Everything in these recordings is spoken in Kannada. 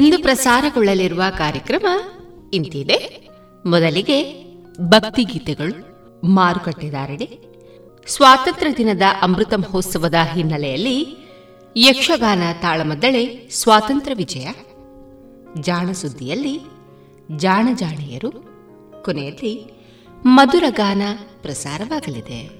ಇಂದು ಪ್ರಸಾರಗೊಳ್ಳಲಿರುವ ಕಾರ್ಯಕ್ರಮ ಇಂತಿದೆ. ಮೊದಲಿಗೆ ಭಕ್ತಿಗೀತೆಗಳು ಮಾರುಕಟ್ಟೆದಾರಣೆ ಸ್ವಾತಂತ್ರ್ಯ ದಿನದ ಅಮೃತ ಮಹೋತ್ಸವದ ಹಿನ್ನೆಲೆಯಲ್ಲಿ ಯಕ್ಷಗಾನ ತಾಳಮದ್ದಳೆ ಸ್ವಾತಂತ್ರ್ಯ ವಿಜಯ. ಜಾಣ ಸುದ್ದಿಯಲ್ಲಿ ಜಾಣ ಜಾಣಿಯರು. ಕೊನೆಯಲ್ಲಿ ಮಧುರಗಾನ ಪ್ರಸಾರವಾಗಲಿದೆ.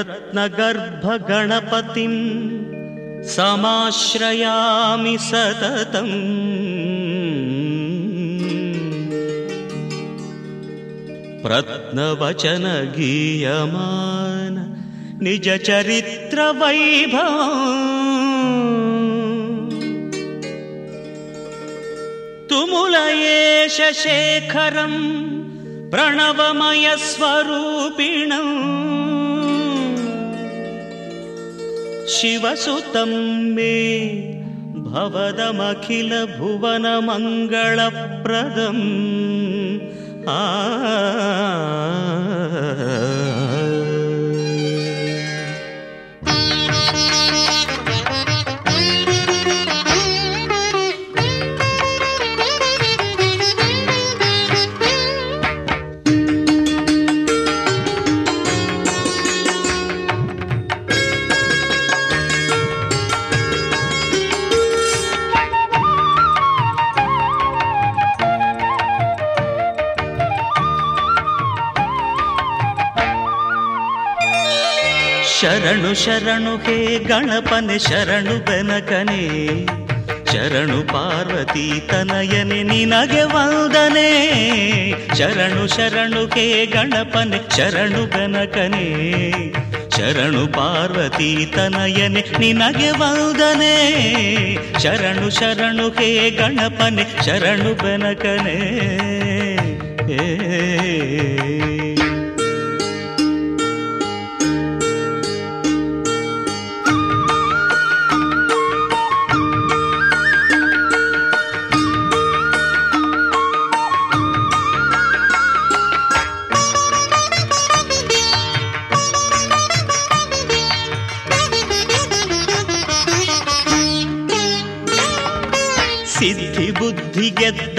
रत्नगर्भगणपतिं समाश्रयामि सततम्। प्रत्नवचनगीयमान निजचरित्रवैभव तुमुलयेश शेखरम् प्रणवमयस्वरूपिणम् शिवसुतं मे भवदमखिलभुवनमङ्गलप्रदम्। आ ಶರಣು ಶರಣು ಹೇ ಗಣಪನೆ ಶರಣು ಬೆನಕನೆ. ಶರಣು ಪಾರ್ವತಿ ತನಯನೆ ನಿನಗೆ ವಂದನೆ. ಶರಣು ಶರಣು ಹೇ ಗಣಪನೆ ಶರಣು ಬೆನಕನೆ. ಶರಣು ಪಾರ್ವತಿ ತನಯನೆ ನಿನಗೆ ವಂದನೆ. ಶರಣು ಶರಣು ಹೇ ಗಣಪನೆ ಶರಣು ಬೆನಕನೆ. ಏ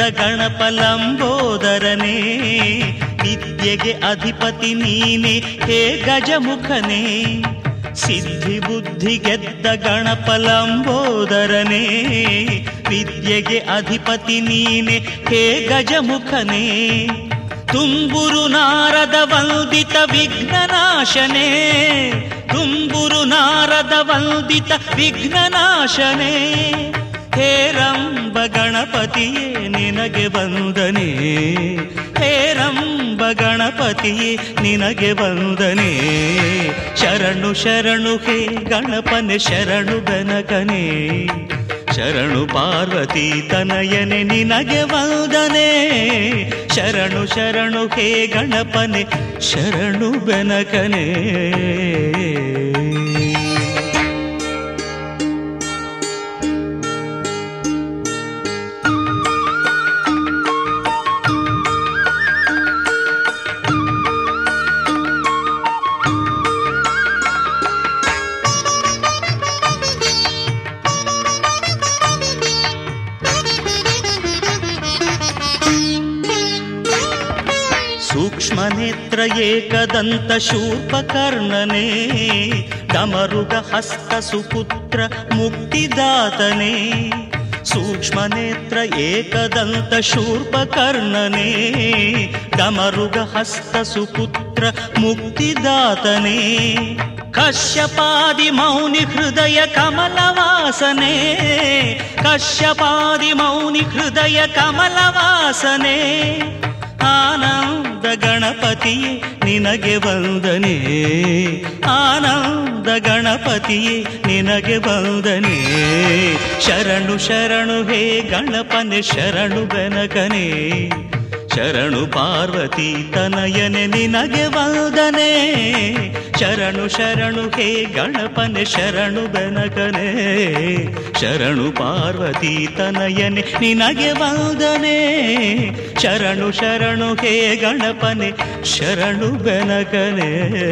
ಗೆದ್ದ ಗಣಪಲಂಬೋದರನೇ ವಿದ್ಯೆಗೆ ಅಧಿಪತಿ ನೀನೆ, ಹೇ ಗಜಮುಖನೇ. ಸಿದ್ಧಿ ಬುದ್ಧಿ ಗೆದ್ದ ಗಣಪಲಂಬೋದರನೇ ವಿದ್ಯೆಗೆ ಅಧಿಪತಿ ನೀನೆ, ಹೇ ಗಜಮುಖನೇ. ತುಂಬುರು ನಾರದ ವಂದಿತ ವಿಘ್ನನಾಶನೇ, ತುಂಬುರು ನಾರದ ವಂದಿತ ವಿಘ್ನನಾಶನೇ. ಹೇರಂಬ ಗಣಪತಿಯೇ, ನಿನಗೆ ವಂದನೆ. ಹೇರಂಬ ಗಣಪತಿಯೇ, ನಿನಗೆ ವಂದನೆ. ಶರಣು ಶರಣು, ಹೇ ಗಣಪನೆ, ಶರಣು ಗಣಕನೇ ಶರಣು ಪಾರ್ವತಿ ತನಯನೆ, ನಿನಗೆ ವಂದನೆ. ಶರಣು ಶರಣು, ಹೇ ಗಣಪನೆ, ಶರಣು ಬೆನಕನೇ एकदन्तशूर्पकर्णने दमरुद मुक्तिदातने सूक्ष्मनेत्र एकदन्तशूर्पकर्णने कर्णने मुक्तिदातने। हस्तसुपुत्र हृदय कमलवासने कश्यपादि हृदय कमलवासने ಆನಂದ ಗಣಪತಿಯೇ ನಿನಗೆ ವಂದನೆ. ಆನಂದ ಗಣಪತಿಯೇ ನಿನಗೆ ವಂದನೆ. ಶರಣು ಶರಣು ಹೇ ಗಣಪನೆ ಶರಣು ಬೆನಕನೇ. ಶರಣು ಪಾರ್ವತಿ ತನಯನೆ ನಿನಗೆ ವಂದನೆ. ಶರಣು ಶರಣು, ಹೇ ಗಣಪನೆ, ಶರಣು ಬೆನಕನೆ. ಶರಣು ಪಾರ್ವತಿ ತನಯನೆ ನಿನಗೆ ವಂದನೆ. ಶರಣು ಶರಣು, ಹೇ ಗಣಪನೆ, ಶರಣು ಬೆನಕನೇ.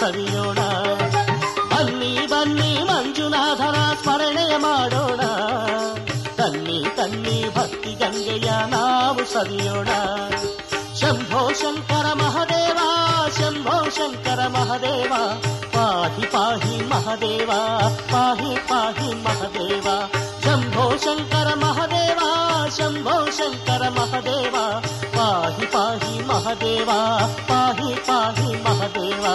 ಸವಿಯೋಣ ಬನ್ನಿ ಬನ್ನಿ, ಮಂಜುನಾಥನ ಸ್ಮರಣೆಯ ಮಾಡೋಣ. ತನ್ನಿ ತನ್ನಿ, ಭಕ್ತಿ ಗಂಗೆಯ ನಾವು ಸವಿಯೋಣ. ಶಂಭೋ ಶಂಕರ ಮಹದೇವ, ಶಂಭೋ ಶಂಕರ ಮಹದೇವ, ಪಾಹಿ ಪಾಹಿ ಮಹದೇವ, ಪಾಹಿ ಪಾಹಿ ಮಹದೇವ. ಶಂಭೋ ಶಂಕರ ಮಹದೇವ, ಶಂಭೋ ಶಂಕರ ಮಹದೇವ पाहि पाहि महादेवा पाहि पाहि महादेवा।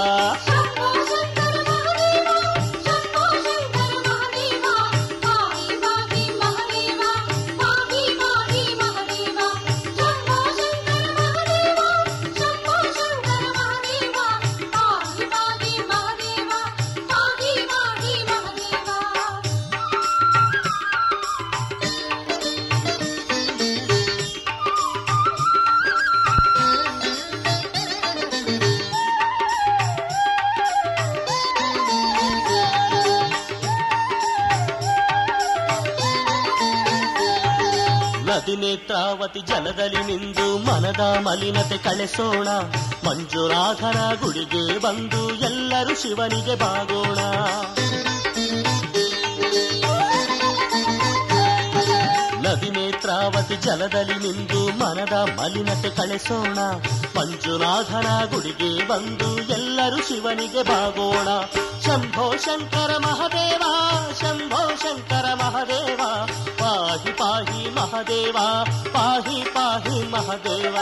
ನೇತ್ರಾವತಿ ಜಲದಲ್ಲಿ ನಿಂದು ಮನದ ಮಲಿನತೆ ಕಳೆಸೋಣ. ಮಂಜುನಾಥನ ಗುಡಿಗೆ ಬಂದು ಎಲ್ಲರೂ ಶಿವನಿಗೆ ಬಾಗೋಣ. ನೇತ್ರಾವತಿ ಜಲದಲ್ಲಿ ನಿಂದು ಮನದ ಮಲಿನತೆ ಕಳೆಸೋಣ. ಮಂಜುನಾಥನ ಗುಡಿಗೆ ಬಂದು ಎಲ್ಲರೂ ಶಿವನಿಗೆ ಬಾಗೋಣ. ಶಂಭೋ ಶಂಕರ ಮಹದೇವ, ಶಂಭೋ ಶಂಕರ ಮಹದೇವ, ಪಾಹಿ ಪಾಹಿ ಮಹದೇವ, ಪಾಹಿ ಪಾಹಿ ಮಹದೇವ.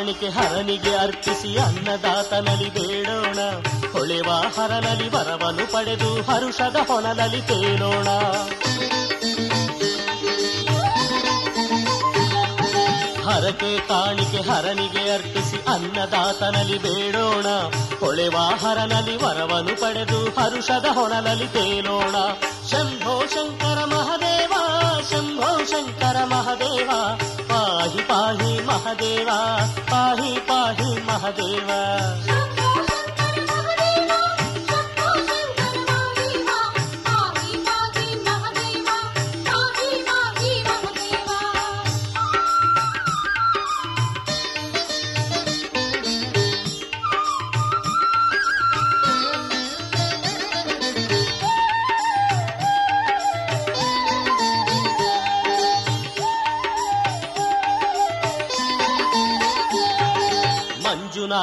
ಕಾಣಿಕೆ ಹರನಿಗೆ ಅರ್ಪಿಸಿ ಅನ್ನದಾತನಲ್ಲಿ ಬೇಡೋಣ. ಹೊಳೆವ ಹರನಲ್ಲಿ ವರವನ್ನು ಪಡೆದು ಹರುಷದ ಹೊನನಲ್ಲಿ ತೇಲೋಣ. ಹರಕೆ ಕಾಣಿಕೆ ಹರನಿಗೆ ಅರ್ಪಿಸಿ ಅನ್ನದಾತನಲ್ಲಿ ಬೇಡೋಣ. ಹೊಳೆವ ಹರನಲ್ಲಿ ವರವನ್ನು ಪಡೆದು ಹರುಷದ ಹೊನನಲ್ಲಿ ತೇಲೋಣ. ಶಂಭೋ ಶಂಕರ ಮಹದೇವ, ಶಂಭೋ ಶಂಕರ ಮಹದೇವ पाहि पाहि महादेवा पाहि पाहि महादेवा।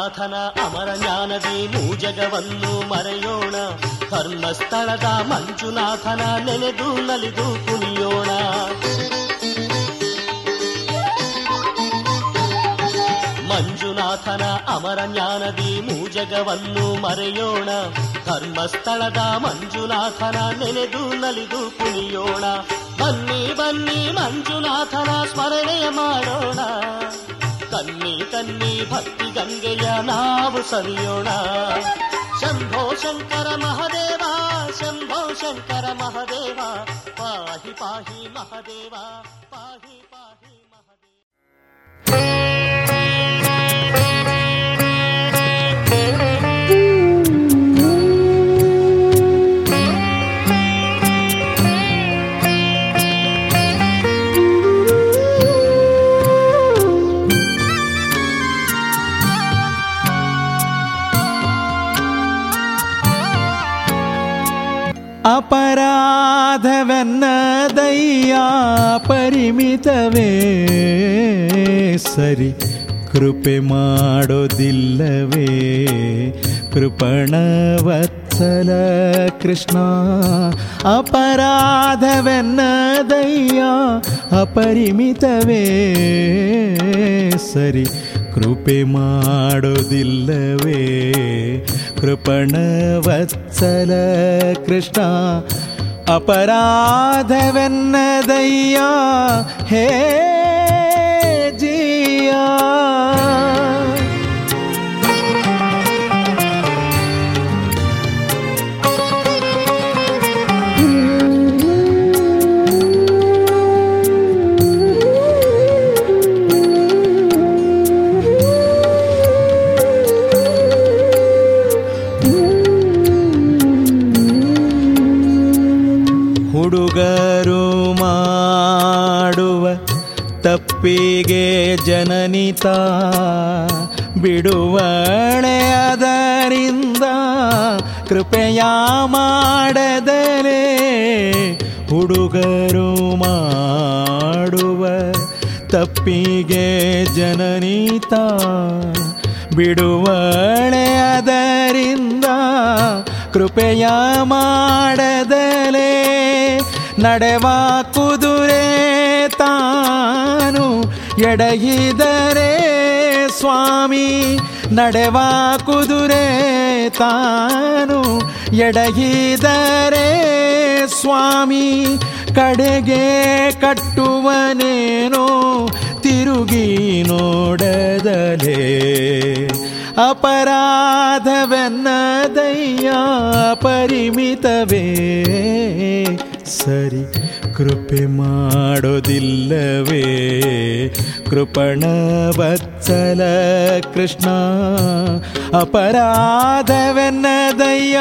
ಮಂಜುನಾಥನ ಅಮರ ಜ್ಞಾನದಿ ಮೂಜಗವನ್ನು ಮರೆಯೋಣ ಧರ್ಮಸ್ಥಳದ ಮಂಜುನಾಥನ ನೆನೆದು ನಲಿದು ಕುಣಿಯೋಣ ಮಂಜುನಾಥನ ಅಮರ ಜ್ಞಾನದಿ ಮೂಜಗವನ್ನು ಮರೆಯೋಣ ಧರ್ಮಸ್ಥಳದ ಮಂಜುನಾಥನ ನೆನೆದು ನಲಿದು ಕುಣಿಯೋಣ ಬನ್ನಿ ಬನ್ನಿ ಮಂಜುನಾಥನ ಸ್ಮರಣೆಯ ಮಾಡೋಣ ಕನ್ನಿ ಕನ್ನಿ ಭಕ್ತಿ ಗಂಗೆಯ ನಾವು ಸವಿಯೋಣ ಶಂಭೋ ಶಂಕರ ಮಹದೇವ ಶಂಭೋ ಶಂಕರ ಮಹದೇವ ಪಾಹಿ ಪಾಹಿ ಮಹದೇವ ಪಾಹಿ ಅಪರಾಧವೆನ್ನದಯ್ಯ ಪರಿಮಿತವೇ? ಸರಿ ಕೃಪೆ ಮಾಡೋದಿಲ್ಲವೇ? ಕೃಪಣವತ್ಸಲ ಕೃಷ್ಣ ಅಪರಾಧವೆನ್ನದಯ್ಯ ಅಪರಿಮಿತವೇ? ಸರಿ ಕೃಪೆ ಮಾಡೋದಿಲ್ಲವೇ? कृपणवत्सलकृष्णा अपराधवन्नदय्या हे ತಪ್ಪಿಗೆ ಜನನಿತ ಬಿಡುವಣೆ ಅದರಿಂದ ಕೃಪೆಯ ಮಾಡದಲೇ ಹುಡುಗರು ಮಾಡುವ ತಪ್ಪಿಗೆ ಜನನಿತ ಬಿಡುವಣೆ ಅದರಿಂದ ಕೃಪೆಯ ಮಾಡದಲೇ ನಡೆವಾಕುದು ಎಡಹಿದರೆ ಸ್ವಾಮಿ ನಡೆವ ಕುದುರೆ ತಾನು. ಎಡಗಿದರೆ ಸ್ವಾಮಿ ಕಡೆಗೆ ಕಟ್ಟುವನೇನೋ ತಿರುಗಿ ನೋಡದಲೇ. ಅಪರಾಧವೆನ್ನದಯ್ಯ ಪರಿಮಿತವೇ ಸರಿ. ಕೃಪೆ ಮಾಡೋದಿಲ್ಲವೇ? ಕೃಪಣ ವತ್ಸಲ ಕೃಷ್ಣ ಅಪರಾಧವೆನ್ನದಯ್ಯ?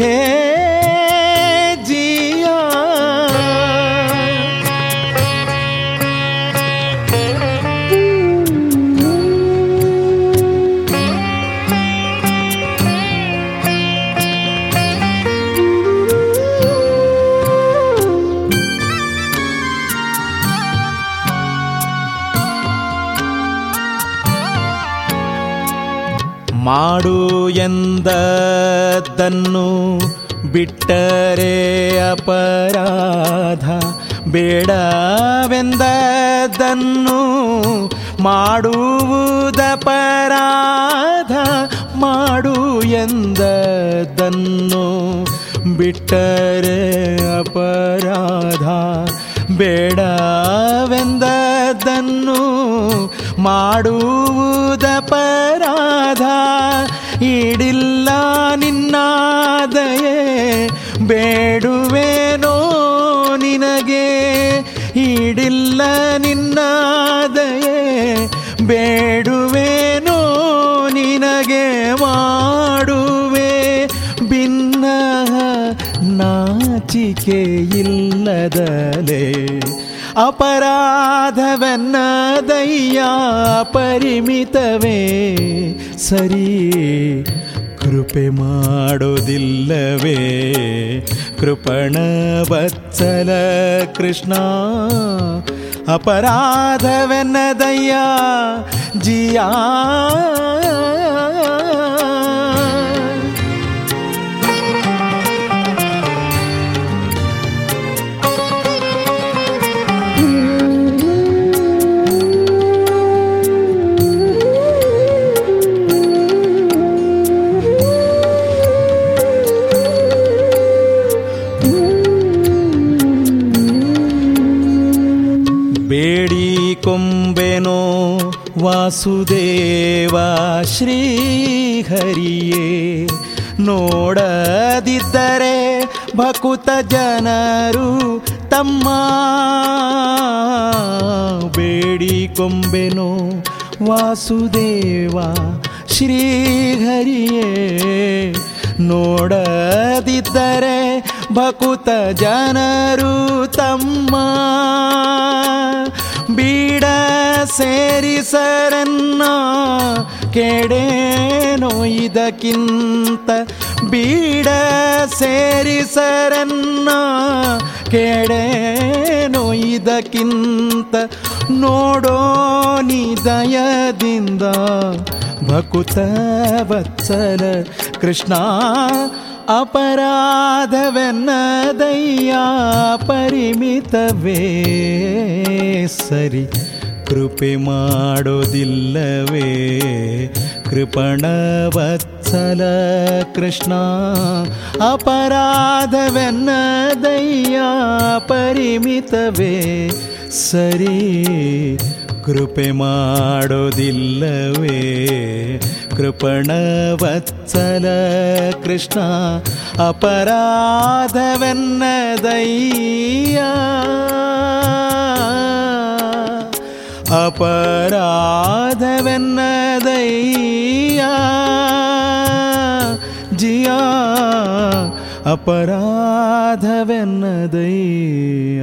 ಹೇ ಮಾಡು ಎಂದದ್ದನ್ನು ಬಿಟ್ಟರೆ ಅಪರಾಧ. ಬೇಡವೆಂದದ್ದನ್ನು ಮಾಡುವುದಪರಾಧ. ಮಾಡು ಎಂದದ್ದನ್ನು ಬಿಟ್ಟರೆ ಅಪರಾಧ. ಬೇಡವೆಂದದ್ದನ್ನು ಮಾಡುವುದಪರಾಧ ಈಡಿಲ್ಲ ನಿನ್ನಾದಯೇ ಬೇಡುವೇನೋ ನಿನಗೆ ಈಡಿಲ್ಲ ನಿನ್ನಾದಯೇ ಬೇಡುವೇನೋ ನಿನಗೆ ಮಾಡುವೆ ಭಿನ್ನ ನಾಚಿಕೆ ಇಲ್ಲದಲೇ ಅಪರಾಧವೆನ್ನದಯ್ಯ ಪರಿಮಿತವೇ ಸರಿ. ಕೃಪೆ ಮಾಡೋದಿಲ್ಲವೇ. ಕೃಪಣ ಬತ್ಸಲ ಕೃಷ್ಣ. ಅಪರಾಧವೆನ್ನದಯ್ಯ ಜಿಯಾ. ವಾಸುದೇವ ಶ್ರೀಹರಿಯೇ ನೋಡದಿದ್ದರೆ ಭಕುತ ಜನರು ತಮ್ಮ ಬೇಡಿ ಕೊಂಬೆನೋ ವಾಸುದೇವ ಶ್ರೀಹರಿಯೇ ನೋಡದಿದ್ದರೆ ಭಕುತ ಜನರು ತಮ್ಮ ಬೀಡ ಸೇರಿಸರನ್ನ ಕೆಡೇನೋ ಇದಕ್ಕಿಂತ ಬೀಡ ಸೇರಿಸರನ್ನ ಕೆಡೇನೋ ಇದಕ್ಕಿಂತ ನೋಡೋ ನಿದಯದಿಂದ ಭಕುತ ವತ್ಸಲ ಕೃಷ್ಣ ಅಪರಾಧವೆನ್ನದಯ್ಯ ಪರಿಮಿತವೇ ಸರಿ ಕೃಪೆ ಮಾಡೋದಿಲ್ಲವೇ. ಕೃಪಣವತ್ಸಲ ಕೃಷ್ಣ ಅಪರಾಧವೆನ್ನದಯ್ಯ ಪರಿಮಿತವೇ ಸರಿ ಕೃಪೆ ಮಾಡೋದಿಲ್ಲವೇ. ಕೃಪಣ ವತ್ಸಲ ಕೃಷ್ಣ ಅಪರಾಧವೆನ್ನದಯ್ಯ. ಅಪರಾಧವೆನ್ನದಯ್ಯ. ಜಿಯಾ ಅಪರಾಧವೆನ್ನದಯ್ಯ.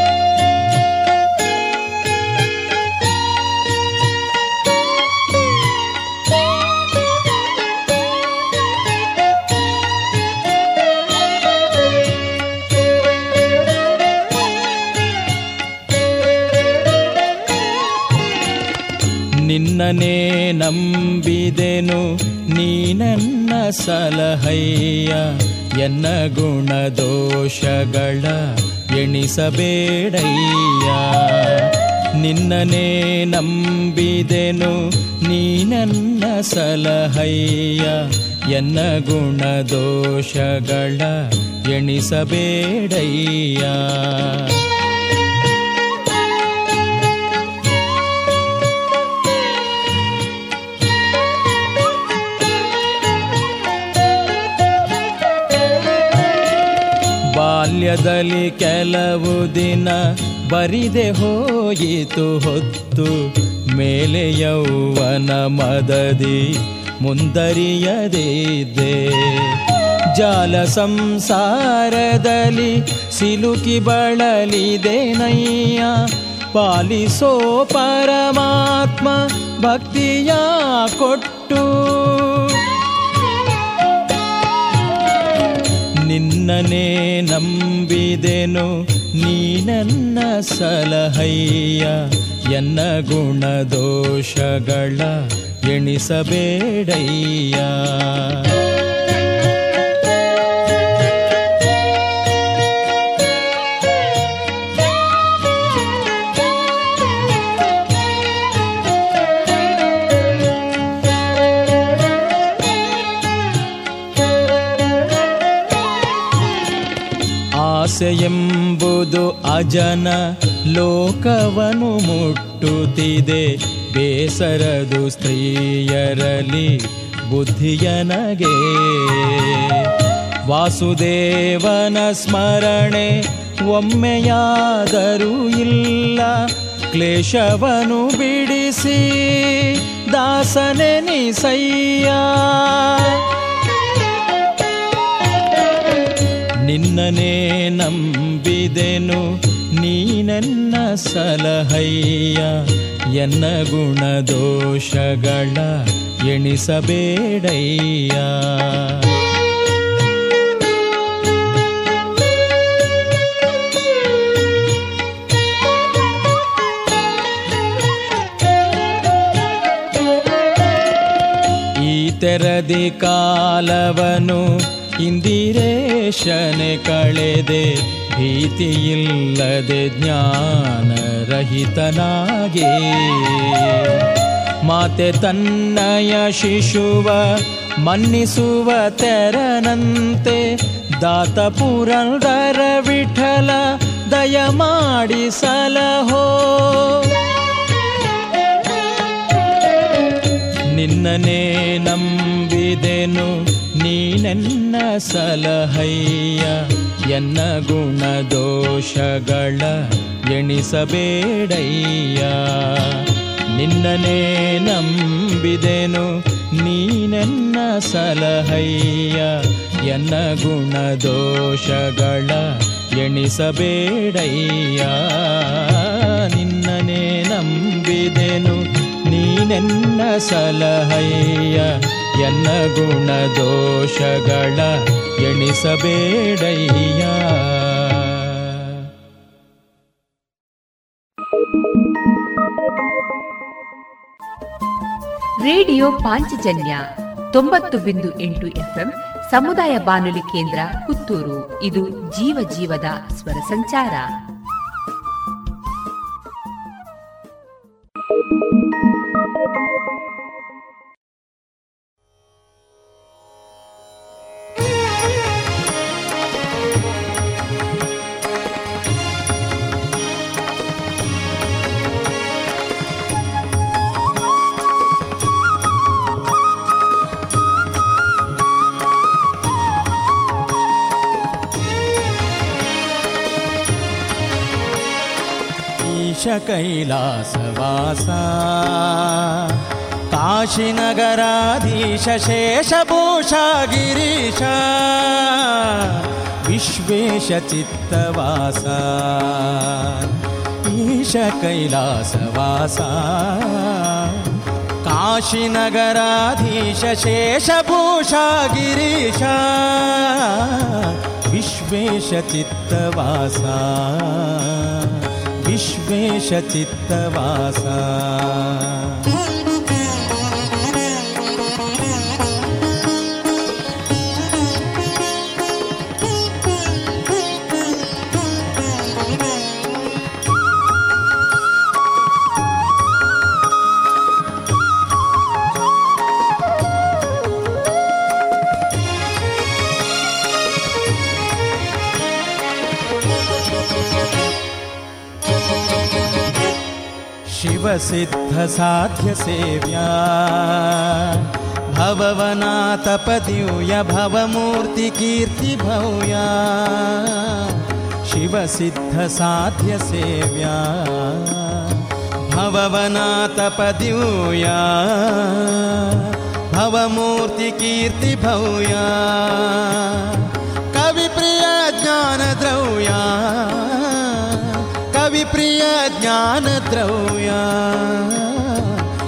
ನಿನ್ನನೇ ನಂಬಿದೆನು, ನೀ ನನ್ನ ಸಲಹಯ್ಯ ಎನ್ನ ಗುಣದೋಷಗಳ ಎಣಿಸಬೇಡಯ್ಯ. ನಿನ್ನನೇ ನಂಬಿದೆನು, ನೀ ನನ್ನ ಸಲಹಯ್ಯ ಎನ್ನ ಗುಣದೋಷಗಳ ಎಣಿಸಬೇಡಯ್ಯ. ಬಾಲ್ಯದಲ್ಲಿ ಕೆಲವು ದಿನ ಬರಿದೆ ಹೋಯಿತು ಹೊತ್ತು. ಮೇಲೆ ಯೌವನ ಮದದಿ ಮುಂದರಿಯದಿದ್ದೆ ಜಾಲ ಸಂಸಾರದಲ್ಲಿ ಸಿಲುಕಿ ಬಳಲಿದೆ ನಯ್ಯ. ಪಾಲಿಸೋ ಪರಮಾತ್ಮ ಭಕ್ತಿಯ ಕೊಟ್ಟು. ನಿನ್ನನೇ ನಂಬಿದೆನು ನೀ ನನ್ನ ಸಲಹಯ್ಯ ಎನ್ನ ಗುಣದೋಷಗಳ ಎಣಿಸಬೇಡಯ್ಯ. ಆಸೆಯೆಂಬುದು ಅಜನ ಲೋಕವನು ಮುಟ್ಟುತ್ತಿದೆ. ಬೇಸರದು ಸ್ತ್ರೀಯರಲಿ ಬುದ್ಧಿಯನಗೆ. ವಾಸುದೇವನ ಸ್ಮರಣೆ ಒಮ್ಮೆಯಾದರೂ ಇಲ್ಲ. ಕ್ಲೇಶವನು ಬಿಡಿಸಿ ದಾಸನೆನಿಸಯ್ಯ. ನಿನ್ನನೇ ನಂಬಿದೆನು ನೀ ನನ್ನ ಸಲಹಯ್ಯ. ಎನ್ನ ಗುಣದೋಷಗಳ ಎಣಿಸಬೇಡಯ್ಯ. ಈ ತೆರದಿ ಕಾಲವನು ಇಂದಿರೇಶನೆ ಕಳೆದೆ, ಭೀತಿಯಿಲ್ಲದೆ ಜ್ಞಾನರಹಿತನಾಗಿ. ಮಾತೆ ತನ್ನಯ ಶಿಶುವ ಮನ್ನಿಸುವ ತೆರನಂತೆ, ದಾತ ಪುರಂದರ ವಿಠಲ ದಯ ಮಾಡಿ ಸಲಹೋ. ನಿನ್ನನೇ ನಂಬಿದೆನು ನೀ ನನ್ನ ಸಲಹಯ್ಯ ಎನ್ನ ಗುಣ ದೋಷಗಳ ಎಣಿಸಬೇಡಯ್ಯ. ನಿನ್ನನೇ ನಂಬಿದೆನು ನೀ ನನ್ನ ಸಲಹಯ್ಯ ಎನ್ನ ಗುಣ ದೋಷಗಳ ಎಣಿಸಬೇಡಯ್ಯ. ನಿನ್ನನೇ ನಂಬಿದೆನು ನೀನೆನ್ನ ಸಲಹಯ್ಯ ಎನ್ನ ಗುಣ ದೋಷಗಳ ಎಣಿಸಬೇಡಯ್ಯ. ರೇಡಿಯೋ ಪಾಂಚಜನ್ಯ ತೊಂಬತ್ತು ಬಿಂದು ಎಂಟು ಎಫ್ಎಂ ಸಮುದಾಯ ಬಾನುಲಿ ಕೇಂದ್ರ ಪುತ್ತೂರು. ಇದು ಜೀವ ಜೀವದ ಸ್ವರ ಸಂಚಾರ. thank ಕೈಲಾಸವಾಸ कैलासवासा कैलासवास काशीनगराधीश शेषभूषा गिरिश विश्वेश ईश कैलासवासा काशीनगराधीश शेषभूषागिरिश विश्वेशचित् वास विश्वेशचित्तवासा। सिद्धसाध्यसेव्या भववना तपदिूया भवमूर्तिकीर्ति भूया शिवसिद्धसाध्यसेव्या। भववना तपदिूया भवमूर्तिकीर्ति भूया कविप्रिया ज्ञानद्रौया ज्ञानद्रव्या।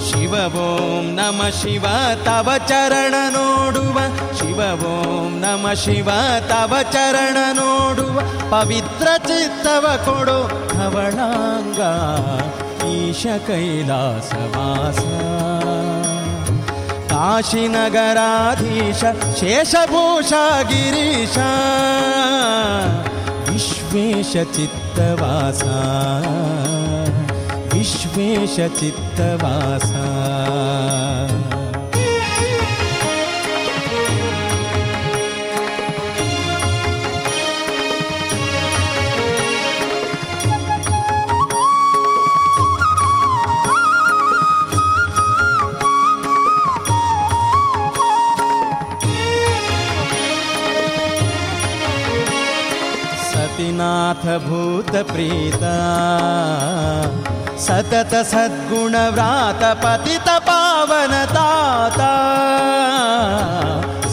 शिव ॐ नम शिव तव चरण नोडुवा। शिव ॐ नम शिव तव चरण नोडुवा। पवित्र चित्तव कोडो हवणाङ्गा। ईश कैलासवास काशीनगराधीश शेषभूषा गिरीश। विश्वेशचित्तवासा। विश्वेशचित्तवासा। नाथभूतप्रीता। सतत सद्गुणव्रातपतितपावनताता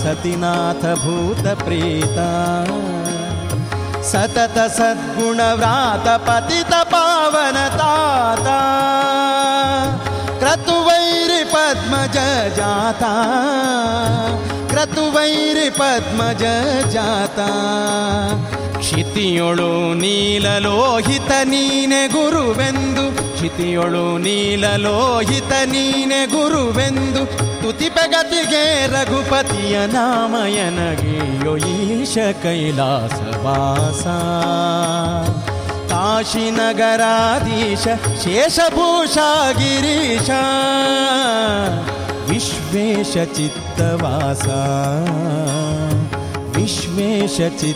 सतिनाथभूतप्रीता। सतत सद्गुणव्रातपतितपावनताता क्रतुवैरिपद्मजजाता। क्रतुवैरिपद्मजजाता। ಕ್ಷಿತಿಯೊಳು ನೀಲಲೋಹಿತ ನೀನೆ ಗುರುವೆಂದು. ಕ್ಷಿತಿಯೊಳು ನೀಲಲೋಹಿತ ನೀನೆ ಗುರುವೆಂದು. ತುತಿಪಗತಿಗೆ ರಘುಪತಿಯ ನಾಮಯನಗೆಯೋ ಈಶ ಕೈಲಾಸವಾಸ ಕಾಶಿನಗರಾಧೀಶ ಶೇಷಭೂಷ, ಗಿರೀಶ. ವಿಶ್ವೇಶ ಚಿತ್ತವಾಸ. विश्वेशचित्तवासा।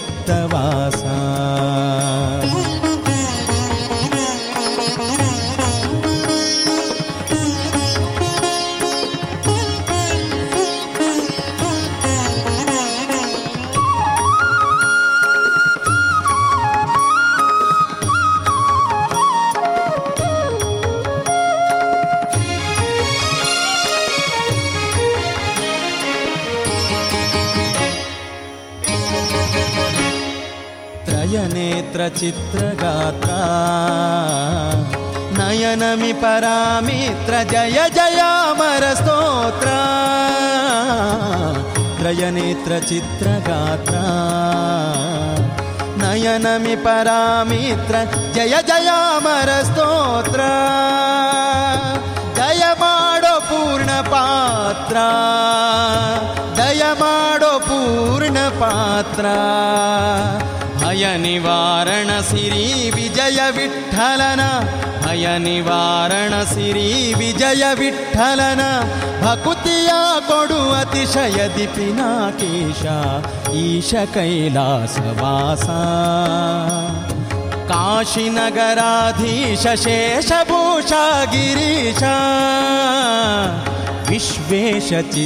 चित्रगाता नयनमि परामित्र जय जयामरस्तोत्रा त्रयनेत्र चित्रगाता नयनमि परामित्र जय जयामरस्तोत्रा दयमाडो पूर्णपात्रा दयमाडो पूर्णपात्रा अय निवारणसि विजयविठ्ठलन अय निवारणसि विजयविट्ठलन भकुतिया कडु अतिशयदितिना केशा ईशकैलासवासा काशीनगराधीशेषभूषागिरीशा विश्वेशचित्तवासा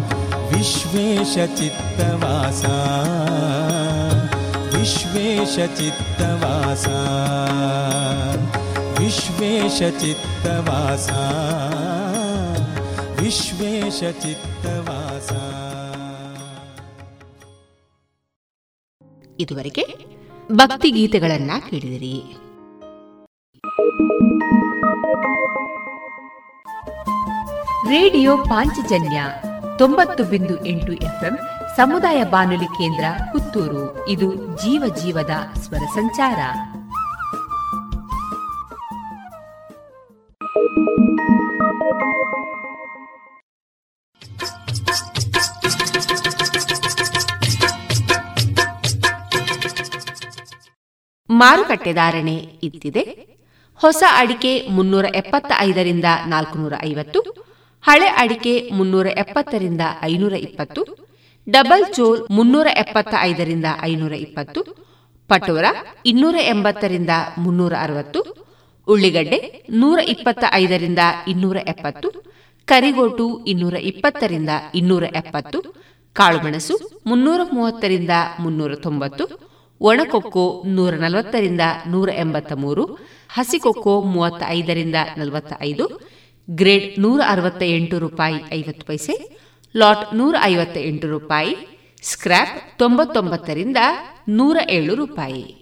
ವಿಶ್ವೇಶ ಚಿತ್ತವಾಸ ವಿಶ್ವೇಶ ಚಿತ್ತವಾಸ ವಿಶ್ವೇಶ ಚಿತ್ತವಾಸ ವಿಶ್ವೇಶ ವಿಶ್ವೇಶಚಿತ್ತವಾಸ. ಇದುವರೆಗೆ ಭಕ್ತಿಗೀತೆಗಳನ್ನ ಕೇಳಿದಿರಿ. ರೇಡಿಯೋ ಪಾಂಚಜನ್ಯ ತೊಂಬತ್ತು ಬಿಂದು ಎಂಟು ಎಫ್ಎಂ, ಸಮುದಾಯ ಬಾನುಲಿ ಕೇಂದ್ರ ಪುತ್ತೂರು. ಇದು ಜೀವ ಜೀವದ ಸ್ವರ ಸಂಚಾರ. ಮಾರುಕಟ್ಟೆ ಧಾರಣೆ ಇತ್ತಿದೆ. ಹೊಸ ಅಡಿಕೆ ಮುನ್ನೂರ ಎಪ್ಪತ್ತ ಐದರಿಂದ ನಾಲ್ಕುನೂರ ಐವತ್ತು ಹಳೆ ಅಡಿಕೆ ಮುನ್ನೂರ ಎಪ್ಪತ್ತರಿಂದ ಐನೂರ ಇಪ್ಪತ್ತು, ಡಬಲ್ ಚೋಲ್ ಮುನ್ನೂರ ಎಪ್ಪತ್ತ ಐದರಿಂದ ಐನೂರ ಇಪ್ಪತ್ತು, ಪಟೋರ ಇನ್ನೂರ ಎಂಬತ್ತರಿಂದ ಮುನ್ನೂರ ಅರವತ್ತು, ಉಳ್ಳಿಗಡ್ಡೆ ನೂರ ಇಪ್ಪತ್ತ ಐದರಿಂದ ಇನ್ನೂರ ಎಪ್ಪತ್ತು, ಕರಿಗೋಟು ಇನ್ನೂರ ಇಪ್ಪತ್ತರಿಂದ ಇನ್ನೂರ ಎಪ್ಪತ್ತು, ಕಾಳುಮೆಣಸು ಮುನ್ನೂರ ಮೂವತ್ತರಿಂದ ಮುನ್ನೂರ ತೊಂಬತ್ತು, ಒಣಕೊಕ್ಕೋ ನೂರ ನಲವತ್ತರಿಂದ ನೂರ ಎಂಬತ್ತ ಮೂರು ಹಸಿಕೊಕ್ಕೋ ಮೂವತ್ತ ಐದರಿಂದ ನಲವತ್ತ ಐದು ಗ್ರೇಡ್ ನೂರ ಅರವತ್ತ ಎಂಟು ರೂಪಾಯಿ ಐವತ್ತು ಪೈಸೆ, ಲಾಟ್ ನೂರ ಐವತ್ತ ಎಂಟು ರೂಪಾಯಿ, ಸ್ಕ್ರ್ಯಾಪ್ ತೊಂಬತ್ತೊಂಬತ್ತರಿಂದ ನೂರ ಏಳು ರೂಪಾಯಿ.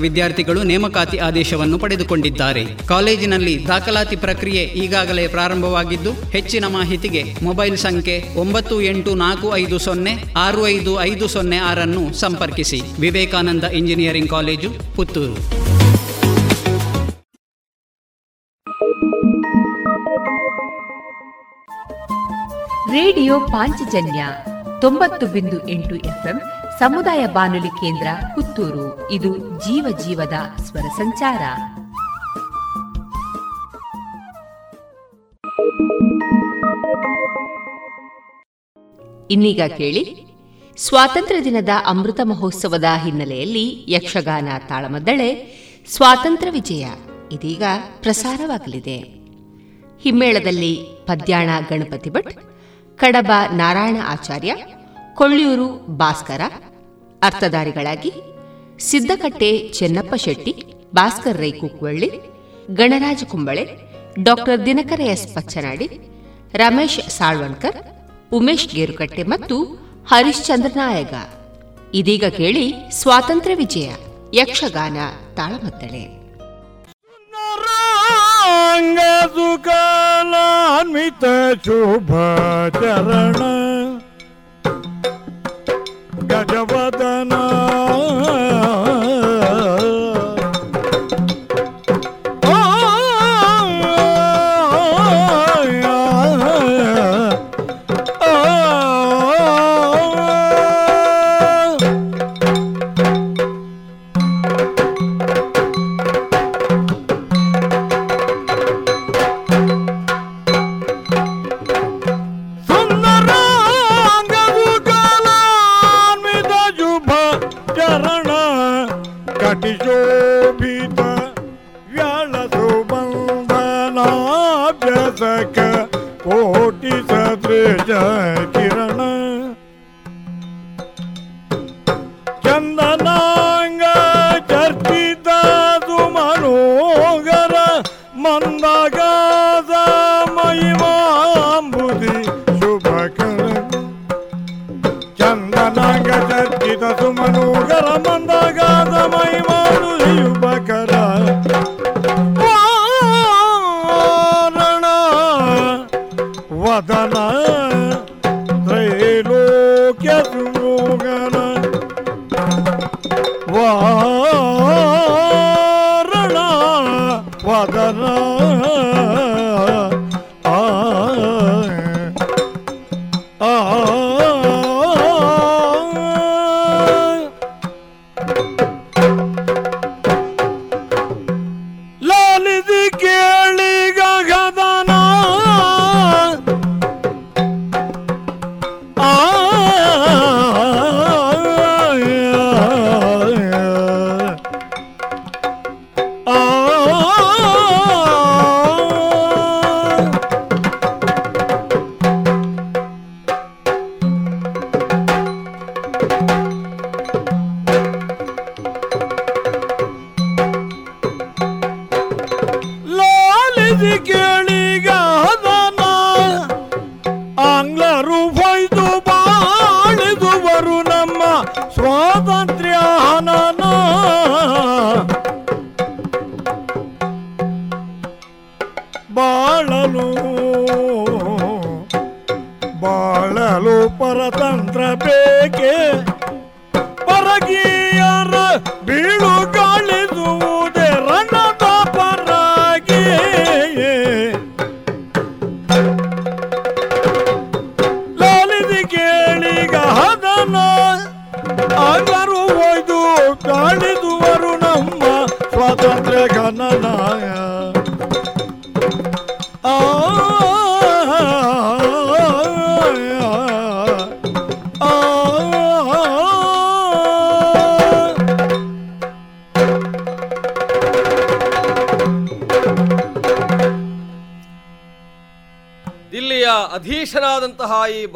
ವಿದ್ಯಾರ್ಥಿಗಳು ನೇಮಕಾತಿ ಆದೇಶವನ್ನು ಪಡೆದುಕೊಂಡಿದ್ದಾರೆ. ಕಾಲೇಜಿನಲ್ಲಿ ದಾಖಲಾತಿ ಪ್ರಕ್ರಿಯೆ ಈಗಾಗಲೇ ಪ್ರಾರಂಭವಾಗಿದ್ದು, ಹೆಚ್ಚಿನ ಮಾಹಿತಿಗೆ ಮೊಬೈಲ್ ಸಂಖ್ಯೆ ಒಂಬತ್ತು ಎಂಟು ನಾಲ್ಕು ಐದು ಸೊನ್ನೆ ಆರು ಐದು ಐದು ಸೊನ್ನೆ ಆರನ್ನು ಸಂಪರ್ಕಿಸಿ. Vivekananda engineering college, Puttur. Radio Panchajanya ತೊಂಬತ್ತು ಬಿಂದು ಎಂಟು ಎಫ್ಎಂ ಸಮುದಾಯ ಬಾನುಲಿ ಕೇಂದ್ರ ಪುತ್ತೂರು. ಇದು ಜೀವ ಜೀವದ ಸ್ವರ ಸಂಚಾರ. ಇನ್ನೀಗ ಕೇಳಿ. ಸ್ವಾತಂತ್ರ್ಯ ದಿನದ ಅಮೃತ ಮಹೋತ್ಸವದ ಹಿನ್ನೆಲೆಯಲ್ಲಿ ಯಕ್ಷಗಾನ ತಾಳಮದ್ದಳೆ ಸ್ವಾತಂತ್ರ್ಯ ವಿಜಯ ಇದೀಗ ಪ್ರಸಾರವಾಗಲಿದೆ. ಹಿಮ್ಮೇಳದಲ್ಲಿ ಪದ್ಯಾಣ ಗಣಪತಿ ಭಟ್, ಕಡಬ ನಾರಾಯಣ ಆಚಾರ್ಯ, ಕೊಳ್ಳೂರು ಭಾಸ್ಕರ ಅರ್ಥಧಾರಿಗಳಾಗಿ ಸಿದ್ದಕಟ್ಟೆ ಚೆನ್ನಪ್ಪ ಶೆಟ್ಟಿ, ಭಾಸ್ಕರ್ ರೈ ಕುಕ್ವಳ್ಳಿ, ಗಣರಾಜ ಕುಂಬಳೆ, ಡಾಕ್ಟರ್ ದಿನಕರ ಎಸ್ ಪಚ್ಚನಾಡಿ, ರಮೇಶ್ ಸಾಳ್ವಣ್ಕರ್, ಉಮೇಶ್ ಗೇರುಕಟ್ಟೆ ಮತ್ತು ಹರಿಶ್ಚಂದ್ರ ನಾಯಗ ಇದೀಗ ಕೇಳಿ ಸ್ವಾತಂತ್ರ್ಯ ವಿಜಯ, ಯಕ್ಷಗಾನ ತಾಳಮದ್ದಳೆ. ಶುಭ ಚರಣ గజవదన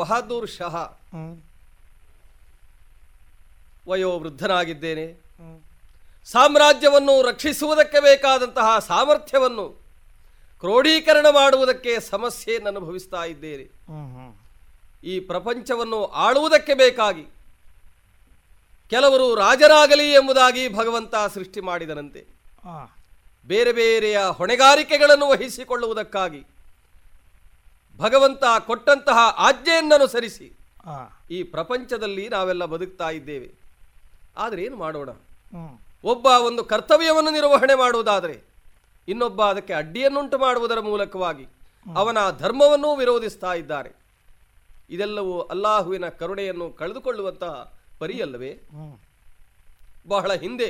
ಬಹದ್ದೂರ್ ಶಹ ವಯೋವೃದ್ಧನಾಗಿದ್ದೇನೆ ಸಾಮ್ರಾಜ್ಯವನ್ನು ರಕ್ಷಿಸುವುದಕ್ಕೆ ಬೇಕಾದಂತಹ ಸಾಮರ್ಥ್ಯವನ್ನು ಕ್ರೋಢೀಕರಣ ಮಾಡುವುದಕ್ಕೆ ಸಮಸ್ಯೆಯನ್ನು ಅನುಭವಿಸ್ತಾ ಇದ್ದೇನೆ. ಈ ಪ್ರಪಂಚವನ್ನು ಆಳುವುದಕ್ಕೆ ಬೇಕಾಗಿ ಕೆಲವರು ರಾಜರಾಗಲಿ ಎಂಬುದಾಗಿ ಭಗವಂತ ಸೃಷ್ಟಿ ಮಾಡಿದನಂತೆ. ಬೇರೆ ಬೇರೆಯ ಹೊಣೆಗಾರಿಕೆಗಳನ್ನು ವಹಿಸಿಕೊಳ್ಳುವುದಕ್ಕಾಗಿ ಭಗವಂತ ಕೊಟ್ಟಂತಹ ಆಜ್ಞೆಯನ್ನನುಸರಿಸಿ ಈ ಪ್ರಪಂಚದಲ್ಲಿ ನಾವೆಲ್ಲ ಬದುಕ್ತಾ ಇದ್ದೇವೆ. ಆದರೆ ಏನು ಮಾಡೋಣ? ಒಬ್ಬ ಒಂದು ಕರ್ತವ್ಯವನ್ನು ನಿರ್ವಹಣೆ ಮಾಡುವುದಾದರೆ ಇನ್ನೊಬ್ಬ ಅದಕ್ಕೆ ಅಡ್ಡಿಯನ್ನುಂಟು ಮಾಡುವುದರ ಮೂಲಕವಾಗಿ ಅವನ ಧರ್ಮವನ್ನೂ ವಿರೋಧಿಸ್ತಾ ಇದ್ದಾರೆ. ಇದೆಲ್ಲವೂ ಅಲ್ಲಾಹುವಿನ ಕರುಣೆಯನ್ನು ಕಳೆದುಕೊಳ್ಳುವಂತಹ ಪರಿಯಲ್ಲವೇ? ಬಹಳ ಹಿಂದೆ.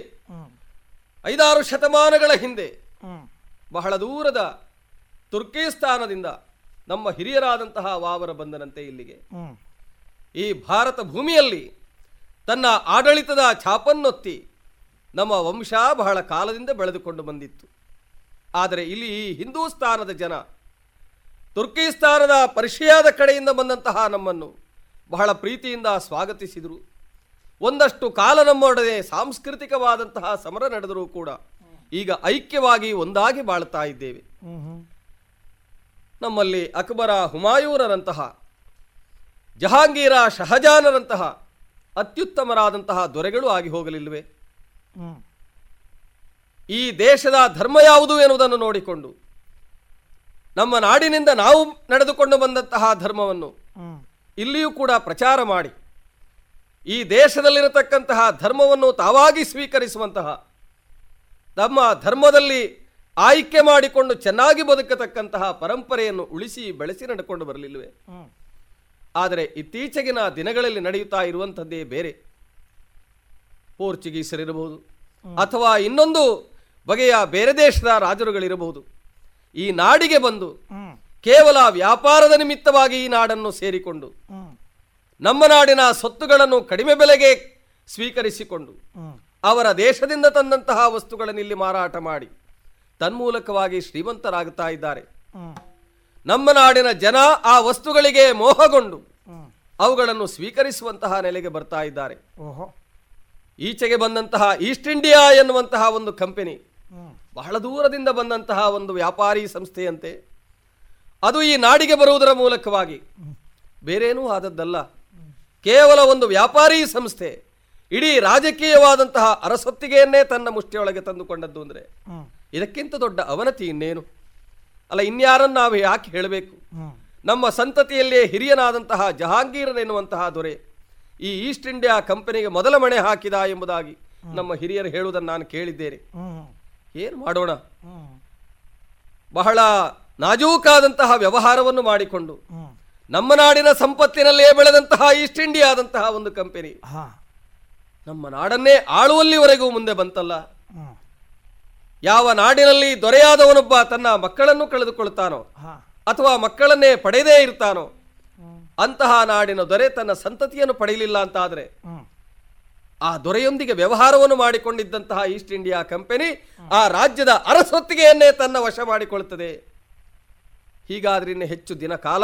ಐದಾರು ಶತಮಾನಗಳ ಹಿಂದೆ. ಬಹಳ ದೂರದ ತುರ್ಕಿಸ್ತಾನದಿಂದ ನಮ್ಮ ಹಿರಿಯರಾದಂತಹ ವಾವರ ಬಂದನಂತೆ ಇಲ್ಲಿಗೆ. ಈ ಭಾರತ ಭೂಮಿಯಲ್ಲಿ ತನ್ನ ಆಡಳಿತದ ಛಾಪನ್ನೊತ್ತಿ ನಮ್ಮ ವಂಶ ಬಹಳ ಕಾಲದಿಂದ ಬೆಳೆದುಕೊಂಡು ಬಂದಿತ್ತು. ಆದರೆ ಇಲ್ಲಿ ಈ ಹಿಂದೂಸ್ತಾನದ ಜನ ತುರ್ಕಿಸ್ತಾನದ ಪರ್ಷಿಯಾದ ಕಡೆಯಿಂದ ಬಂದಂತಹ ನಮ್ಮನ್ನು ಬಹಳ ಪ್ರೀತಿಯಿಂದ ಸ್ವಾಗತಿಸಿದರು. ಒಂದಷ್ಟು ಕಾಲ ನಮ್ಮೊಡನೆ ಸಾಂಸ್ಕೃತಿಕವಾದಂತಹ ಸಮರ ನಡೆದರೂ ಕೂಡ ಈಗ ಐಕ್ಯವಾಗಿ ಒಂದಾಗಿ ಬಾಳ್ತಾ ಇದ್ದೇವೆ. ನಮ್ಮಲ್ಲಿ ಅಕ್ಬರ ಹುಮಾಯೂರರಂತಹ ಜಹಾಂಗೀರ ಶಹಜಾನರಂತಹ ಅತ್ಯುತ್ತಮರಾದಂತಹ ದೊರೆಗಳು ಆಗಿ ಹೋಗಲಿಲ್ಲವೆ? ಈ ದೇಶದ ಧರ್ಮ ಯಾವುದು ಎನ್ನುವುದನ್ನು ನೋಡಿಕೊಂಡು ನಮ್ಮ ನಾಡಿನಿಂದ ನಾವು ನಡೆದುಕೊಂಡು ಬಂದಂತಹ ಧರ್ಮವನ್ನು ಇಲ್ಲಿಯೂ ಕೂಡ ಪ್ರಚಾರ ಮಾಡಿ ಈ ದೇಶದಲ್ಲಿರತಕ್ಕಂತಹ ಧರ್ಮವನ್ನು ತಾವಾಗಿ ಸ್ವೀಕರಿಸುವಂತಹ ನಮ್ಮ ಧರ್ಮದಲ್ಲಿ ಆಯ್ಕೆ ಮಾಡಿಕೊಂಡು ಚೆನ್ನಾಗಿ ಬದುಕತಕ್ಕಂತಹ ಪರಂಪರೆಯನ್ನು ಉಳಿಸಿ ಬೆಳೆಸಿ ನಡ್ಕೊಂಡು ಬರಲಿಲ್ಲವೆ? ಆದರೆ ಇತ್ತೀಚೆಗಿನ ದಿನಗಳಲ್ಲಿ ನಡೆಯುತ್ತಾ ಇರುವಂಥದ್ದೇ ಬೇರೆ. ಪೋರ್ಚುಗೀಸರಿರಬಹುದು ಅಥವಾ ಇನ್ನೊಂದು ಬಗೆಯ ಬೇರೆ ದೇಶದ ರಾಜರುಗಳಿರಬಹುದು ಈ ನಾಡಿಗೆ ಬಂದು ಕೇವಲ ವ್ಯಾಪಾರದ ನಿಮಿತ್ತವಾಗಿ ಈ ನಾಡನ್ನು ಸೇರಿಕೊಂಡು ನಮ್ಮ ನಾಡಿನ ಸೊತ್ತುಗಳನ್ನು ಕಡಿಮೆ ಬೆಲೆಗೆ ಸ್ವೀಕರಿಸಿಕೊಂಡು ಅವರ ದೇಶದಿಂದ ತಂದಂತಹ ವಸ್ತುಗಳನ್ನು ಇಲ್ಲಿ ಮಾರಾಟ ಮಾಡಿ ತನ್ಮೂಲಕವಾಗಿ ಶ್ರೀಮಂತರಾಗುತ್ತಾ ಇದ್ದಾರೆ. ನಮ್ಮ ನಾಡಿನ ಜನ ಆ ವಸ್ತುಗಳಿಗೆ ಮೋಹಗೊಂಡು ಅವುಗಳನ್ನು ಸ್ವೀಕರಿಸುವಂತಹ ನೆಲೆಗೆ ಬರ್ತಾ ಇದ್ದಾರೆ. ಈಚೆಗೆ ಬಂದಂತಹ ಈಸ್ಟ್ ಇಂಡಿಯಾ ಎನ್ನುವಂತಹ ಒಂದು ಕಂಪನಿ ಬಹಳ ದೂರದಿಂದ ಬಂದಂತಹ ಒಂದು ವ್ಯಾಪಾರಿ ಸಂಸ್ಥೆಯಂತೆ ಅದು ಈ ನಾಡಿಗೆ ಬರುವುದರ ಮೂಲಕವಾಗಿ ಬೇರೇನೂ ಆದದ್ದಲ್ಲ. ಕೇವಲ ಒಂದು ವ್ಯಾಪಾರಿ ಸಂಸ್ಥೆ ಇಡೀ ರಾಜಕೀಯವಾದಂತಹ ಅರಸೊತ್ತಿಗೆಯನ್ನೇ ತನ್ನ ಮುಷ್ಟಿಯೊಳಗೆ ತಂದುಕೊಂಡದ್ದು ಅಂದರೆ ಇದಕ್ಕಿಂತ ದೊಡ್ಡ ಅವನತಿ ಇನ್ನೇನು? ಅಲ್ಲ ಇನ್ಯಾರನ್ನು ನಾವು ಯಾಕೆ ಹೇಳಬೇಕು? ನಮ್ಮ ಸಂತತಿಯಲ್ಲೇ ಹಿರಿಯನಾದಂತಹ ಜಹಾಂಗೀರನ್ ಎನ್ನುವಂತಹ ದೊರೆ ಈ ಈಸ್ಟ್ ಇಂಡಿಯಾ ಕಂಪನಿಗೆ ಮೊದಲ ಮಣೆ ಹಾಕಿದ ಎಂಬುದಾಗಿ ನಮ್ಮ ಹಿರಿಯರು ಹೇಳುವುದನ್ನು ನಾನು ಕೇಳಿದ್ದೇನೆ. ಏನು ಮಾಡೋಣ? ಬಹಳ ನಾಜೂಕಾದಂತಹ ವ್ಯವಹಾರವನ್ನು ಮಾಡಿಕೊಂಡು ನಮ್ಮ ನಾಡಿನ ಸಂಪತ್ತಿನಲ್ಲೇ ಬೆಳೆದಂತಹ ಈಸ್ಟ್ ಇಂಡಿಯಾದಂತಹ ಒಂದು ಕಂಪನಿ. ನಮ್ಮ ನಾಡನ್ನೇ ಆಳುವಲ್ಲಿವರೆಗೂ ಮುಂದೆ ಬಂತಲ್ಲ? ಯಾವ ನಾಡಿನಲ್ಲಿ ದೊರೆಯಾದವನೊಬ್ಬ ತನ್ನ ಮಕ್ಕಳನ್ನು ಕಳೆದುಕೊಳ್ಳುತ್ತಾನೋ ಅಥವಾ ಮಕ್ಕಳನ್ನೇ ಪಡೆಯದೇ ಇರ್ತಾನೋ ಅಂತಹ ನಾಡಿನ ದೊರೆ ತನ್ನ ಸಂತತಿಯನ್ನು ಪಡೆಯಲಿಲ್ಲ ಅಂತಾದರೆ ಆ ದೊರೆಯೊಂದಿಗೆ ವ್ಯವಹಾರವನ್ನು ಮಾಡಿಕೊಂಡಿದ್ದಂತಹ ಈಸ್ಟ್ ಇಂಡಿಯಾ ಕಂಪನಿ ಆ ರಾಜ್ಯದ ಅರಸೊತ್ತಿಗೆಯನ್ನೇ ತನ್ನ ವಶ ಮಾಡಿಕೊಳ್ಳುತ್ತದೆ ಹೀಗಾದ್ರೆ ಇನ್ನು ಹೆಚ್ಚು ದಿನ ಕಾಲ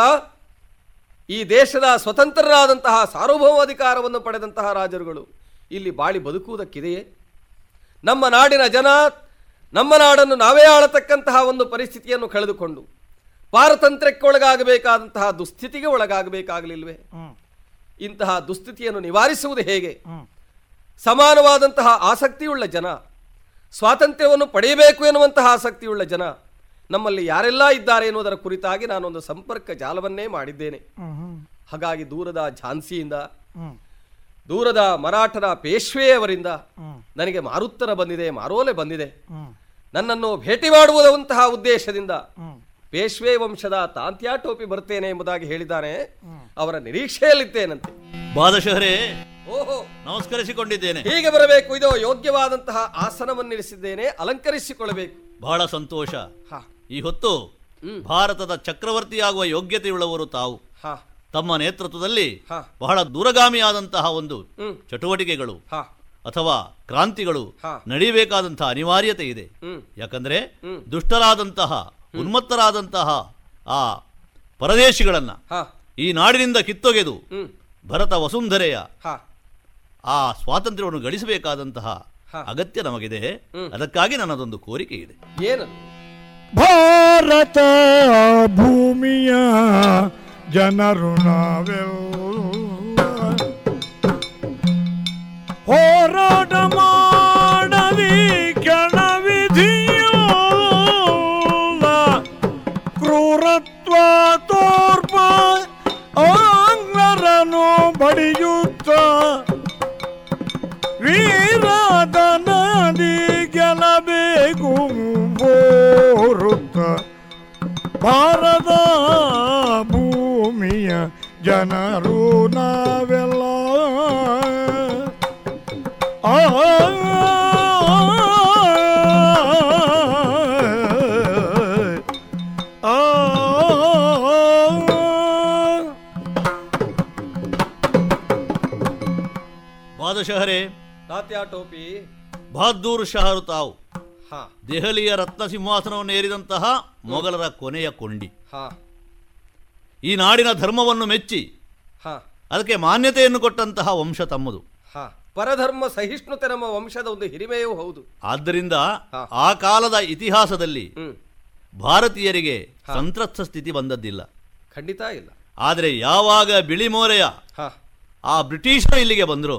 ಈ ದೇಶದ ಸ್ವತಂತ್ರರಾದಂತಹ ಸಾರ್ವಭೌಮಾಧಿಕಾರವನ್ನು ಪಡೆದಂತಹ ರಾಜರುಗಳು ಇಲ್ಲಿ ಬಾಳಿ ಬದುಕುವುದಕ್ಕಿದೆಯೇ? ನಮ್ಮ ನಾಡಿನ ಜನ ನಮ್ಮ ನಾಡನ್ನು ನಾವೇ ಆಳತಕ್ಕಂತಹ ಒಂದು ಪರಿಸ್ಥಿತಿಯನ್ನು ಕಳೆದುಕೊಂಡು ಪಾರತಂತ್ರ್ಯಕ್ಕೆ ಒಳಗಾಗಬೇಕಾದಂತಹ ದುಸ್ಥಿತಿಗೆ ಒಳಗಾಗಬೇಕಾಗಲಿಲ್ವೇ? ಇಂತಹ ದುಸ್ಥಿತಿಯನ್ನು ನಿವಾರಿಸುವುದು ಹೇಗೆ? ಸಮಾನವಾದಂತಹ ಆಸಕ್ತಿಯುಳ್ಳ ಜನ ಸ್ವಾತಂತ್ರ್ಯವನ್ನು ಪಡೆಯಬೇಕು ಎನ್ನುವಂತಹ ಆಸಕ್ತಿಯುಳ್ಳ ಜನ ನಮ್ಮಲ್ಲಿ ಯಾರೆಲ್ಲ ಇದ್ದಾರೆ ಎನ್ನುವುದರ ಕುರಿತಾಗಿ ನಾನೊಂದು ಸಂಪರ್ಕ ಜಾಲವನ್ನೇ ಮಾಡಿದ್ದೇನೆ. ಹಾಗಾಗಿ ದೂರದ ಝಾನ್ಸಿಯಿಂದ ದೂರದ ಮರಾಠರ ಪೇಶ್ವೆಯವರಿಂದ ನನಗೆ ಮಾರುತ್ತರ ಬಂದಿದೆ ಮಾರೋಲೆ ಬಂದಿದೆ. ನನ್ನನ್ನು ಭೇಟಿ ಮಾಡುವುದಂತಹ ಉದ್ದೇಶದಿಂದ ಪೇಶ್ವೆ ವಂಶದ ತಾಂತ್ಯಾ ಟೋಪಿ ಬರ್ತೇನೆ ಎಂಬುದಾಗಿ ಹೇಳಿದ್ದಾನೆ. ಅವರ ನಿರೀಕ್ಷೆಯಲ್ಲಿದ್ದೇನಂತೆ. ಬಾದಶಹರೇ ಓಹೋ. ನಮಸ್ಕರಿಸಿಕೊಂಡಿದ್ದೇನೆ. ಹೀಗೆ ಬರಬೇಕು ಇದು ಯೋಗ್ಯವಾದಂತಹ ಆಸನವನ್ನಿರಿಸಿದ್ದೇನೆ ಅಲಂಕರಿಸಿಕೊಳ್ಳಬೇಕು. ಬಹಳ ಸಂತೋಷ. ಈ ಹೊತ್ತು ಭಾರತದ ಚಕ್ರವರ್ತಿಯಾಗುವ ಯೋಗ್ಯತೆಯುಳ್ಳವರು ತಾವು. ತಮ್ಮ ನೇತೃತ್ವದಲ್ಲಿ ಹಾ. ಬಹಳ ದೂರಗಾಮಿಯಾದಂತಹ ಒಂದು ಹ್ಮ್. ಚಟುವಟಿಕೆಗಳು. ಹಾ. ಅಥವಾ ಕ್ರಾಂತಿಗಳು. ನಡೀಬೇಕಾದಂತಹ ಅನಿವಾರ್ಯತೆ ಇದೆ. ಯಾಕಂದ್ರೆ. ದುಷ್ಟರಾದಂತಹ ಉನ್ಮತ್ತರಾದಂತಹ ಆ ಪರದೇಶಿಗಳನ್ನ ಈ ನಾಡಿನಿಂದ ಕಿತ್ತೊಗೆದು ಭರತ ವಸುಂಧರೆಯ ಆ ಸ್ವಾತಂತ್ರ್ಯವನ್ನು ಗಳಿಸಬೇಕಾದಂತಹ ಅಗತ್ಯ ನಮಗಿದೆ. ಅದಕ್ಕಾಗಿ ನನ್ನದೊಂದು ಕೋರಿಕೆ ಇದೆ. ಏನು? ಭಾರತ ಭೂಮಿಯ ಜನರು ನಾವೆಲ್ಲ ಹೋರಾಟ ಮಾಡದಿ ಶಹರು ತಾವು ದೆಹಲಿಯ ರತ್ನ ಸಿಂಹಾಸನವನ್ನು ಏರಿದಂತಹ ಮೊಘಲರ ಕೊನೆಯ ಕೊಂಡಿ ಈ ನಾಡಿನ ಧರ್ಮವನ್ನು ಮೆಚ್ಚಿ ಅದಕ್ಕೆ ಮಾನ್ಯತೆಯನ್ನು ಕೊಟ್ಟಂತಹ ವಂಶ ತಮ್ಮದು. ಪರಧರ್ಮ ಸಹಿಷ್ಣುತೆ ನಮ್ಮ ವಂಶದ ಒಂದು ಹಿರಿಮೆಯೂ ಹೌದು. ಆದ್ದರಿಂದ ಆ ಕಾಲದ ಇತಿಹಾಸದಲ್ಲಿ ಭಾರತೀಯರಿಗೆ ಸಂತ್ರಸ್ತ ಸ್ಥಿತಿ ಬಂದದ್ದಿಲ್ಲ. ಖಂಡಿತ ಇಲ್ಲ. ಆದರೆ ಯಾವಾಗ ಬಿಳಿ ಮೋರೆಯ ಹಾ. ಆ ಬ್ರಿಟಿಷರು ಇಲ್ಲಿಗೆ ಬಂದರು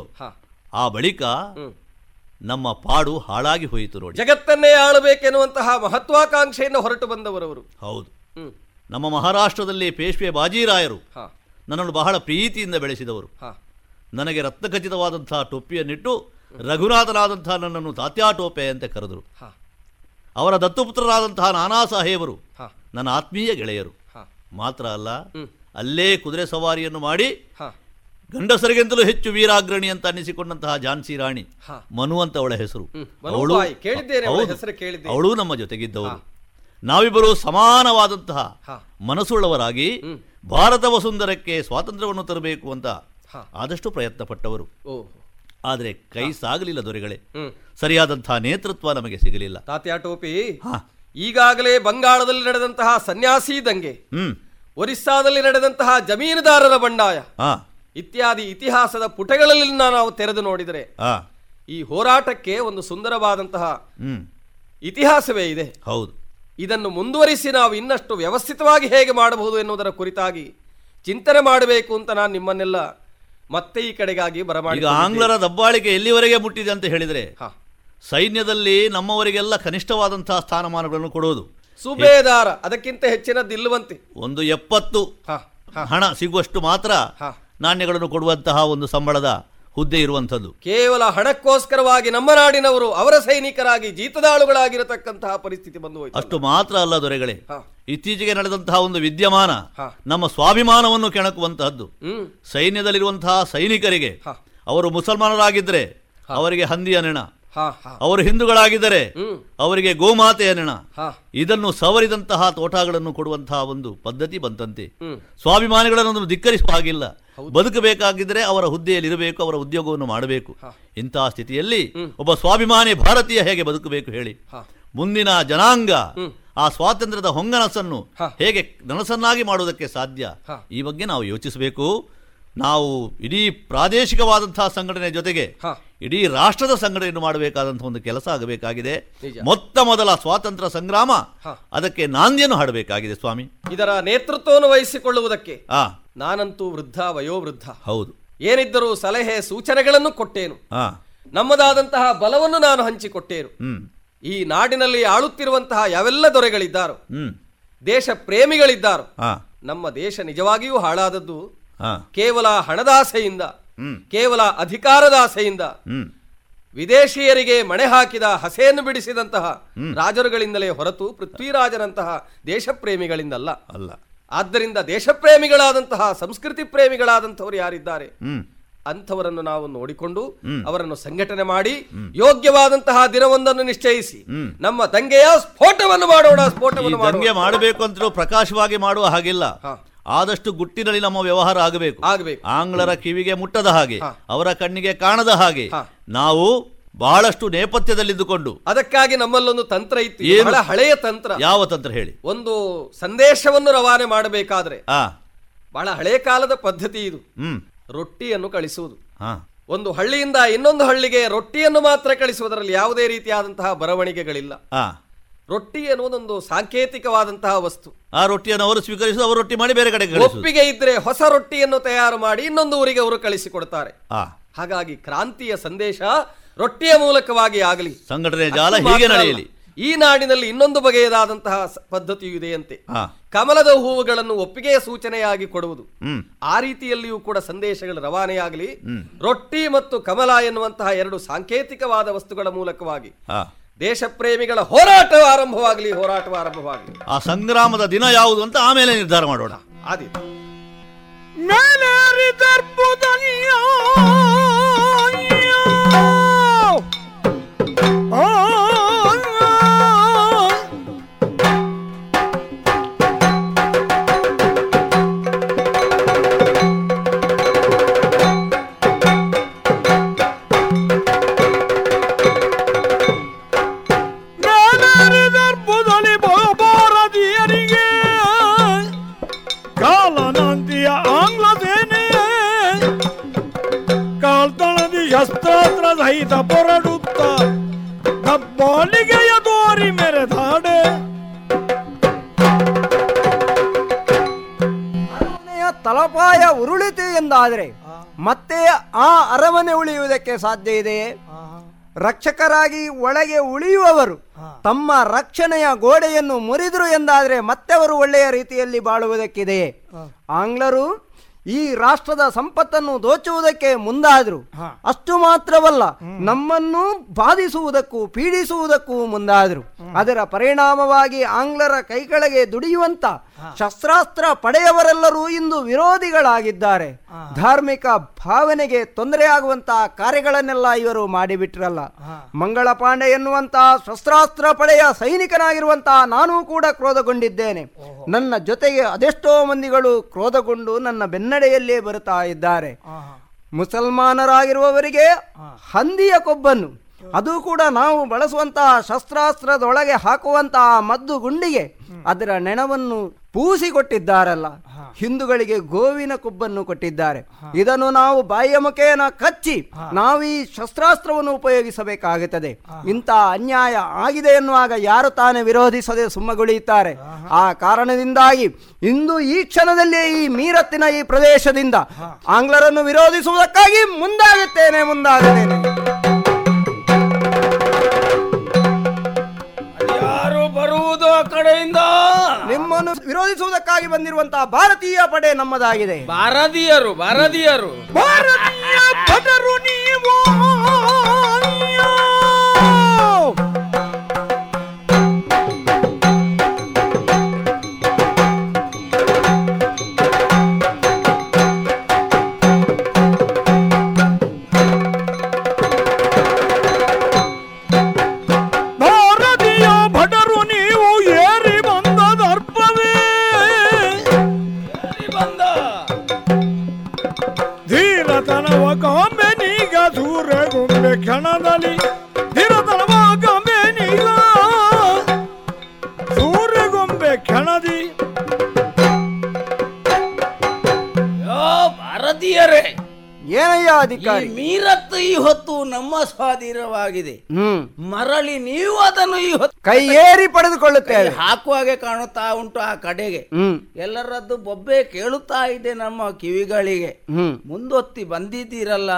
ಆ ಬಳಿಕ ನಮ್ಮ ಪಾಡು ಹಾಳಾಗಿ ಹೋಯಿತು ನೋಡಿ. ಜಗತ್ತನ್ನೇ ಆಳಬೇಕೆನ್ನುವಂತಹ ಮಹತ್ವಾಕಾಂಕ್ಷೆಯಿಂದ ಹೊರಟು ಬಂದವರವರು. ಹೌದು. ನಮ್ಮ ಮಹಾರಾಷ್ಟ್ರದಲ್ಲಿ ಪೇಶ್ವೆ ಬಾಜಿರಾಯರು ನನ್ನನ್ನು ಬಹಳ ಪ್ರೀತಿಯಿಂದ ಬೆಳೆಸಿದವರು. ನನಗೆ ರತ್ನಖಚಿತವಾದಂತಹ ಟೊಪ್ಪಿಯನ್ನಿಟ್ಟು ರಘುನಾಥನಾದಂತಹ ನನ್ನನ್ನು ತಾತ್ಯಾ ಟೋಪೆ ಅಂತ ಕರೆದರು. ಅವರ ದತ್ತುಪುತ್ರರಾದಂತಹ ನಾನಾ ಸಾಹೇಬರು ನನ್ನ ಆತ್ಮೀಯ ಗೆಳೆಯರು. ಮಾತ್ರ ಅಲ್ಲ ಅಲ್ಲೇ ಕುದುರೆ ಸವಾರಿಯನ್ನು ಮಾಡಿ ಗಂಡಸರಿಗಿಂತಲೂ ಹೆಚ್ಚು ವೀರಾಗ್ರಣಿ ಅಂತ ಅನ್ನಿಸಿಕೊಂಡಂತಹ ಝಾನ್ಸಿ ರಾಣಿ ಮನು ಅಂತ ಅವಳ ಹೆಸರು. ಅವಳು. ಅವಳ ನಮ್ಮ ಜೊತೆಗಿದ್ದವರು ನಾವಿಬ್ಬರು ಸಮಾನವಾದಂತಹ. ಮನಸ್ಸುಳ್ಳವರಾಗಿ. ಭಾರತ ವಸುಂಧರಕ್ಕೆ ಸ್ವಾತಂತ್ರ್ಯವನ್ನು ತರಬೇಕು ಅಂತ. ಆದಷ್ಟು ಪ್ರಯತ್ನ ಪಟ್ಟವರು ಆದರೆ ಕೈ ಸಾಗಲಿಲ್ಲ ದೊರೆಗಳೇ. ಸರಿಯಾದಂತಹ ನೇತೃತ್ವ ನಮಗೆ ಸಿಗಲಿಲ್ಲ. ತಾತ್ಯಾ ಟೋಪಿ. ಈಗಾಗಲೇ ಬಂಗಾಳದಲ್ಲಿ ನಡೆದಂತಹ ಸನ್ಯಾಸಿ ದಂಗೆ ಹ್ಮ್. ಒರಿಸ್ಸಾದಲ್ಲಿ ನಡೆದಂತಹ ಜಮೀನುದಾರರ ಬಂಡಾಯ ಇತ್ಯಾದಿ ಇತಿಹಾಸದ ಪುಟಗಳಲ್ಲಿ ನಾವು ತೆರೆದು ನೋಡಿದರೆ ಈ ಹೋರಾಟಕ್ಕೆ ಒಂದು ಸುಂದರವಾದಂತಹ ಇತಿಹಾಸವೇ ಇದೆ. ಹೌದು. ಇದನ್ನು ಮುಂದುವರಿಸಿ ನಾವು ಇನ್ನಷ್ಟು ವ್ಯವಸ್ಥಿತವಾಗಿ ಹೇಗೆ ಮಾಡಬಹುದು ಎನ್ನುವುದರ ಕುರಿತಾಗಿ ಚಿಂತನೆ ಮಾಡಬೇಕು ಅಂತ ನಾನು ನಿಮ್ಮನ್ನೆಲ್ಲ ಮತ್ತೆ ಈ ಕಡೆಗಾಗಿ ಬರಮಾಡಿ ಆಂಗ್ಲರ ದಬ್ಬಾಳಿಕೆ ಎಲ್ಲಿವರೆಗೆ ಮುಟ್ಟಿದೆ ಅಂತ ಹೇಳಿದರೆ ಹಾ. ಸೈನ್ಯದಲ್ಲಿ ನಮ್ಮವರಿಗೆಲ್ಲ ಕನಿಷ್ಠವಾದಂತಹ ಸ್ಥಾನಮಾನಗಳನ್ನು ಕೊಡುವುದು. ಸುಬೇದಾರ ಅದಕ್ಕಿಂತ ಹೆಚ್ಚಿನದಿಲ್ಲವಂತೆ ಒಂದು ಎಪ್ಪತ್ತು ಹಣ ಸಿಗುವಷ್ಟು ಮಾತ್ರ ಹಾ. ನಾಣ್ಯಗಳನ್ನು ಕೊಡುವಂತಹ ಒಂದು ಸಂಬಳದ ಹುದ್ದೆ ಇರುವಂಥದ್ದು. ಕೇವಲ ಹಣಕ್ಕೋಸ್ಕರವಾಗಿ ನಮ್ಮ ನಾಡಿನವರು ಅವರ ಸೈನಿಕರಾಗಿ ಜೀತದಾಳುಗಳಾಗಿರತಕ್ಕಂತಹ ಪರಿಸ್ಥಿತಿ ಬಂದು ಹೋಯ್ತು ಅಷ್ಟು ಮಾತ್ರ ಅಲ್ಲ ದೊರೆಗಳೇ. ಇತ್ತೀಚೆಗೆ ನಡೆದಂತಹ ಒಂದು ವಿದ್ಯಮಾನ ನಮ್ಮ ಸ್ವಾಭಿಮಾನವನ್ನು ಕೆಣಕುವಂತಹದ್ದು. ಸೈನ್ಯದಲ್ಲಿರುವಂತಹ ಸೈನಿಕರಿಗೆ ಅವರು ಮುಸಲ್ಮಾನರಾಗಿದ್ದರೆ ಅವರಿಗೆ ಹಂದಿಯ ನೆಣ. ಅವರು ಹಿಂದೂಗಳಾಗಿದ್ದರೆ ಅವರಿಗೆ ಗೋಮಾತೆ ಏನಣ ಇದನ್ನು ಸವರಿದಂತಹ ತೋಟಗಳನ್ನು ಕೊಡುವಂತಹ ಒಂದು ಪದ್ಧತಿ ಬಂತಂತೆ. ಸ್ವಾಭಿಮಾನಿಗಳನ್ನು ಧಿಕ್ಕರಿಸುವ ಹಾಗಿಲ್ಲ. ಬದುಕಬೇಕಾಗಿದ್ದರೆ ಅವರ ಹುದ್ದೆಯಲ್ಲಿ ಇರಬೇಕು ಅವರ ಉದ್ಯೋಗವನ್ನು ಮಾಡಬೇಕು. ಇಂತಹ ಸ್ಥಿತಿಯಲ್ಲಿ ಒಬ್ಬ ಸ್ವಾಭಿಮಾನಿ ಭಾರತೀಯ ಹೇಗೆ ಬದುಕಬೇಕು ಹೇಳಿ. ಮುಂದಿನ ಜನಾಂಗ ಆ ಸ್ವಾತಂತ್ರ್ಯದ ಹೊಂಗನಸನ್ನು ಹೇಗೆ ನನಸನ್ನಾಗಿ ಮಾಡುವುದಕ್ಕೆ ಸಾಧ್ಯ ಈ ಬಗ್ಗೆ ನಾವು ಯೋಚಿಸಬೇಕು. ನಾವು ಇಡೀ ಪ್ರಾದೇಶಿಕವಾದಂತಹ ಸಂಘಟನೆ ಜೊತೆಗೆ. ಇಡೀ ರಾಷ್ಟ್ರದ ಸಂಘಟನೆಯನ್ನು ಮಾಡಬೇಕಾದಂತಹ ಒಂದು ಕೆಲಸ ಆಗಬೇಕಾಗಿದೆ. ಮೊತ್ತ ಮೊದಲ ಸ್ವಾತಂತ್ರ್ಯ ಸಂಗ್ರಾಮ ಅದಕ್ಕೆ ನಾಂದಿಯನ್ನು ಹಾಡಬೇಕಾಗಿದೆ ಸ್ವಾಮಿ. ಇದರ ನೇತೃತ್ವವನ್ನು ವಹಿಸಿಕೊಳ್ಳುವುದಕ್ಕೆ ನಾನಂತೂ ವೃದ್ಧ ವಯೋವೃದ್ಧ. ಹೌದು. ಏನಿದ್ದರೂ ಸಲಹೆ ಸೂಚನೆಗಳನ್ನು ಕೊಟ್ಟೇನು. ನಮ್ಮದಾದಂತಹ ಬಲವನ್ನು ನಾನು ಹಂಚಿಕೊಟ್ಟೇನು. ಈ ನಾಡಿನಲ್ಲಿ ಆಳುತ್ತಿರುವಂತಹ ಯಾವೆಲ್ಲ ದೊರೆಗಳಿದ್ದಾರೋ ದೇಶ ಪ್ರೇಮಿಗಳಿದ್ದಾರೋ ಹಾ. ನಮ್ಮ ದೇಶ ನಿಜವಾಗಿಯೂ ಹಾಳಾದದ್ದು ಕೇವಲ ಹಣದಾಸೆಯಿಂದ ಕೇವಲ ಅಧಿಕಾರದಾಸೆಯಿಂದ ಆಸೆಯಿಂದ ವಿದೇಶಿಯರಿಗೆ ಮಣೆ ಹಾಕಿದ ಹಸೆಯನ್ನು ಬಿಡಿಸಿದಂತಹ ರಾಜರುಗಳಿಂದಲೇ ಹೊರತು ಪೃಥ್ವಿರಾಜರಂತಹ ದೇಶಪ್ರೇಮಿಗಳಿಂದಲ್ಲ. ಅಲ್ಲ. ಆದ್ದರಿಂದ ದೇಶ ಪ್ರೇಮಿಗಳಾದಂತಹ ಸಂಸ್ಕೃತಿ ಪ್ರೇಮಿಗಳಾದಂಥವರು ಯಾರಿದ್ದಾರೆ? ಅಂಥವರನ್ನು ನಾವು ನೋಡಿಕೊಂಡು ಅವರನ್ನು ಸಂಘಟನೆ ಮಾಡಿ ಯೋಗ್ಯವಾದಂತಹ ದಿನವೊಂದನ್ನು ನಿಶ್ಚಯಿಸಿ ನಮ್ಮ ದಂಗೆಯ ಸ್ಫೋಟವನ್ನು ಮಾಡೋಣ ಸ್ಫೋಟವನ್ನು ಮಾಡಬೇಕು ಅಂತ ಪ್ರಕಾಶವಾಗಿ ಮಾಡುವ ಹಾಗಿಲ್ಲ. ಆದಷ್ಟು ಗುಟ್ಟಿನಲ್ಲಿ ನಮ್ಮ ವ್ಯವಹಾರ ಆಗಬೇಕು. ಆಗಬೇಕು. ಆಂಗ್ಲರ ಕಿವಿಗೆ ಮುಟ್ಟದ ಹಾಗೆ ಅವರ ಕಣ್ಣಿಗೆ ಕಾಣದ ಹಾಗೆ ನಾವು ಬಹಳಷ್ಟು ನೇಪಥ್ಯದಲ್ಲಿದ್ದುಕೊಂಡು ಅದಕ್ಕಾಗಿ ನಮ್ಮಲ್ಲೊಂದು ತಂತ್ರ ಇತ್ತು. ಹಳೆಯ ತಂತ್ರ. ಯಾವ ತಂತ್ರ ಹೇಳಿ? ಒಂದು ಸಂದೇಶವನ್ನು ರವಾನೆ ಮಾಡಬೇಕಾದ್ರೆ ಬಹಳ ಹಳೆಯ ಕಾಲದ ಪದ್ಧತಿ ಇದು. ಹ್ಮ್. ರೊಟ್ಟಿಯನ್ನು ಕಳಿಸುವುದು. ಹಾ. ಒಂದು ಹಳ್ಳಿಯಿಂದ ಇನ್ನೊಂದು ಹಳ್ಳಿಗೆ ರೊಟ್ಟಿಯನ್ನು ಮಾತ್ರ ಕಳಿಸುವುದರಲ್ಲಿ ಯಾವುದೇ ರೀತಿಯಾದಂತಹ ಬರವಣಿಗೆಗಳಿಲ್ಲ. ರೊಟ್ಟಿ ಎನ್ನುವುದೊಂದು ಸಾಂಕೇತಿಕವಾದಂತಹ ವಸ್ತು. ಆ ರೊಟ್ಟಿಯನ್ನು ಅವರು ಸ್ವೀಕರಿಸಿ ಅವರು ರೊಟ್ಟಿ ಮಾಡಿ ಬೇರೆ ಕಡೆ ಒಪ್ಪಿಗೆ ಇದ್ರೆ ಹೊಸ ರೊಟ್ಟಿಯನ್ನು ತಯಾರು ಮಾಡಿ ಇನ್ನೊಂದು ಊರಿಗೆ ಅವರು ಕಳಿಸಿಕೊಡ್ತಾರೆ. ಹಾಗಾಗಿ ಕ್ರಾಂತಿಯ ಸಂದೇಶ ರೊಟ್ಟಿಯ ಮೂಲಕವಾಗಿ ಆಗಲಿ. ಸಂಘಟನೆ ಜಾಲ ಹೀಗೆ ನಡೆಯಲಿ. ಈ ನಾಡಿನಲ್ಲಿ ಇನ್ನೊಂದು ಬಗೆಯದಾದಂತಹ ಪದ್ಧತಿಯು ಇದೆಯಂತೆ. ಕಮಲದ ಹೂವುಗಳನ್ನು ಒಪ್ಪಿಗೆಯ ಸೂಚನೆಯಾಗಿ ಕೊಡುವುದು. ಆ ರೀತಿಯಲ್ಲಿಯೂ ಕೂಡ ಸಂದೇಶಗಳು ರವಾನೆಯಾಗಲಿ. ರೊಟ್ಟಿ ಮತ್ತು ಕಮಲ ಎನ್ನುವಂತಹ ಎರಡು ಸಾಂಕೇತಿಕವಾದ ವಸ್ತುಗಳ ಮೂಲಕವಾಗಿ. ಆ ದೇಶ ಪ್ರೇಮಿಗಳ ಹೋರಾಟ ಆರಂಭವಾಗಲಿ ಹೋರಾಟ ಆರಂಭವಾಗಲಿ. ಆ ಸಂಗ್ರಾಮದ ದಿನ ಯಾವುದು ಅಂತ ಆಮೇಲೆ ನಿರ್ಧಾರ ಮಾಡೋಣ. ಆದಿತ್ತು ಶಸ್ತ್ರಾಸ್ತ್ರ ಸಹಿತ ಪೊರಡುತ್ತ ದಬ್ಬಾಲಿಗೆಯ ದೋರಿ ಮೆರೆದಾಡೆ. ತಲಪಾಯ ಉರುಳಿತು ಎಂದಾದರೆ ಮತ್ತೆ ಆ ಅರಮನೆ ಉಳಿಯುವುದಕ್ಕೆ ಸಾಧ್ಯ ಇದೆಯೇ? ರಕ್ಷಕರಾಗಿ ಒಳಗೆ ಉಳಿಯುವವರು ತಮ್ಮ ರಕ್ಷಣೆಯ ಗೋಡೆಯನ್ನು ಮುರಿದರು ಎಂದಾದರೆ ಮತ್ತೆ ಅವರು ಒಳ್ಳೆಯ ರೀತಿಯಲ್ಲಿ ಬಾಳುವುದಕ್ಕಿದೆಯೇ? ಆಂಗ್ಲರು ಈ ರಾಷ್ಟ್ರದ ಸಂಪತ್ತನ್ನು ದೋಚುವುದಕ್ಕೆ ಮುಂದಾದ್ರು. ಅಷ್ಟು ಮಾತ್ರವಲ್ಲ ನಮ್ಮನ್ನು ಬಾಧಿಸುವುದಕ್ಕೂ ಪೀಡಿಸುವುದಕ್ಕೂ ಮುಂದಾದ್ರು. ಅದರ ಪರಿಣಾಮವಾಗಿ ಆಂಗ್ಲರ ಕೈಕೆಳಗೆ ದುಡಿಯುವಂತ ಶಸ್ತ್ರಾಸ್ತ್ರ ಪಡೆಯವರೆಲ್ಲರೂ ಇಂದು ವಿರೋಧಿಗಳಾಗಿದ್ದಾರೆ. ಧಾರ್ಮಿಕ ಭಾವನೆಗೆ ತೊಂದರೆಯಾಗುವಂತಹ ಕಾರ್ಯಗಳನ್ನೆಲ್ಲ ಇವರು ಮಾಡಿಬಿಟ್ರಲ್ಲ. ಮಂಗಳ ಪಾಂಡೆ ಎನ್ನುವಂತಹ ಶಸ್ತ್ರಾಸ್ತ್ರ ಪಡೆಯ ಸೈನಿಕನಾಗಿರುವಂತಹ ನಾನೂ ಕೂಡ ಕ್ರೋಧಗೊಂಡಿದ್ದೇನೆ. ನನ್ನ ಜೊತೆಗೆ ಅದೆಷ್ಟೋ ಮಂದಿಗಳು ಕ್ರೋಧಗೊಂಡು ನನ್ನ ಬೆನ್ನಡೆಯಲ್ಲೇ ಬರುತ್ತಾ ಇದ್ದಾರೆ. ಮುಸಲ್ಮಾನರಾಗಿರುವವರಿಗೆ ಹಂದಿಯ ಕೊಬ್ಬನ್ನು ಅದು ಕೂಡ ನಾವು ಬಳಸುವಂತಹ ಶಸ್ತ್ರಾಸ್ತ್ರದೊಳಗೆ ಹಾಕುವಂತಹ ಮದ್ದು ಗುಂಡಿಗೆ ಅದರ ನೆಣವನ್ನು ಪೂಸಿ ಕೊಟ್ಟಿದ್ದಾರಲ್ಲ ಹಿಂದೂಗಳಿಗೆ ಗೋವಿನ ಕೊಬ್ಬನ್ನು ಕೊಟ್ಟಿದ್ದಾರೆ. ಇದನ್ನು ನಾವು ಬಾಯಿಯ ಮುಖೇನ ಕಚ್ಚಿ ನಾವು ಈ ಶಸ್ತ್ರಾಸ್ತ್ರವನ್ನು ಉಪಯೋಗಿಸಬೇಕಾಗುತ್ತದೆ. ಇಂಥ ಅನ್ಯಾಯ ಆಗಿದೆ ಎನ್ನುವಾಗ ಯಾರು ತಾನೇ ವಿರೋಧಿಸದೆ ಸುಮ್ಮಗುಳಿಯುತ್ತಾರೆ? ಆ ಕಾರಣದಿಂದಾಗಿ ಇಂದು ಈ ಕ್ಷಣದಲ್ಲಿ ಈ ಮೀರತ್ತಿನ ಈ ಪ್ರದೇಶದಿಂದ ಆಂಗ್ಲರನ್ನು ವಿರೋಧಿಸುವುದಕ್ಕಾಗಿ ಮುಂದಾಗುತ್ತೇನೆ ಮುಂದಾಗುತ್ತೇನೆ. ಯಾರು ಬರುವುದು ಕಡೆಯಿಂದ? ವಿರೋಧಿಸುವುದಕ್ಕಾಗಿ ಬಂದಿರುವಂತಹ ಭಾರತೀಯ ಪಡೆ ನಮ್ಮದಾಗಿದೆ. ಭಾರತೀಯರು ಭಾರತೀಯರು. ಭಾರತೀಯ ಭಟರು ನೀವು! ಹ್ಮ್. ಮರಳಿ ನೀವು ಅದನ್ನು ಈ ಕೈ ಏರಿ ಪಡೆದುಕೊಳ್ಳುತ್ತೇವೆ. ಹಾಕುವಾಗೆ ಕಾಣುತ್ತಾ ಉಂಟು ಆ ಕಡೆಗೆ. ಎಲ್ಲರದ್ದು ಬೊಬ್ಬೆ ಕೇಳುತ್ತಾ ಇದೆ ನಮ್ಮ ಕಿವಿಗಳಿಗೆ. ಮುಂದೊತ್ತಿ ಬಂದಿದ್ದೀರಲ್ಲ?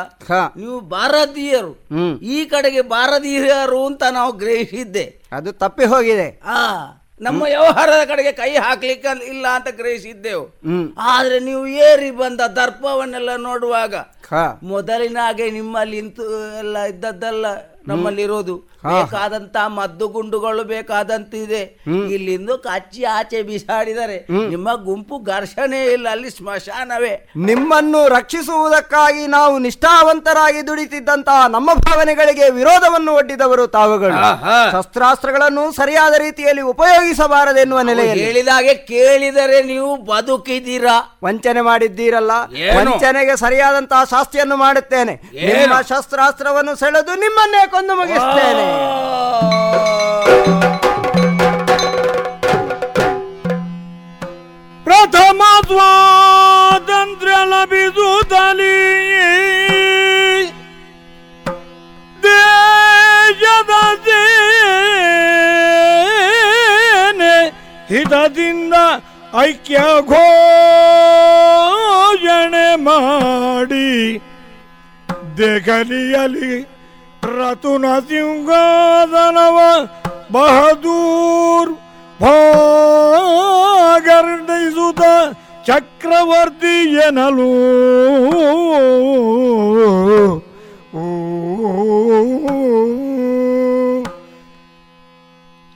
ನೀವು ಭಾರತೀಯರು. ಈ ಕಡೆಗೆ ಭಾರತೀಯರು ಅಂತ ನಾವು ಗ್ರಹಿಸಿದ್ದೆ. ಅದು ತಪ್ಪಿ ಹೋಗಿದೆ. ಆ ನಮ್ಮ ವ್ಯವಹಾರದ ಕಡೆಗೆ ಕೈ ಹಾಕ್ಲಿಕ್ಕೆ ಇಲ್ಲ ಅಂತ ಗ್ರಹಿಸಿದ್ದೆವು. ಆದ್ರೆ ನೀವು ಏರಿ ಬಂದ ದರ್ಪವನ್ನೆಲ್ಲ ನೋಡುವಾಗ ಮೊದಲಿನ ಹಾಗೆ ನಿಮ್ಮಲ್ಲಿ ಇಂತು ಎಲ್ಲ ಇದ್ದದ್ದಲ್ಲ. ನಮ್ಮಲ್ಲಿರೋದು. ಬೇಕಾದಂತ ಮದ್ದು ಗುಂಡುಗಳು ಬೇಕಾದಂತಿದೆ. ಇಲ್ಲಿಂದ ಕಚ್ಚಿ ಆಚೆ ಬಿಸಾಡಿದರೆ ನಿಮ್ಮ ಗುಂಪು ಘರ್ಷಣೆ ಇಲ್ಲ ಅಲ್ಲಿ ಸ್ಮಶಾನವೇ ನಿಮ್ಮನ್ನು ರಕ್ಷಿಸುವುದಕ್ಕಾಗಿ ನಾವು ನಿಷ್ಠಾವಂತರಾಗಿ ದುಡಿತಿದ್ದಂತಹ ನಮ್ಮ ಭಾವನೆಗಳಿಗೆ ವಿರೋಧವನ್ನು ಒಡ್ಡಿದವರು ತಾವುಗಳು. ಶಸ್ತ್ರಾಸ್ತ್ರಗಳನ್ನು ಸರಿಯಾದ ರೀತಿಯಲ್ಲಿ ಉಪಯೋಗಿಸಬಾರದೆನ್ನುವ ನೆಲೆಯಲ್ಲಿ. ಹೇಳಿದಾಗೆ ಕೇಳಿದರೆ ನೀವು ಬದುಕಿದ್ದೀರಾ? ವಂಚನೆ ಮಾಡಿದ್ದೀರಲ್ಲ? ವಂಚನೆಗೆ ಸರಿಯಾದಂತಹ ಶಾಸ್ತಿಯನ್ನು ಮಾಡುತ್ತೇನೆ. ನಿಮ್ಮ ಶಸ್ತ್ರಾಸ್ತ್ರವನ್ನು ಸೆಳೆದು ನಿಮ್ಮನ್ನೇ ಕೊಂದು ಮುಗಿಸ್ತೇನೆ. ಪ್ರಥಮ ಸ್ವಾತಂತ್ರ್ಯ ಲಭಿಸುತ್ತಲೀ ದೇಶದ ಸೇನೆ ಹಿತದಿಂದ ಐಕ್ಯ ಘೋಷಣೆ ಮಾಡಿ ದೆಹಲಿಯಲ್ಲಿ ರತುನ ಸಿಂಹಾಸನವ ಬಹದೂರ್ ಭಾಗರ್ಣಿಸುತ್ತ ಚಕ್ರವರ್ತಿ ಎನಲು.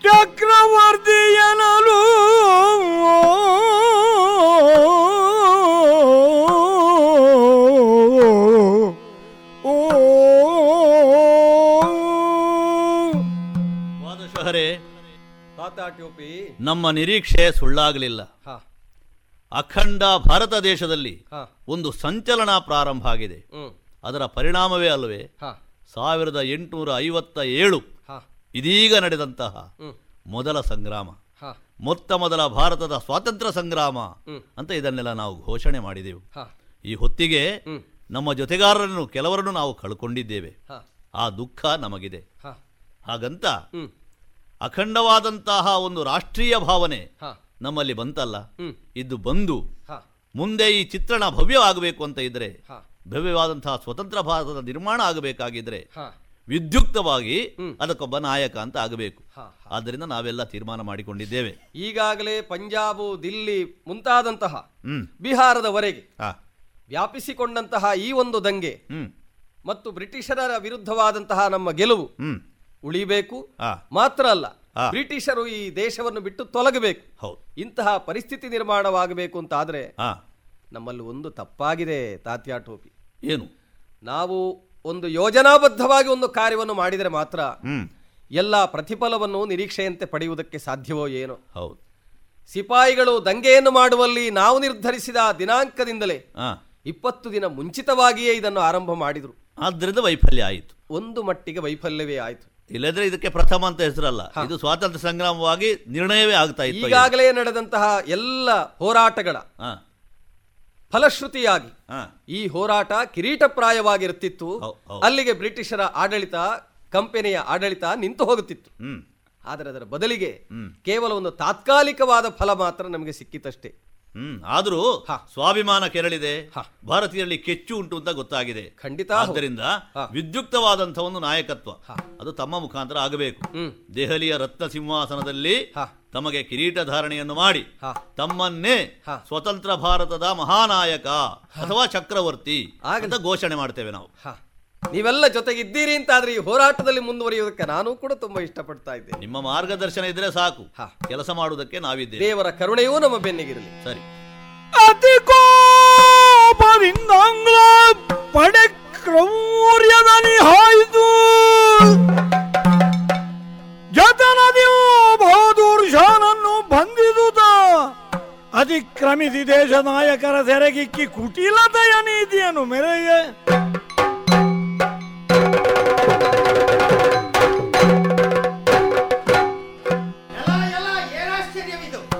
ಚಕ್ರವರ್ತಿ ಎನಲು. ನಮ್ಮ ನಿರೀಕ್ಷೆ ಸುಳ್ಳಾಗಲಿಲ್ಲ. ಅಖಂಡ ಭಾರತ ದೇಶದಲ್ಲಿ ಒಂದು ಸಂಚಲನ ಪ್ರಾರಂಭ ಆಗಿದೆ. ಅದರ ಪರಿಣಾಮವೇ ಅಲ್ಲವೇ ಸಾವಿರದ ಎಂಟುನೂರ ಐವತ್ತ ಏಳು ಇದೀಗ ನಡೆದಂತಹ ಮೊದಲ ಸಂಗ್ರಾಮ. ಮೊತ್ತ ಮೊದಲ ಭಾರತದ ಸ್ವಾತಂತ್ರ್ಯ ಸಂಗ್ರಾಮ ಅಂತ ಇದನ್ನೆಲ್ಲ ನಾವು ಘೋಷಣೆ ಮಾಡಿದೆವು. ಈ ಹೊತ್ತಿಗೆ ನಮ್ಮ ಜೊತೆಗಾರರನ್ನು ಕೆಲವರನ್ನು ನಾವು ಕಳ್ಕೊಂಡಿದ್ದೇವೆ. ಆ ದುಃಖ ನಮಗಿದೆ. ಹಾಗಂತ ಅಖಂಡವಾದಂತಹ ಒಂದು ರಾಷ್ಟ್ರೀಯ ಭಾವನೆ ನಮ್ಮಲ್ಲಿ ಬಂತಲ್ಲ. ಇದು ಬಂದು ಮುಂದೆ ಈ ಚಿತ್ರಣ ಭವ್ಯವಾಗಬೇಕು ಅಂತ ಇದ್ರೆ ಭವ್ಯವಾದಂತಹ ಸ್ವತಂತ್ರ ಭಾರತದ ನಿರ್ಮಾಣ ಆಗಬೇಕಾಗಿದ್ರೆ ವಿದ್ಯುಕ್ತವಾಗಿ. ಅದಕ್ಕೊಬ್ಬ ನಾಯಕ ಅಂತ ಆಗಬೇಕು. ಆದ್ದರಿಂದ ನಾವೆಲ್ಲ ತೀರ್ಮಾನ ಮಾಡಿಕೊಂಡಿದ್ದೇವೆ. ಈಗಾಗಲೇ ಪಂಜಾಬು ದಿಲ್ಲಿ ಮುಂತಾದಂತಹ ಬಿಹಾರದವರೆಗೆ ವ್ಯಾಪಿಸಿಕೊಂಡಂತಹ ಈ ಒಂದು ದಂಗೆ ಮತ್ತು ಬ್ರಿಟಿಷರ ವಿರುದ್ಧವಾದಂತಹ ನಮ್ಮ ಗೆಲುವು ಉಳಿಬೇಕು. ಮಾತ್ರ ಅಲ್ಲ ಬ್ರಿಟಿಷರು ಈ ದೇಶವನ್ನು ಬಿಟ್ಟು ತೊಲಗಬೇಕು. ಹೌದು. ಇಂತಹ ಪರಿಸ್ಥಿತಿ ನಿರ್ಮಾಣವಾಗಬೇಕು ಅಂತ ಆದ್ರೆ ನಮ್ಮಲ್ಲಿ ಒಂದು ತಪ್ಪಾಗಿದೆ ತಾತ್ಯಾ ಟೋಪಿ. ಏನು? ನಾವು ಒಂದು ಯೋಜನಾಬದ್ಧವಾಗಿ ಒಂದು ಕಾರ್ಯವನ್ನು ಮಾಡಿದರೆ ಮಾತ್ರ ಎಲ್ಲ ಪ್ರತಿಫಲವನ್ನು ನಿರೀಕ್ಷೆಯಂತೆ ಪಡೆಯುವುದಕ್ಕೆ ಸಾಧ್ಯವೋ ಏನೋ? ಹೌದು. ಸಿಪಾಯಿಗಳು ದಂಗೆಯನ್ನು ಮಾಡುವಲ್ಲಿ ನಾವು ನಿರ್ಧರಿಸಿದ ದಿನಾಂಕದಿಂದಲೇ ಇಪ್ಪತ್ತು ದಿನ ಮುಂಚಿತವಾಗಿಯೇ ಇದನ್ನು ಆರಂಭ ಮಾಡಿದರು. ಆದ್ದರಿಂದ ವೈಫಲ್ಯ ಆಯಿತು. ಒಂದು ಮಟ್ಟಿಗೆ ವೈಫಲ್ಯವೇ ಆಯಿತು. ಇಲ್ಲದ್ರೆ ಇದಕ್ಕೆ ಪ್ರಥಮ ಅಂತ ಹೆಸರಲ್ಲ. ಇದು ಸ್ವಾತಂತ್ರ್ಯ ಸಂಗ್ರಾಮವಾಗಿ ನಿರ್ಣಯವೇ ಆಗ್ತಾ ಇತ್ತು ಈಗಾಗಲೇ ನಡೆದಂತಹ ಎಲ್ಲ ಹೋರಾಟಗಳ ಫಲಶ್ರುತಿಯಾಗಿ ಈ ಹೋರಾಟ ಕಿರೀಟಪ್ರಾಯವಾಗಿರುತ್ತಿತ್ತು ಅಲ್ಲಿಗೆ ಬ್ರಿಟಿಷರ ಆಡಳಿತ ಕಂಪನಿಯ ಆಡಳಿತ ನಿಂತು ಹೋಗುತ್ತಿತ್ತು. ಆದರೆ ಅದರ ಬದಲಿಗೆ ಕೇವಲ ಒಂದು ತಾತ್ಕಾಲಿಕವಾದ ಫಲ ಮಾತ್ರ ನಮಗೆ ಸಿಕ್ಕಿತಷ್ಟೇ. ಹ್ಮ್ ಆದರೂ. ಸ್ವಾಭಿಮಾನ ಕೆರಳಿದೆ. ಭಾರತೀಯರಲ್ಲಿ ಕೆಚ್ಚು ಉಂಟು ಅಂತ ಗೊತ್ತಾಗಿದೆ ಖಂಡಿತ. ಆದ್ದರಿಂದ. ವಿದ್ಯುಕ್ತವಾದಂತಹ ಒಂದು ನಾಯಕತ್ವ ಅದು ತಮ್ಮ ಮುಖಾಂತರ ಆಗಬೇಕು. ದೆಹಲಿಯ ರತ್ನ ಸಿಂಹಾಸನದಲ್ಲಿ. ತಮಗೆ ಕಿರೀಟ ಧಾರಣೆಯನ್ನು ಮಾಡಿ. ತಮ್ಮನ್ನೇ. ಸ್ವತಂತ್ರ ಭಾರತದ ಮಹಾನಾಯಕ ಅಥವಾ ಚಕ್ರವರ್ತಿ. ಅಂತ ಘೋಷಣೆ ಮಾಡ್ತೇವೆ ನಾವು. ನೀವೆಲ್ಲ ಜೊತೆಗಿದ್ದೀರಿ ಅಂತಾದ್ರೆ ಈ ಹೋರಾಟದಲ್ಲಿ ಮುಂದುವರಿಯುವುದಕ್ಕೆ ನಾನು ಕೂಡ ತುಂಬಾ ಇಷ್ಟಪಡ್ತಾ ಇದ್ದೆ ನಿಮ್ಮ ಮಾರ್ಗದರ್ಶನ ಇದ್ರೆ ಸಾಕು. ಕೆಲಸ ಮಾಡುವುದಕ್ಕೆ ನಾವಿದ್ದೇವೆ. ದೇವರ ಕರುಣೆಯೂ ನಮ್ಮ ಬೆನ್ನಿಗಿರಲಿ. ಸರಿ. ಅತಿ ಕೋಪದಿಂದ ಆಂಗ್ಲ ಪಡೆ ಜತನದಿಯು ಬಹದ್ದೂರ್ ಶಾನನ್ನು ಬಂಧಿದುತ ಅತಿಕ್ರಮಿಸಿ ದೇಶ ನಾಯಕರ ಸೆರೆಗಿಕ್ಕಿ ಕುಟಿಲತೆಯ ನೀತಿಯನ್ನು ಮೆರೆಯೆ.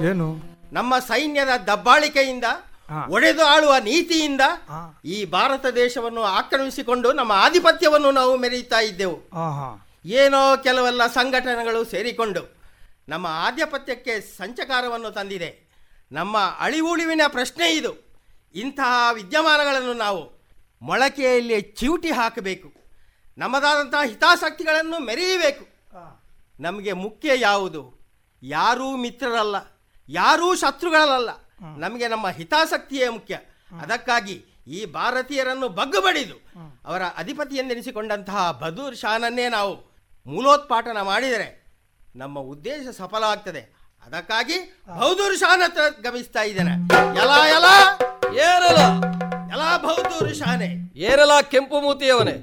ಏನು? ನಮ್ಮ ಸೈನ್ಯದ ದಬ್ಬಾಳಿಕೆಯಿಂದ ಒಡೆದು ಆಳುವ ನೀತಿಯಿಂದ ಈ ಭಾರತ ದೇಶವನ್ನು ಆಕ್ರಮಿಸಿಕೊಂಡು ನಮ್ಮ ಆಧಿಪತ್ಯವನ್ನು ನಾವು ಮೆರೆಯುತ್ತಾ ಇದ್ದೆವು. ಏನೋ ಕೆಲವೆಲ್ಲ ಸಂಘಟನೆಗಳು ಸೇರಿಕೊಂಡು ನಮ್ಮ ಆಧಿಪತ್ಯಕ್ಕೆ ಸಂಚಕಾರವನ್ನು ತಂದಿದೆ. ನಮ್ಮ ಅಳಿವುಳಿವಿನ ಪ್ರಶ್ನೆ ಇದು. ಇಂತಹ ವಿದ್ಯಮಾನಗಳನ್ನು ನಾವು ಮೊಳಕೆಯಲ್ಲಿ ಚಿವುಟಿ ಹಾಕಬೇಕು. ನಮ್ಮದಾದಂತಹ ಹಿತಾಸಕ್ತಿಗಳನ್ನು ಮೆರೆಯಬೇಕು. ನಮಗೆ ಮುಖ್ಯ ಯಾವುದು? ಯಾರೂ ಮಿತ್ರರಲ್ಲ. ಯಾರೂ ಶತ್ರುಗಳಲ್ಲ. ನಮಗೆ ನಮ್ಮ ಹಿತಾಸಕ್ತಿಯೇ ಮುಖ್ಯ. ಅದಕ್ಕಾಗಿ ಈ ಭಾರತೀಯರನ್ನು ಬಗ್ಗುಬಡಿದು ಅವರ ಅಧಿಪತಿಯೆಂದೆನಿಸಿಕೊಂಡಂತಹ ಬದೂರ್ ಶಾನನ್ನೇ ನಾವು ಮೂಲೋತ್ಪಾಟನ ಮಾಡಿದರೆ ನಮ್ಮ ಉದ್ದೇಶ ಸಫಲ ಆಗ್ತದೆ. ಅದಕ್ಕಾಗಿ ಬೌದೂರ್ ಶಾನ್ ಹತ್ರ ಗಮಿಸ್ತಾ ಇದ್ದೇನೆ. ಎಲ ಎಲ ಏರಲ! ಎಲ ಬೌದೂರ್ ಶಾನೆ ಏರಲ ಕೆಂಪು ಮೂತಿಯವನೇ.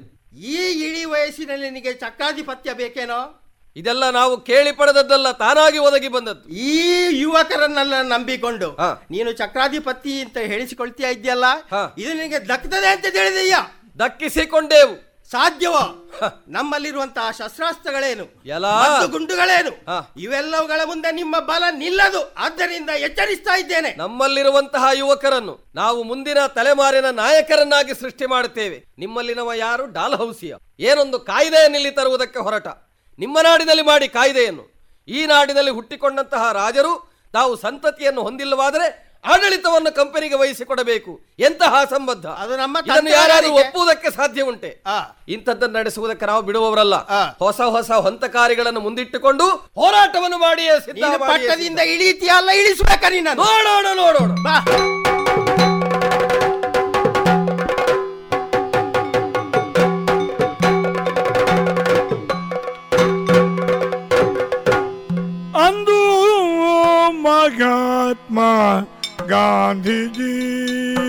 ಈ ಇಳಿ ವಯಸ್ಸಿನಲ್ಲಿ ನಿನಗೆ ಚಕ್ರಾಧಿಪತ್ಯ ಬೇಕೇನೋ? ಇದೆಲ್ಲ ನಾವು ಕೇಳಿ ಪಡೆದದ್ದಲ್ಲ ತಾನಾಗಿ ಒದಗಿ ಬಂದದ್ದು. ಈ ಯುವಕರನ್ನೆಲ್ಲ ನಂಬಿಕೊಂಡು ನೀನು ಚಕ್ರಾಧಿಪತಿ ಅಂತ ಹೇಳಿಸಿಕೊಳ್ತೀಯ ಇದೆಯಲ್ಲ ಇದು ನಿನಗೆ ದಕ್ಕದೆ ಅಂತ ತಿಳಿದೀಯ? ದಕ್ಕಿಸಿಕೊಂಡೇವು. ಸಾಧ್ಯವೋ? ನಮ್ಮಲ್ಲಿರುವಂತಹ ಶಸ್ತ್ರಾಸ್ತ್ರಗಳೇನು? ಎಲ್ಲ. ಗುಂಡುಗಳೇನು? ಇವೆಲ್ಲವುಗಳ ಮುಂದೆ ನಿಮ್ಮ ಬಲ ನಿಲ್ಲದು. ಆದ್ದರಿಂದ ಎಚ್ಚರಿಸ್ತಾ ಇದ್ದೇನೆ. ನಮ್ಮಲ್ಲಿರುವಂತಹ ಯುವಕರನ್ನು ನಾವು ಮುಂದಿನ ತಲೆಮಾರಿನ ನಾಯಕರನ್ನಾಗಿ ಸೃಷ್ಟಿ ಮಾಡುತ್ತೇವೆ. ನಿಮ್ಮಲ್ಲಿನವ ಯಾರು? ಡಾಲ್ ಹೌಸಿಯ ಏನೊಂದು ಕಾಯ್ದೆಯನ್ನಿಲ್ಲಿ ತರುವುದಕ್ಕೆ ಹೊರಟ. ನಿಮ್ಮ ನಾಡಿನಲ್ಲಿ ಮಾಡಿ ಕಾಯ್ದೆಯನ್ನು. ಈ ನಾಡಿನಲ್ಲಿ ಹುಟ್ಟಿಕೊಂಡಂತಹ ರಾಜರು ತಾವು ಸಂತತಿಯನ್ನು ಹೊಂದಿಲ್ಲವಾದರೆ ಆಡಳಿತವನ್ನು ಕಂಪನಿಗೆ ವಹಿಸಿಕೊಡಬೇಕು. ಎಂತಹ ಸಂಬಂಧ? ಅದು ನಮ್ಮ ಇದನ್ನು ಯಾರಾದರೂ ಒಪ್ಪುವುದಕ್ಕೆ ಸಾಧ್ಯ ಉಂಟೆ. ಇಂಥದ್ದನ್ನು ನಡೆಸುವುದಕ್ಕೆ ನಾವು ಬಿಡುವವರಲ್ಲ. ಹೊಸ ಹೊಸ ಹೊಂತಕಾರಿಗಳನ್ನು ಮುಂದಿಟ್ಟುಕೊಂಡು ಹೋರಾಟವನ್ನು ಮಾಡಿಯೇ ಸಿದ್ಧ. ನೀನು ಮಹಾತ್ಮ ಗಾಂಧೀಜಿ ಅಂದು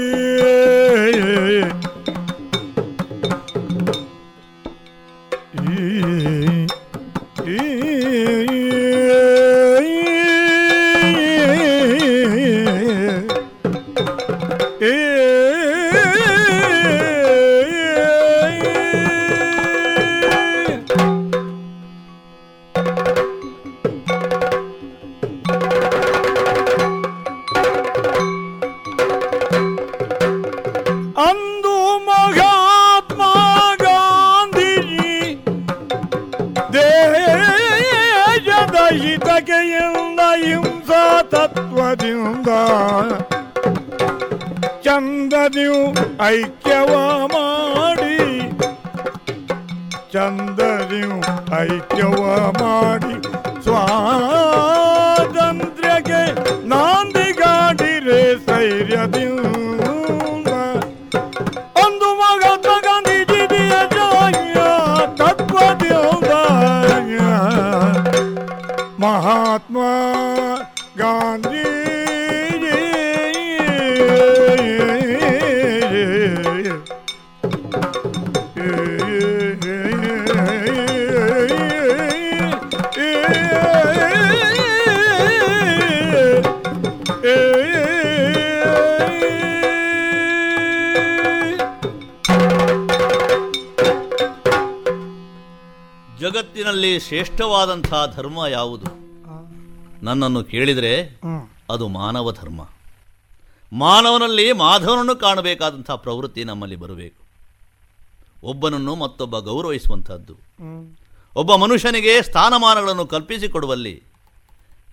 ಶ್ರೇಷ್ಠವಾದಂಥ ಧರ್ಮ ಯಾವುದು? ನನ್ನನ್ನು ಕೇಳಿದರೆ ಅದು ಮಾನವ ಧರ್ಮ. ಮಾನವನಲ್ಲಿ ಮಾಧವನನ್ನು ಕಾಣಬೇಕಾದಂಥ ಪ್ರವೃತ್ತಿ ನಮ್ಮಲ್ಲಿ ಬರಬೇಕು. ಒಬ್ಬನನ್ನು ಮತ್ತೊಬ್ಬ ಗೌರವಿಸುವಂಥದ್ದು. ಒಬ್ಬ ಮನುಷ್ಯನಿಗೆ ಸ್ಥಾನಮಾನಗಳನ್ನು ಕಲ್ಪಿಸಿಕೊಡುವಲ್ಲಿ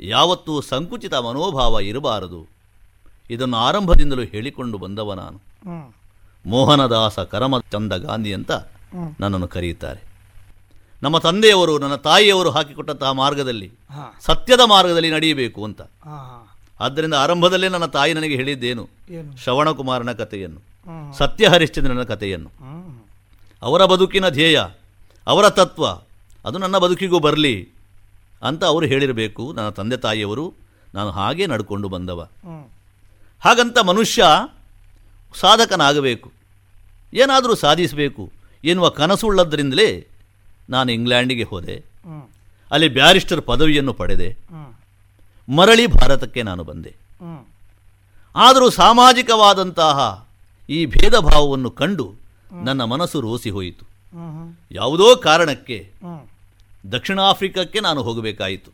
ಯಾವತ್ತೂ ಸಂಕುಚಿತ ಮನೋಭಾವ ಇರಬಾರದು. ಇದನ್ನು ಆರಂಭದಿಂದಲೂ ಹೇಳಿಕೊಂಡು ಬಂದವ ನಾನು. ಮೋಹನದಾಸ ಕರಮಚಂದ ಗಾಂಧಿ ಅಂತ ನನ್ನನ್ನು ಕರೆಯುತ್ತಾರೆ. ನಮ್ಮ ತಂದೆಯವರು ನನ್ನ ತಾಯಿಯವರು ಹಾಕಿಕೊಟ್ಟಂತಹ ಮಾರ್ಗದಲ್ಲಿ ಸತ್ಯದ ಮಾರ್ಗದಲ್ಲಿ ನಡೆಯಬೇಕು ಅಂತ. ಆದ್ದರಿಂದ ಆರಂಭದಲ್ಲೇ ನನ್ನ ತಾಯಿ ನನಗೆ ಹೇಳಿದ್ದೇನು? ಶ್ರವಣಕುಮಾರನ ಕಥೆಯನ್ನು ಸತ್ಯ ಹರಿಶ್ಚಂದ್ರನ ಕಥೆಯನ್ನು. ಅವರ ಬದುಕಿನ ಧ್ಯೇಯ ಅವರ ತತ್ವ ಅದು ನನ್ನ ಬದುಕಿಗೂ ಬರಲಿ ಅಂತ ಅವರು ಹೇಳಿರಬೇಕು. ನನ್ನ ತಂದೆ ತಾಯಿಯವರು ನಾನು ಹಾಗೆ ನಡ್ಕೊಂಡು ಬಂದವ. ಹಾಗಂತ ಮನುಷ್ಯ ಸಾಧಕನಾಗಬೇಕು. ಏನಾದರೂ ಸಾಧಿಸಬೇಕು ಎನ್ನುವ ಕನಸುಳ್ಳದ್ದರಿಂದಲೇ ನಾನು ಇಂಗ್ಲೆಂಡಿಗೆ ಹೋದೆ. ಅಲ್ಲಿ ಬ್ಯಾರಿಸ್ಟರ್ ಪದವಿಯನ್ನು ಪಡೆದೆ. ಮರಳಿ ಭಾರತಕ್ಕೆ ನಾನು ಬಂದೆ. ಆದರೂ ಸಾಮಾಜಿಕವಾದಂತಹ ಈ ಭೇದ ಭಾವವನ್ನು ಕಂಡು ನನ್ನ ಮನಸ್ಸು ರೋಸಿ ಹೋಯಿತು. ಯಾವುದೋ ಕಾರಣಕ್ಕೆ ದಕ್ಷಿಣ ಆಫ್ರಿಕಕ್ಕೆ ನಾನು ಹೋಗಬೇಕಾಯಿತು.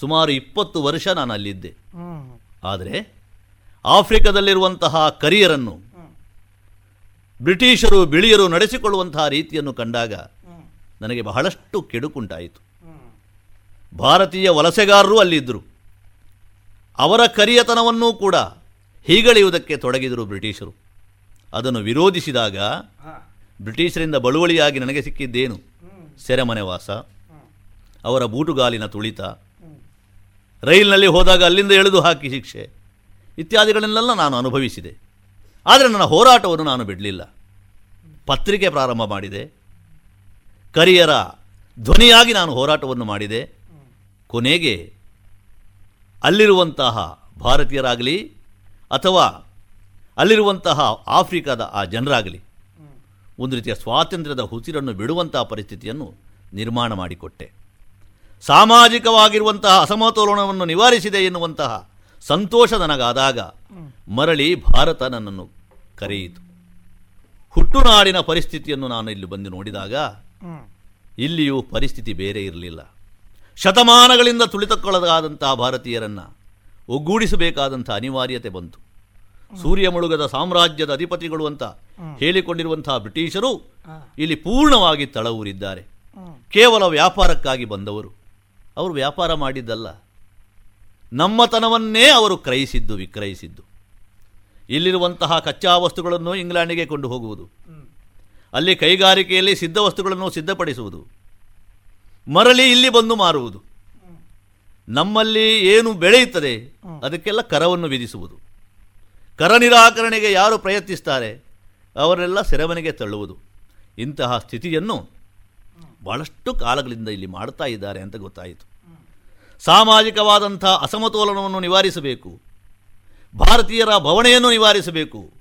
ಸುಮಾರು ಇಪ್ಪತ್ತು ವರ್ಷ ನಾನು ಅಲ್ಲಿದ್ದೆ. ಆದರೆ ಆಫ್ರಿಕಾದಲ್ಲಿರುವಂತಹ ಕರಿಯರನ್ನು ಬ್ರಿಟಿಷರು ಬಿಳಿಯರು ನಡೆಸಿಕೊಳ್ಳುವಂತಹ ರೀತಿಯನ್ನು ಕಂಡಾಗ ನನಗೆ ಬಹಳಷ್ಟು ಕೆಡುಕುಂಟಾಯಿತು. ಭಾರತೀಯ ವಲಸೆಗಾರರು ಅಲ್ಲಿದ್ದರು. ಅವರ ಕರಿಯತನವನ್ನೂ ಕೂಡ ಹೀಗಳೆಯುವುದಕ್ಕೆ ತೊಡಗಿದರು ಬ್ರಿಟಿಷರು. ಅದನ್ನು ವಿರೋಧಿಸಿದಾಗ ಬ್ರಿಟಿಷರಿಂದ ಬಳುವಳಿಯಾಗಿ ನನಗೆ ಸಿಕ್ಕಿದ್ದೇನು? ಸೆರೆಮನೆವಾಸ ಅವರ ಬೂಟುಗಾಲಿನ ತುಳಿತ ರೈಲಿನಲ್ಲಿ ಹೋದಾಗ ಅಲ್ಲಿಂದ ಎಳೆದು ಹಾಕಿ ಶಿಕ್ಷೆ ಇತ್ಯಾದಿಗಳನ್ನೆಲ್ಲ ನಾನು ಅನುಭವಿಸಿದೆ. ಆದರೆ ನನ್ನ ಹೋರಾಟವನ್ನು ನಾನು ಬಿಡಲಿಲ್ಲ. ಪತ್ರಿಕೆ ಪ್ರಾರಂಭ ಮಾಡಿದೆ. ಕರಿಯರ ಧ್ವನಿಯಾಗಿ ನಾನು ಹೋರಾಟವನ್ನು ಮಾಡಿದೆ. ಕೊನೆಗೆ ಅಲ್ಲಿರುವಂತಹ ಭಾರತೀಯರಾಗಲಿ ಅಥವಾ ಅಲ್ಲಿರುವಂತಹ ಆಫ್ರಿಕಾದ ಆ ಜನರಾಗಲಿ ಒಂದು ರೀತಿಯ ಸ್ವಾತಂತ್ರ್ಯದ ಹುಸಿರನ್ನು ಬಿಡುವಂತಹ ಪರಿಸ್ಥಿತಿಯನ್ನು ನಿರ್ಮಾಣ ಮಾಡಿಕೊಟ್ಟೆ. ಸಾಮಾಜಿಕವಾಗಿರುವಂತಹ ಅಸಮತೋಲನವನ್ನು ನಿವಾರಿಸಿದೆ ಎನ್ನುವಂತಹ ಸಂತೋಷ ನನಗಾದಾಗ ಮರಳಿ ಭಾರತ ನನ್ನನ್ನು ಕರೆಯಿತು. ಹುಟ್ಟುನಾಡಿನ ಪರಿಸ್ಥಿತಿಯನ್ನು ನಾನು ಇಲ್ಲಿ ಬಂದು ನೋಡಿದಾಗ ಇಲ್ಲಿಯೂ ಪರಿಸ್ಥಿತಿ ಬೇರೆ ಇರಲಿಲ್ಲ. ಶತಮಾನಗಳಿಂದ ತುಳಿತಕ್ಕೊಳಗಾದಂತಹ ಭಾರತೀಯರನ್ನು ಒಗ್ಗೂಡಿಸಬೇಕಾದಂಥ ಅನಿವಾರ್ಯತೆ ಬಂತು. ಸೂರ್ಯ ಮುಳುಗದ ಸಾಮ್ರಾಜ್ಯದ ಅಧಿಪತಿಗಳು ಅಂತ ಹೇಳಿಕೊಂಡಿರುವಂತಹ ಬ್ರಿಟಿಷರು ಇಲ್ಲಿ ಪೂರ್ಣವಾಗಿ ತಳವೂರಿದ್ದಾರೆ. ಕೇವಲ ವ್ಯಾಪಾರಕ್ಕಾಗಿ ಬಂದವರು. ಅವರು ವ್ಯಾಪಾರ ಮಾಡಿದ್ದಲ್ಲ. ನಮ್ಮತನವನ್ನೇ ಅವರು ಕ್ರಯಿಸಿದ್ದು, ವಿಕ್ರಯಿಸಿದ್ದು. ಇಲ್ಲಿರುವಂತಹ ಕಚ್ಚಾ ವಸ್ತುಗಳನ್ನು ಇಂಗ್ಲೆಂಡಿಗೆ ಕೊಂಡು ಹೋಗುವುದು. ಅಲ್ಲಿ ಕೈಗಾರಿಕೆಯಲ್ಲಿ ಸಿದ್ಧ ವಸ್ತುಗಳನ್ನು ಸಿದ್ಧಪಡಿಸುವುದು. ಮರಳಿ ಇಲ್ಲಿ ಬಂದು ಮಾರುವುದು. ನಮ್ಮಲ್ಲಿ ಏನು ಬೆಳೆಯುತ್ತದೆ ಅದಕ್ಕೆಲ್ಲ ಕರವನ್ನು ವಿಧಿಸುವುದು. ಕರ ನಿರಾಕರಣೆಗೆ ಯಾರು ಪ್ರಯತ್ನಿಸ್ತಾರೆ ಅವರೆಲ್ಲ ಸೆರೆಮನೆಗೆ ತಳ್ಳುವುದು. ಇಂತಹ ಸ್ಥಿತಿಯನ್ನು ಬಹಳಷ್ಟು ಕಾಲಗಳಿಂದ ಇಲ್ಲಿ ಮಾಡ್ತಾ ಇದ್ದಾರೆ ಅಂತ ಗೊತ್ತಾಯಿತು. ಸಾಮಾಜಿಕವಾದಂಥ ಅಸಮತೋಲನವನ್ನು ನಿವಾರಿಸಬೇಕು. ಭಾರತೀಯರ ಭವಣೆಯನ್ನು ನಿವಾರಿಸಬೇಕು.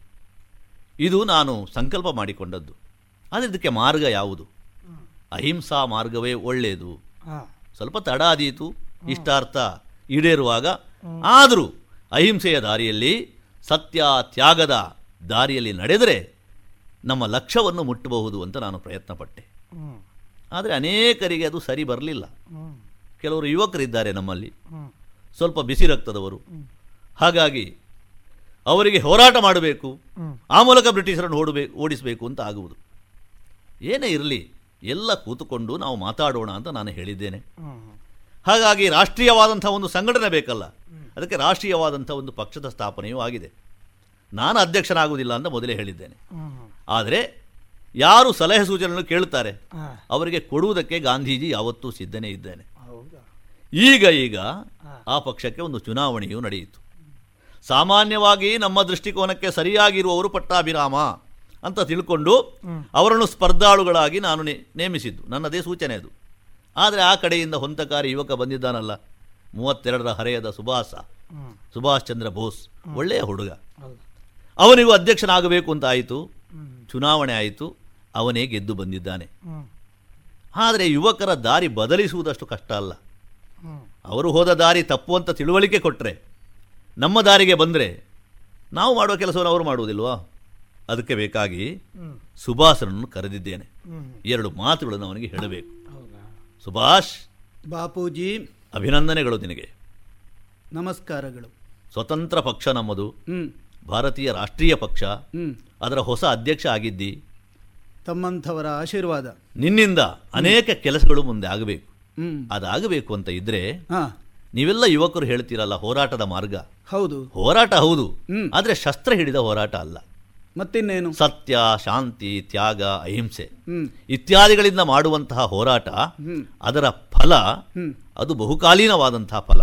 ಇದು ನಾನು ಸಂಕಲ್ಪ ಮಾಡಿಕೊಂಡದ್ದು. ಆದರೆ ಇದಕ್ಕೆ ಮಾರ್ಗ ಯಾವುದು? ಅಹಿಂಸಾ ಮಾರ್ಗವೇ ಒಳ್ಳೆಯದು ಸ್ವಲ್ಪ ತಡ ಆದೀತು ಇಷ್ಟಾರ್ಥ ಈಡೇರುವಾಗ ಆದರೂ ಅಹಿಂಸೆಯ ದಾರಿಯಲ್ಲಿ ಸತ್ಯ ತ್ಯಾಗದ ದಾರಿಯಲ್ಲಿ ನಡೆದರೆ ನಮ್ಮ ಲಕ್ಷ್ಯವನ್ನು ಮುಟ್ಟಬಹುದು ಅಂತ ನಾನು ಪ್ರಯತ್ನಪಟ್ಟೆ. ಆದರೆ ಅನೇಕರಿಗೆ ಅದು ಸರಿ ಬರಲಿಲ್ಲ. ಕೆಲವರು ಯುವಕರಿದ್ದಾರೆ ನಮ್ಮಲ್ಲಿ. ಸ್ವಲ್ಪ ಬಿಸಿ ರಕ್ತದವರು. ಹಾಗಾಗಿ ಅವರಿಗೆ ಹೋರಾಟ ಮಾಡಬೇಕು. ಆ ಮೂಲಕ ಬ್ರಿಟಿಷರನ್ನು ಓಡಬೇಕು ಓಡಿಸಬೇಕು ಅಂತ ಆಗುವುದು. ಏನೇ ಇರಲಿ ಎಲ್ಲ ಕೂತುಕೊಂಡು ನಾವು ಮಾತಾಡೋಣ ಅಂತ ನಾನು ಹೇಳಿದ್ದೇನೆ. ಹಾಗಾಗಿ ರಾಷ್ಟ್ರೀಯವಾದಂಥ ಒಂದು ಸಂಘಟನೆ ಬೇಕಲ್ಲ ಅದಕ್ಕೆ ರಾಷ್ಟ್ರೀಯವಾದಂಥ ಒಂದು ಪಕ್ಷದ ಸ್ಥಾಪನೆಯೂ ಆಗಿದೆ. ನಾನು ಅಧ್ಯಕ್ಷನಾಗುವುದಿಲ್ಲ ಅಂತ ಮೊದಲೇ ಹೇಳಿದ್ದೇನೆ. ಆದರೆ ಯಾರು ಸಲಹೆ ಸೂಚನೆಯನ್ನು ಕೇಳುತ್ತಾರೆ ಅವರಿಗೆ ಕೊಡುವುದಕ್ಕೆ ಗಾಂಧೀಜಿ ಯಾವತ್ತೂ ಸಿದ್ಧನೇ ಇದ್ದೇನೆ. ಈಗ ಈಗ ಆ ಪಕ್ಷಕ್ಕೆ ಒಂದು ಚುನಾವಣೆಯೂ ನಡೆಯಿತು. ಸಾಮಾನ್ಯವಾಗಿ ನಮ್ಮ ದೃಷ್ಟಿಕೋನಕ್ಕೆ ಸರಿಯಾಗಿರುವವರು ಪಟ್ಟಾಭಿರಾಮ. ಅಂತ ತಿಳ್ಕೊಂಡು ಅವರನ್ನು ಸ್ಪರ್ಧಾಳುಗಳಾಗಿ ನಾನು ನೇಮಿಸಿದ್ದು. ನನ್ನದೇ ಸೂಚನೆ ಅದು. ಆದರೆ ಆ ಕಡೆಯಿಂದ ಹೊಂತಕಾರಿ ಯುವಕ ಬಂದಿದ್ದಾನಲ್ಲ. ಮೂವತ್ತೆರಡರ ಹರೆಯದ ಸುಭಾಸ, ಸುಭಾಷ್ ಚಂದ್ರ ಬೋಸ್. ಒಳ್ಳೆಯ ಹುಡುಗ. ಅವನಿಗೂ ಅಧ್ಯಕ್ಷನಾಗಬೇಕು ಅಂತ ಆಯಿತು. ಚುನಾವಣೆ ಆಯಿತು. ಅವನೇ ಗೆದ್ದು ಬಂದಿದ್ದಾನೆ. ಆದರೆ ಯುವಕರ ದಾರಿ ಬದಲಿಸುವುದಷ್ಟು ಕಷ್ಟ ಅಲ್ಲ. ಅವರು ಹೋದ ದಾರಿ ತಪ್ಪು ಅಂತ ತಿಳುವಳಿಕೆ ಕೊಟ್ಟರೆ ನಮ್ಮ ದಾರಿಗೆ ಬಂದರೆ ನಾವು ಮಾಡುವ ಕೆಲಸವನ್ನು ಅವರು ಮಾಡುವುದಿಲ್ವಾ? ಅದಕ್ಕೆ ಬೇಕಾಗಿ ಸುಭಾಷನನ್ನು ಕರೆದಿದ್ದೇನೆ. ಎರಡು ಮಾತುಗಳನ್ನು ಅವನಿಗೆ ಹೇಳಬೇಕು. ಸುಭಾಷ್ ಬಾಪೂಜಿ ಅಭಿನಂದನೆಗಳು ನಿನಗೆ. ನಮಸ್ಕಾರಗಳು. ಸ್ವತಂತ್ರ ಪಕ್ಷ ನಮ್ಮದು. ಭಾರತೀಯ ರಾಷ್ಟ್ರೀಯ ಪಕ್ಷ. ಅದರ ಹೊಸ ಅಧ್ಯಕ್ಷ ಆಗಿದ್ದಿ. ತಮ್ಮಂಥವರ ಆಶೀರ್ವಾದ. ನಿನ್ನಿಂದ ಅನೇಕ ಕೆಲಸಗಳು ಮುಂದೆ ಆಗಬೇಕು. ಅದಾಗಬೇಕು ಅಂತ ಇದ್ರೆ ಹಾ. ನೀವೆಲ್ಲ ಯುವಕರು ಹೇಳ್ತೀರಲ್ಲ ಹೋರಾಟದ ಮಾರ್ಗ. ಹೌದು. ಹೋರಾಟ ಹೌದು. ಆದ್ರೆ ಆದರೆ ಶಸ್ತ್ರ ಹಿಡಿದ ಹೋರಾಟ ಅಲ್ಲ. ಮತ್ತಿನ್ನೇನು? ಸತ್ಯ ಶಾಂತಿ ತ್ಯಾಗ ಅಹಿಂಸೆ. ಇತ್ಯಾದಿಗಳಿಂದ ಮಾಡುವಂತಹ ಹೋರಾಟ ಅದರ ಫಲ ಅದು ಬಹುಕಾಲೀನವಾದಂತಹ ಫಲ.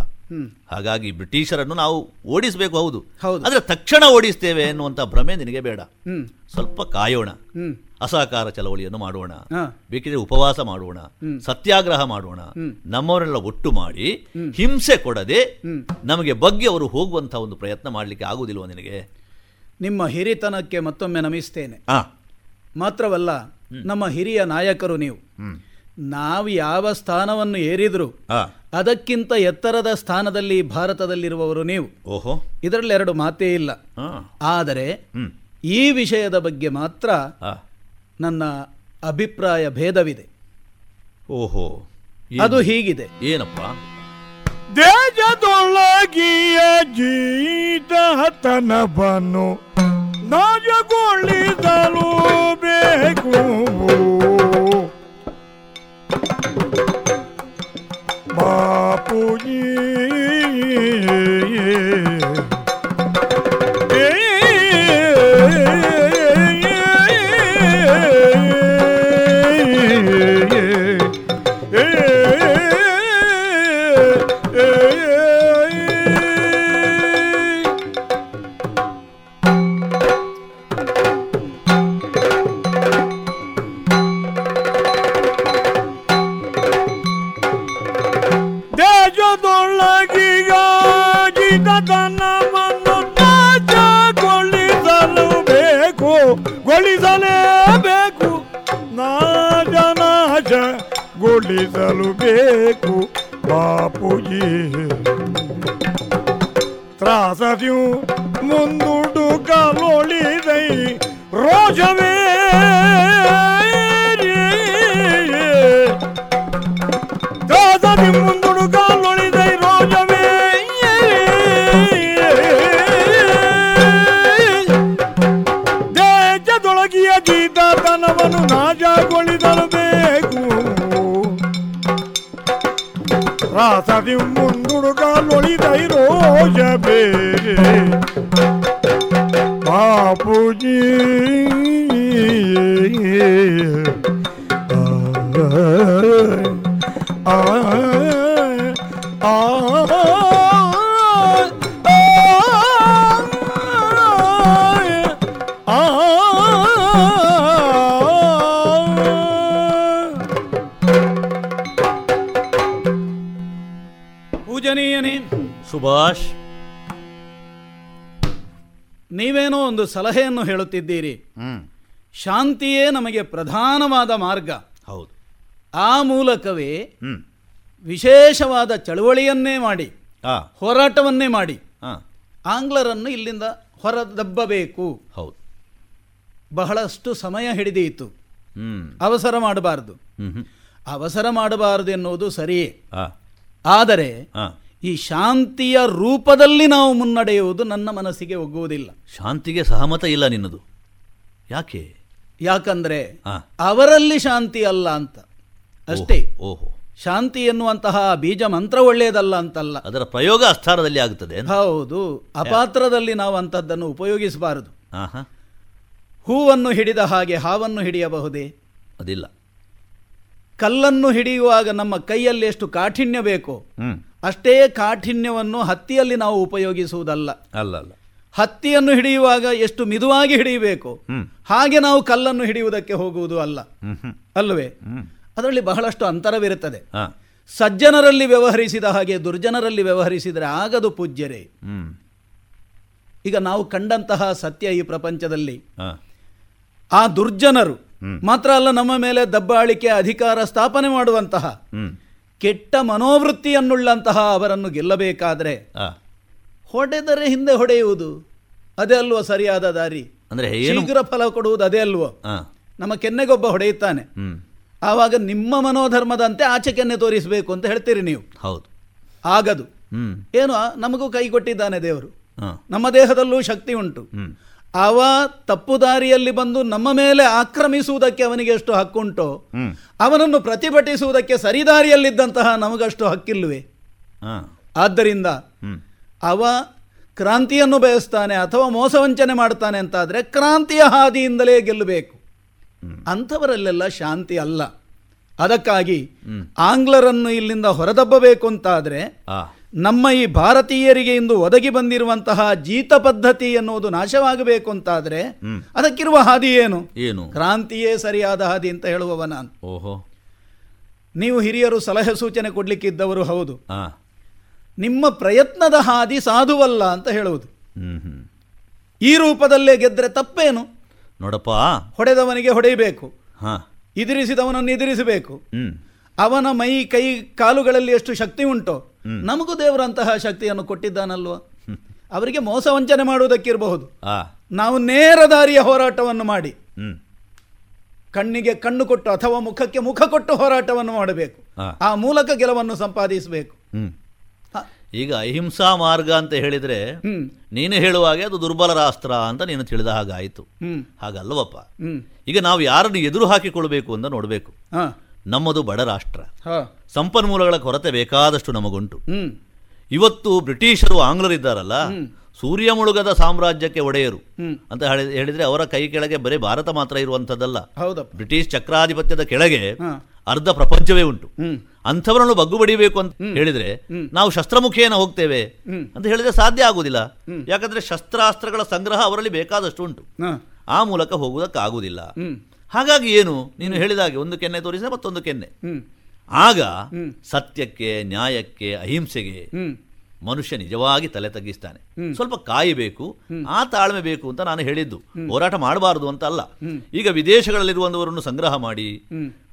ಹಾಗಾಗಿ ಬ್ರಿಟಿಷರನ್ನು ನಾವು ಓಡಿಸಬೇಕು ಹೌದು. ಆದರೆ ತಕ್ಷಣ ಓಡಿಸ್ತೇವೆ ಎನ್ನುವಂಥ ಭ್ರಮೆ ನಿನಗೆ ಬೇಡ. ಸ್ವಲ್ಪ ಕಾಯೋಣ. ಅಸಹಕಾರ ಚಳವಳಿಯನ್ನು ಮಾಡೋಣ. ಬೇಕಿದ್ರೆ ಉಪವಾಸ ಮಾಡೋಣ. ಸತ್ಯಾಗ್ರಹ ಮಾಡೋಣ. ನಮ್ಮವರೆಲ್ಲ ಒಟ್ಟು ಮಾಡಿ ಹಿಂಸೆ ಕೊಡದೆ ನಮಗೆ ಬಗ್ಗೆ ಅವರು ಹೋಗುವಂತಹ ಒಂದು ಪ್ರಯತ್ನ ಮಾಡಲಿಕ್ಕೆ ಆಗುವುದಿಲ್ವ ನಿನಗೆ? ನಿಮ್ಮ ಹಿರಿತನಕ್ಕೆ ಮತ್ತೊಮ್ಮೆ ನಮಿಸ್ತೇನೆ. ಮಾತ್ರವಲ್ಲ ನಮ್ಮ ಹಿರಿಯ ನಾಯಕರು ನೀವು. ನಾವು ಯಾವ ಸ್ಥಾನವನ್ನು ಏರಿದ್ರು ಅದಕ್ಕಿಂತ ಎತ್ತರದ ಸ್ಥಾನದಲ್ಲಿ ಭಾರತದಲ್ಲಿರುವವರು ನೀವು. ಓಹೋ. ಇದರಲ್ಲಿ ಎರಡು ಮಾತೇ ಇಲ್ಲ. ಆದರೆ ಈ ವಿಷಯದ ಬಗ್ಗೆ ಮಾತ್ರ ನನ್ನ ಅಭಿಪ್ರಾಯ ಭೇದವಿದೆ. ಓಹೋ. ಅದು ಹೀಗಿದೆ. ಏನಪ್ಪ? ದೇಶದೊಳಗಿಯ ಬನು ನಾಜಗೊಳಿಸಲು ಸಲಹೆಯನ್ನು ಹೇಳುತ್ತಿದ್ದೀರಿ. ಶಾಂತಿಯೇ ನಮಗೆ ಪ್ರಧಾನವಾದ ಮಾರ್ಗ. ಹೌದು. ಆ ಮೂಲಕವೇ ವಿಶೇಷವಾದ ಚಳುವಳಿಯನ್ನೇ ಮಾಡಿ ಹೋರಾಟವನ್ನೇ ಮಾಡಿ. ಆಂಗ್ಲರನ್ನು ಇಲ್ಲಿಂದ ಹೊರದಬ್ಬಬೇಕು. ಹೌದು. ಬಹಳಷ್ಟು ಸಮಯ ಹಿಡಿದೀತು. ಅವಸರ ಮಾಡಬಾರದು. ಅವಸರ ಮಾಡಬಾರದು ಎನ್ನುವುದು ಸರಿಯೇ. ಆದರೆ ಈ ಶಾಂತಿಯ ರೂಪದಲ್ಲಿ ನಾವು ಮುನ್ನಡೆಯುವುದು ನನ್ನ ಮನಸ್ಸಿಗೆ ಒಗ್ಗುವುದಿಲ್ಲ. ಶಾಂತಿಗೆ ಸಹಮತ ಇಲ್ಲ ನಿನ್ನದು. ಯಾಕೆ? ಯಾಕಂದ್ರೆ ಅವರಲ್ಲಿ ಶಾಂತಿ ಅಲ್ಲ ಅಂತ. ಅಷ್ಟೇ. ಓಹೋ ಶಾಂತಿ ಎನ್ನುವಂತಹ ಬೀಜ ಮಂತ್ರ ಒಳ್ಳೆಯದಲ್ಲ ಅಂತಲ್ಲ. ಅದರ ಪ್ರಯೋಗ ಅಸ್ಥಾನದಲ್ಲಿ ಆಗುತ್ತದೆ ಹೌದು. ಅಪಾತ್ರದಲ್ಲಿ ನಾವು ಅಂಥದ್ದನ್ನು ಉಪಯೋಗಿಸಬಾರದು. ಹೂವನ್ನು ಹಿಡಿದ ಹಾಗೆ ಹಾವನ್ನು ಹಿಡಿಯಬಹುದೇ? ಅದಿಲ್ಲ. ಕಲ್ಲನ್ನು ಹಿಡಿಯುವಾಗ ನಮ್ಮ ಕೈಯಲ್ಲಿ ಎಷ್ಟು ಕಾಠಿಣ್ಯ ಬೇಕೋ ಅಷ್ಟೇ ಕಾಠಿಣ್ಯವನ್ನು ಹತ್ತಿಯಲ್ಲಿ ನಾವು ಉಪಯೋಗಿಸುವುದಲ್ಲ. ಅಲ್ಲ ಅಲ್ಲ ಹತ್ತಿಯನ್ನು ಹಿಡಿಯುವಾಗ ಎಷ್ಟು ಮಿದುವಾಗಿ ಹಿಡಿಯಬೇಕು ಹಾಗೆ ನಾವು ಕಲ್ಲನ್ನು ಹಿಡಿಯುವುದಕ್ಕೆ ಹೋಗುವುದು ಅಲ್ಲ. ಅಲ್ಲವೇ ಅದರಲ್ಲಿ ಬಹಳಷ್ಟು ಅಂತರವಿರುತ್ತದೆ. ಸಜ್ಜನರಲ್ಲಿ ವ್ಯವಹರಿಸಿದ ಹಾಗೆ ದುರ್ಜನರಲ್ಲಿ ವ್ಯವಹರಿಸಿದರೆ ಆಗದು ಪೂಜ್ಯರೇ. ಈಗ ನಾವು ಕಂಡಂತಹ ಸತ್ಯ ಈ ಪ್ರಪಂಚದಲ್ಲಿ. ಆ ದುರ್ಜನರು ಮಾತ್ರ ಅಲ್ಲ ನಮ್ಮ ಮೇಲೆ ದಬ್ಬಾಳಿಕೆ ಅಧಿಕಾರ ಸ್ಥಾಪನೆ ಮಾಡುವಂತಹ ಕೆಟ್ಟ ಮನೋವೃತ್ತಿಯನ್ನುಳ್ಳಂತಹ ಅವರನ್ನು ಗೆಲ್ಲಬೇಕಾದ್ರೆ ಹೊಡೆದರೆ ಹಿಂದೆ ಹೊಡೆಯುವುದು ಅದೇ ಅಲ್ವ ಸರಿಯಾದ ದಾರಿ? ಅಂದರೆ ಶೀಘ್ರ ಫಲ ಕೊಡುವುದು ಅದೇ ಅಲ್ವೋ? ನಮ್ಮ ಕೆನ್ನೆಗೊಬ್ಬ ಹೊಡೆಯುತ್ತಾನೆ. ಆವಾಗ ನಿಮ್ಮ ಮನೋಧರ್ಮದಂತೆ ಆಚೆ ಕೆನ್ನೆ ತೋರಿಸಬೇಕು ಅಂತ ಹೇಳ್ತೀರಿ ನೀವು. ಹೌದು. ಆಗದು. ಏನು ನಮಗೂ ಕೈ ಕೊಟ್ಟಿದ್ದಾನೆ ದೇವರು. ನಮ್ಮ ದೇಹದಲ್ಲೂ ಶಕ್ತಿ ಉಂಟು. ಅವ ತಪ್ಪು ದಾರಿಯಲ್ಲಿ ಬಂದು ನಮ್ಮ ಮೇಲೆ ಆಕ್ರಮಿಸುವುದಕ್ಕೆ ಅವನಿಗೆ ಎಷ್ಟು ಹಕ್ಕುಂಟೋ ಅವನನ್ನು ಪ್ರತಿಭಟಿಸುವುದಕ್ಕೆ ಸರಿದಾರಿಯಲ್ಲಿದ್ದಂತಹ ನಮಗಷ್ಟು ಹಕ್ಕಿಲ್ವೇ? ಆದ್ದರಿಂದ ಅವ ಕ್ರಾಂತಿಯನ್ನು ಬಯಸ್ತಾನೆ ಅಥವಾ ಮೋಸವಂಚನೆ ಮಾಡ್ತಾನೆ ಅಂತಾದರೆ ಕ್ರಾಂತಿಯ ಹಾದಿಯಿಂದಲೇ ಗೆಲ್ಲಬೇಕು. ಅಂಥವರಲ್ಲೆಲ್ಲ ಶಾಂತಿ ಅಲ್ಲ. ಅದಕ್ಕಾಗಿ ಆಂಗ್ಲರನ್ನು ಇಲ್ಲಿಂದ ಹೊರದಬ್ಬಬೇಕು ಅಂತಾದರೆ ನಮ್ಮ ಈ ಭಾರತೀಯರಿಗೆ ಇಂದು ಒದಗಿ ಬಂದಿರುವಂತಹ ಜೀತ ಪದ್ಧತಿ ಎನ್ನುವುದು ನಾಶವಾಗಬೇಕು ಅಂತಾದರೆ. ಅದಕ್ಕಿರುವ ಹಾದಿ ಏನು? ಏನು? ಕ್ರಾಂತಿಯೇ ಸರಿಯಾದ ಹಾದಿ ಅಂತ ಹೇಳುವವ ನಾನು ಓಹೋ. ನೀವು ಹಿರಿಯರು ಸಲಹೆ ಸೂಚನೆ ಕೊಡ್ಲಿಕ್ಕಿದ್ದವರು ಹೌದು. ನಿಮ್ಮ ಪ್ರಯತ್ನದ ಹಾದಿ ಸಾಧುವಲ್ಲ ಅಂತ ಹೇಳುವುದು. ಈ ರೂಪದಲ್ಲೇ ಗೆದ್ರೆ ತಪ್ಪೇನು? ನೋಡಪ್ಪ. ಹೊಡೆದವನಿಗೆ ಹೊಡೆಯಬೇಕು. ಇದಿರಿಸಿದವನನ್ನು ಎದುರಿಸಿದವನನ್ನು ಎದುರಿಸಬೇಕು ಅವನ ಮೈ ಕೈ ಕಾಲುಗಳಲ್ಲಿ ಎಷ್ಟು ಶಕ್ತಿ ಉಂಟೋ. ನಮಗೂ ದೇವರಂತಹ ಶಕ್ತಿಯನ್ನು ಕೊಟ್ಟಿದ್ದಾನಲ್ವ? ಅವರಿಗೆ ಮೋಸ ವಂಚನೆ ಮಾಡುವುದಕ್ಕಿರಬಹುದು. ನಾವು ನೇರ ದಾರಿಯ ಹೋರಾಟವನ್ನು ಮಾಡಿ. ಕಣ್ಣಿಗೆ ಕಣ್ಣು ಕೊಟ್ಟು ಅಥವಾ ಮುಖಕ್ಕೆ ಮುಖ ಕೊಟ್ಟು ಹೋರಾಟವನ್ನು ಮಾಡಬೇಕು. ಆ. ಮೂಲಕ ಗೆಲುವನ್ನು ಸಂಪಾದಿಸಬೇಕು. ಈಗ ಅಹಿಂಸಾ ಮಾರ್ಗ ಅಂತ ಹೇಳಿದ್ರೆ ನೀನು ಹೇಳುವಾಗೆ ಅದು ದುರ್ಬಲ ರಾಷ್ಟ್ರ ಅಂತ ನೀನು ತಿಳಿದ ಹಾಗಾಯಿತು. ಹಾಗಲ್ವಪ್ಪ. ಈಗ ನಾವು ಯಾರನ್ನು ಎದುರು ಹಾಕಿಕೊಳ್ಬೇಕು ಅಂತ ನೋಡಬೇಕು. ನಮ್ಮದು ಬಡ ರಾಷ್ಟ್ರ. ಸಂಪನ್ಮೂಲಗಳ ಕೊರತೆ ಬೇಕಾದಷ್ಟು ನಮಗುಂಟು. ಇವತ್ತು ಬ್ರಿಟಿಷರು ಆಂಗ್ಲರಿದ್ದಾರಲ್ಲ ಸೂರ್ಯ ಮುಳುಗದ ಸಾಮ್ರಾಜ್ಯಕ್ಕೆ ಒಡೆಯರು. ಅಂತ ಹೇಳಿ- ಹೇಳಿದ್ರೆ ಅವರ ಕೈ ಕೆಳಗೆ ಬರೀ ಭಾರತ ಮಾತ್ರ ಇರುವಂಥದ್ದಲ್ಲ. ಬ್ರಿಟಿಷ್ ಚಕ್ರಾಧಿಪತ್ಯದ ಕೆಳಗೆ ಅರ್ಧ ಪ್ರಪಂಚವೇ ಉಂಟು. ಅಂಥವರನ್ನು ಬಗ್ಗು ಬಡಿಬೇಕು ಅಂತ ಹೇಳಿದ್ರೆ ನಾವು ಶಸ್ತ್ರಮುಖಿಯನ್ನು ಹೋಗ್ತೇವೆ ಅಂತ ಹೇಳಿದ್ರೆ ಸಾಧ್ಯ ಆಗುದಿಲ್ಲ. ಯಾಕಂದ್ರೆ ಶಸ್ತ್ರಾಸ್ತ್ರಗಳ ಸಂಗ್ರಹ ಅವರಲ್ಲಿ ಬೇಕಾದಷ್ಟು ಉಂಟು. ಆ ಮೂಲಕ ಹೋಗುವುದಕ್ಕಾಗುವುದಿಲ್ಲ. ಹಾಗಾಗಿ ಏನು ನೀನು ಹೇಳಿದಾಗೆ ಒಂದು ಕೆನ್ನೆ ತೋರಿಸಿದ್ರೆ ಮತ್ತೊಂದು ಕೆನ್ನೆ. ಆಗ ಸತ್ಯಕ್ಕೆ ನ್ಯಾಯಕ್ಕೆ ಅಹಿಂಸೆಗೆ. ಮನುಷ್ಯ ನಿಜವಾಗಿ ತಲೆ ತಗ್ಗಿಸ್ತಾನೆ. ಸ್ವಲ್ಪ ಕಾಯಬೇಕು ಆ ತಾಳ್ಮೆ ಬೇಕು ಅಂತ ನಾನು ಹೇಳಿದ್ದು ಹೋರಾಟ ಮಾಡಬಾರದು ಅಂತ ಅಲ್ಲ. ಈಗ ವಿದೇಶಗಳಲ್ಲಿರುವಂತವರನ್ನು ಸಂಗ್ರಹ ಮಾಡಿ.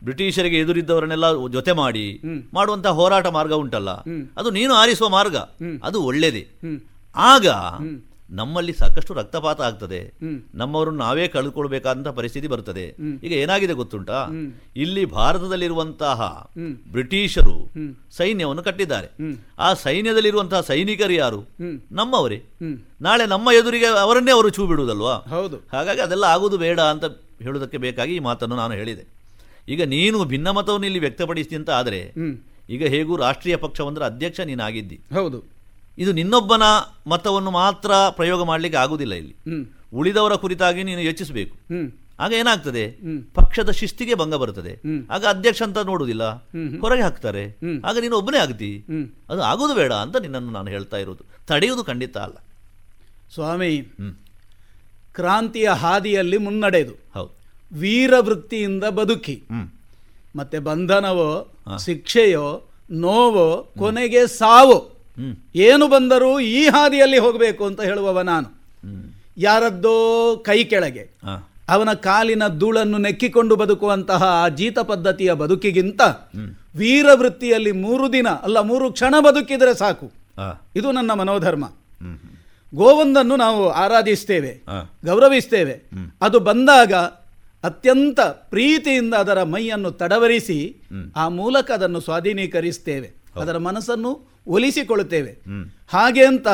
ಬ್ರಿಟಿಷರಿಗೆ ಎದುರಿದ್ದವರನ್ನೆಲ್ಲ ಜೊತೆ ಮಾಡಿ. ಮಾಡುವಂತಹ ಹೋರಾಟ ಮಾರ್ಗ ಉಂಟಲ್ಲ ಅದು ನೀನು ಆರಿಸುವ ಮಾರ್ಗ ಅದು ಒಳ್ಳೇದೇ. ಆಗ ನಮ್ಮಲ್ಲಿ ಸಾಕಷ್ಟು ರಕ್ತಪಾತ ಆಗ್ತದೆ. ನಮ್ಮವರು ನಮ್ಮವರನ್ನು ನಾವೇ ಕಳೆದುಕೊಳ್ಬೇಕಾದಂತಹ ಪರಿಸ್ಥಿತಿ ಬರ್ತದೆ. ಈಗ ಏನಾಗಿದೆ ಗೊತ್ತುಂಟಾ? ಇಲ್ಲಿ ಭಾರತದಲ್ಲಿರುವಂತಹ ಬ್ರಿಟಿಷರು. ಸೈನ್ಯವನ್ನು ಕಟ್ಟಿದ್ದಾರೆ. ಆ ಸೈನ್ಯದಲ್ಲಿರುವಂತಹ ಸೈನಿಕರು ಯಾರು? ನಮ್ಮವರೇ. ನಾಳೆ ನಮ್ಮ ಎದುರಿಗೆ ಅವರನ್ನೇ ಅವರು ಚೂ ಬಿಡುವುದಲ್ವಾ ಹೌದು. ಹಾಗಾಗಿ ಅದೆಲ್ಲ ಆಗುವುದು ಬೇಡ ಅಂತ ಹೇಳುವುದಕ್ಕೆ ಬೇಕಾಗಿ ಈ ಮಾತನ್ನು ನಾನು ಹೇಳಿದೆ. ಈಗ ನೀನು ಭಿನ್ನಮತವನ್ನು ಇಲ್ಲಿ ವ್ಯಕ್ತಪಡಿಸಿ ಅಂತ ಆದರೆ ಈಗ ಹೇಗೂ ರಾಷ್ಟ್ರೀಯ ಪಕ್ಷವೊಂದರ ಅಧ್ಯಕ್ಷ ನೀನಾಗಿದ್ದಿ. ಹೌದು. ಇದು ನಿನ್ನೊಬ್ಬನ ಮತವನ್ನು ಮಾತ್ರ ಪ್ರಯೋಗ ಮಾಡಲಿಕ್ಕೆ ಆಗುವುದಿಲ್ಲ ಇಲ್ಲಿ. ಉಳಿದವರ ಕುರಿತಾಗಿ ನೀನು ಯೋಚಿಸಬೇಕು. ಆಗ ಏನಾಗ್ತದೆ? ಪಕ್ಷದ ಶಿಸ್ತಿಗೆ ಭಂಗ ಬರುತ್ತದೆ. ಆಗ ಅಧ್ಯಕ್ಷ ಅಂತ ನೋಡುವುದಿಲ್ಲ. ಹೊರಗೆ ಹಾಕ್ತಾರೆ. ಆಗ ನೀನು ಒಬ್ಬನೇ ಆಗ್ತಿ. ಅದು ಆಗುವುದು ಬೇಡ ಅಂತ ನಿನ್ನನ್ನು ನಾನು ಹೇಳ್ತಾ ಇರೋದು ತಡೆಯುವುದು ಖಂಡಿತ ಅಲ್ಲ. ಸ್ವಾಮಿ. ಕ್ರಾಂತಿಯ ಹಾದಿಯಲ್ಲಿ ಮುನ್ನಡೆದು ಹೌದು. ವೀರ ವೃತ್ತಿಯಿಂದ ಬದುಕಿ. ಮತ್ತೆ ಬಂಧನವೋ ಶಿಕ್ಷೆಯೋ ನೋವೋ ಕೊನೆಗೆ ಸಾವೋ. ಏನು ಬಂದರೂ ಈ ಹಾದಿಯಲ್ಲಿ ಹೋಗಬೇಕು ಅಂತ ಹೇಳುವವ ನಾನು. ಯಾರದ್ದೋ ಕೈ ಕೆಳಗೆ ಅವನ ಕಾಲಿನ ಧೂಳನ್ನು ನೆಕ್ಕಿಕೊಂಡು ಬದುಕುವಂತಹ ಆ ಜೀತ ಪದ್ಧತಿಯ ಬದುಕಿಗಿಂತ ವೀರ ವೃತ್ತಿಯಲ್ಲಿ ಮೂರು ದಿನ ಅಲ್ಲ ಮೂರು ಕ್ಷಣ ಬದುಕಿದರೆ ಸಾಕು. ಇದು ನನ್ನ ಮನೋಧರ್ಮ. ಗೋವಂದನ್ನು ನಾವು ಆರಾಧಿಸ್ತೇವೆ. ಗೌರವಿಸ್ತೇವೆ. ಅದು ಬಂದಾಗ ಅತ್ಯಂತ ಪ್ರೀತಿಯಿಂದ ಅದರ ಮೈಯನ್ನು ತಡವರಿಸಿ ಆ ಮೂಲಕ ಅದನ್ನು ಸ್ವಾಧೀನೀಕರಿಸ್ತೇವೆ. ಅದರ ಮನಸ್ಸನ್ನು ಒಲಿಸಿಕೊಳ್ಳುತ್ತೇವೆ. ಹಾಗೆ ಅಂತ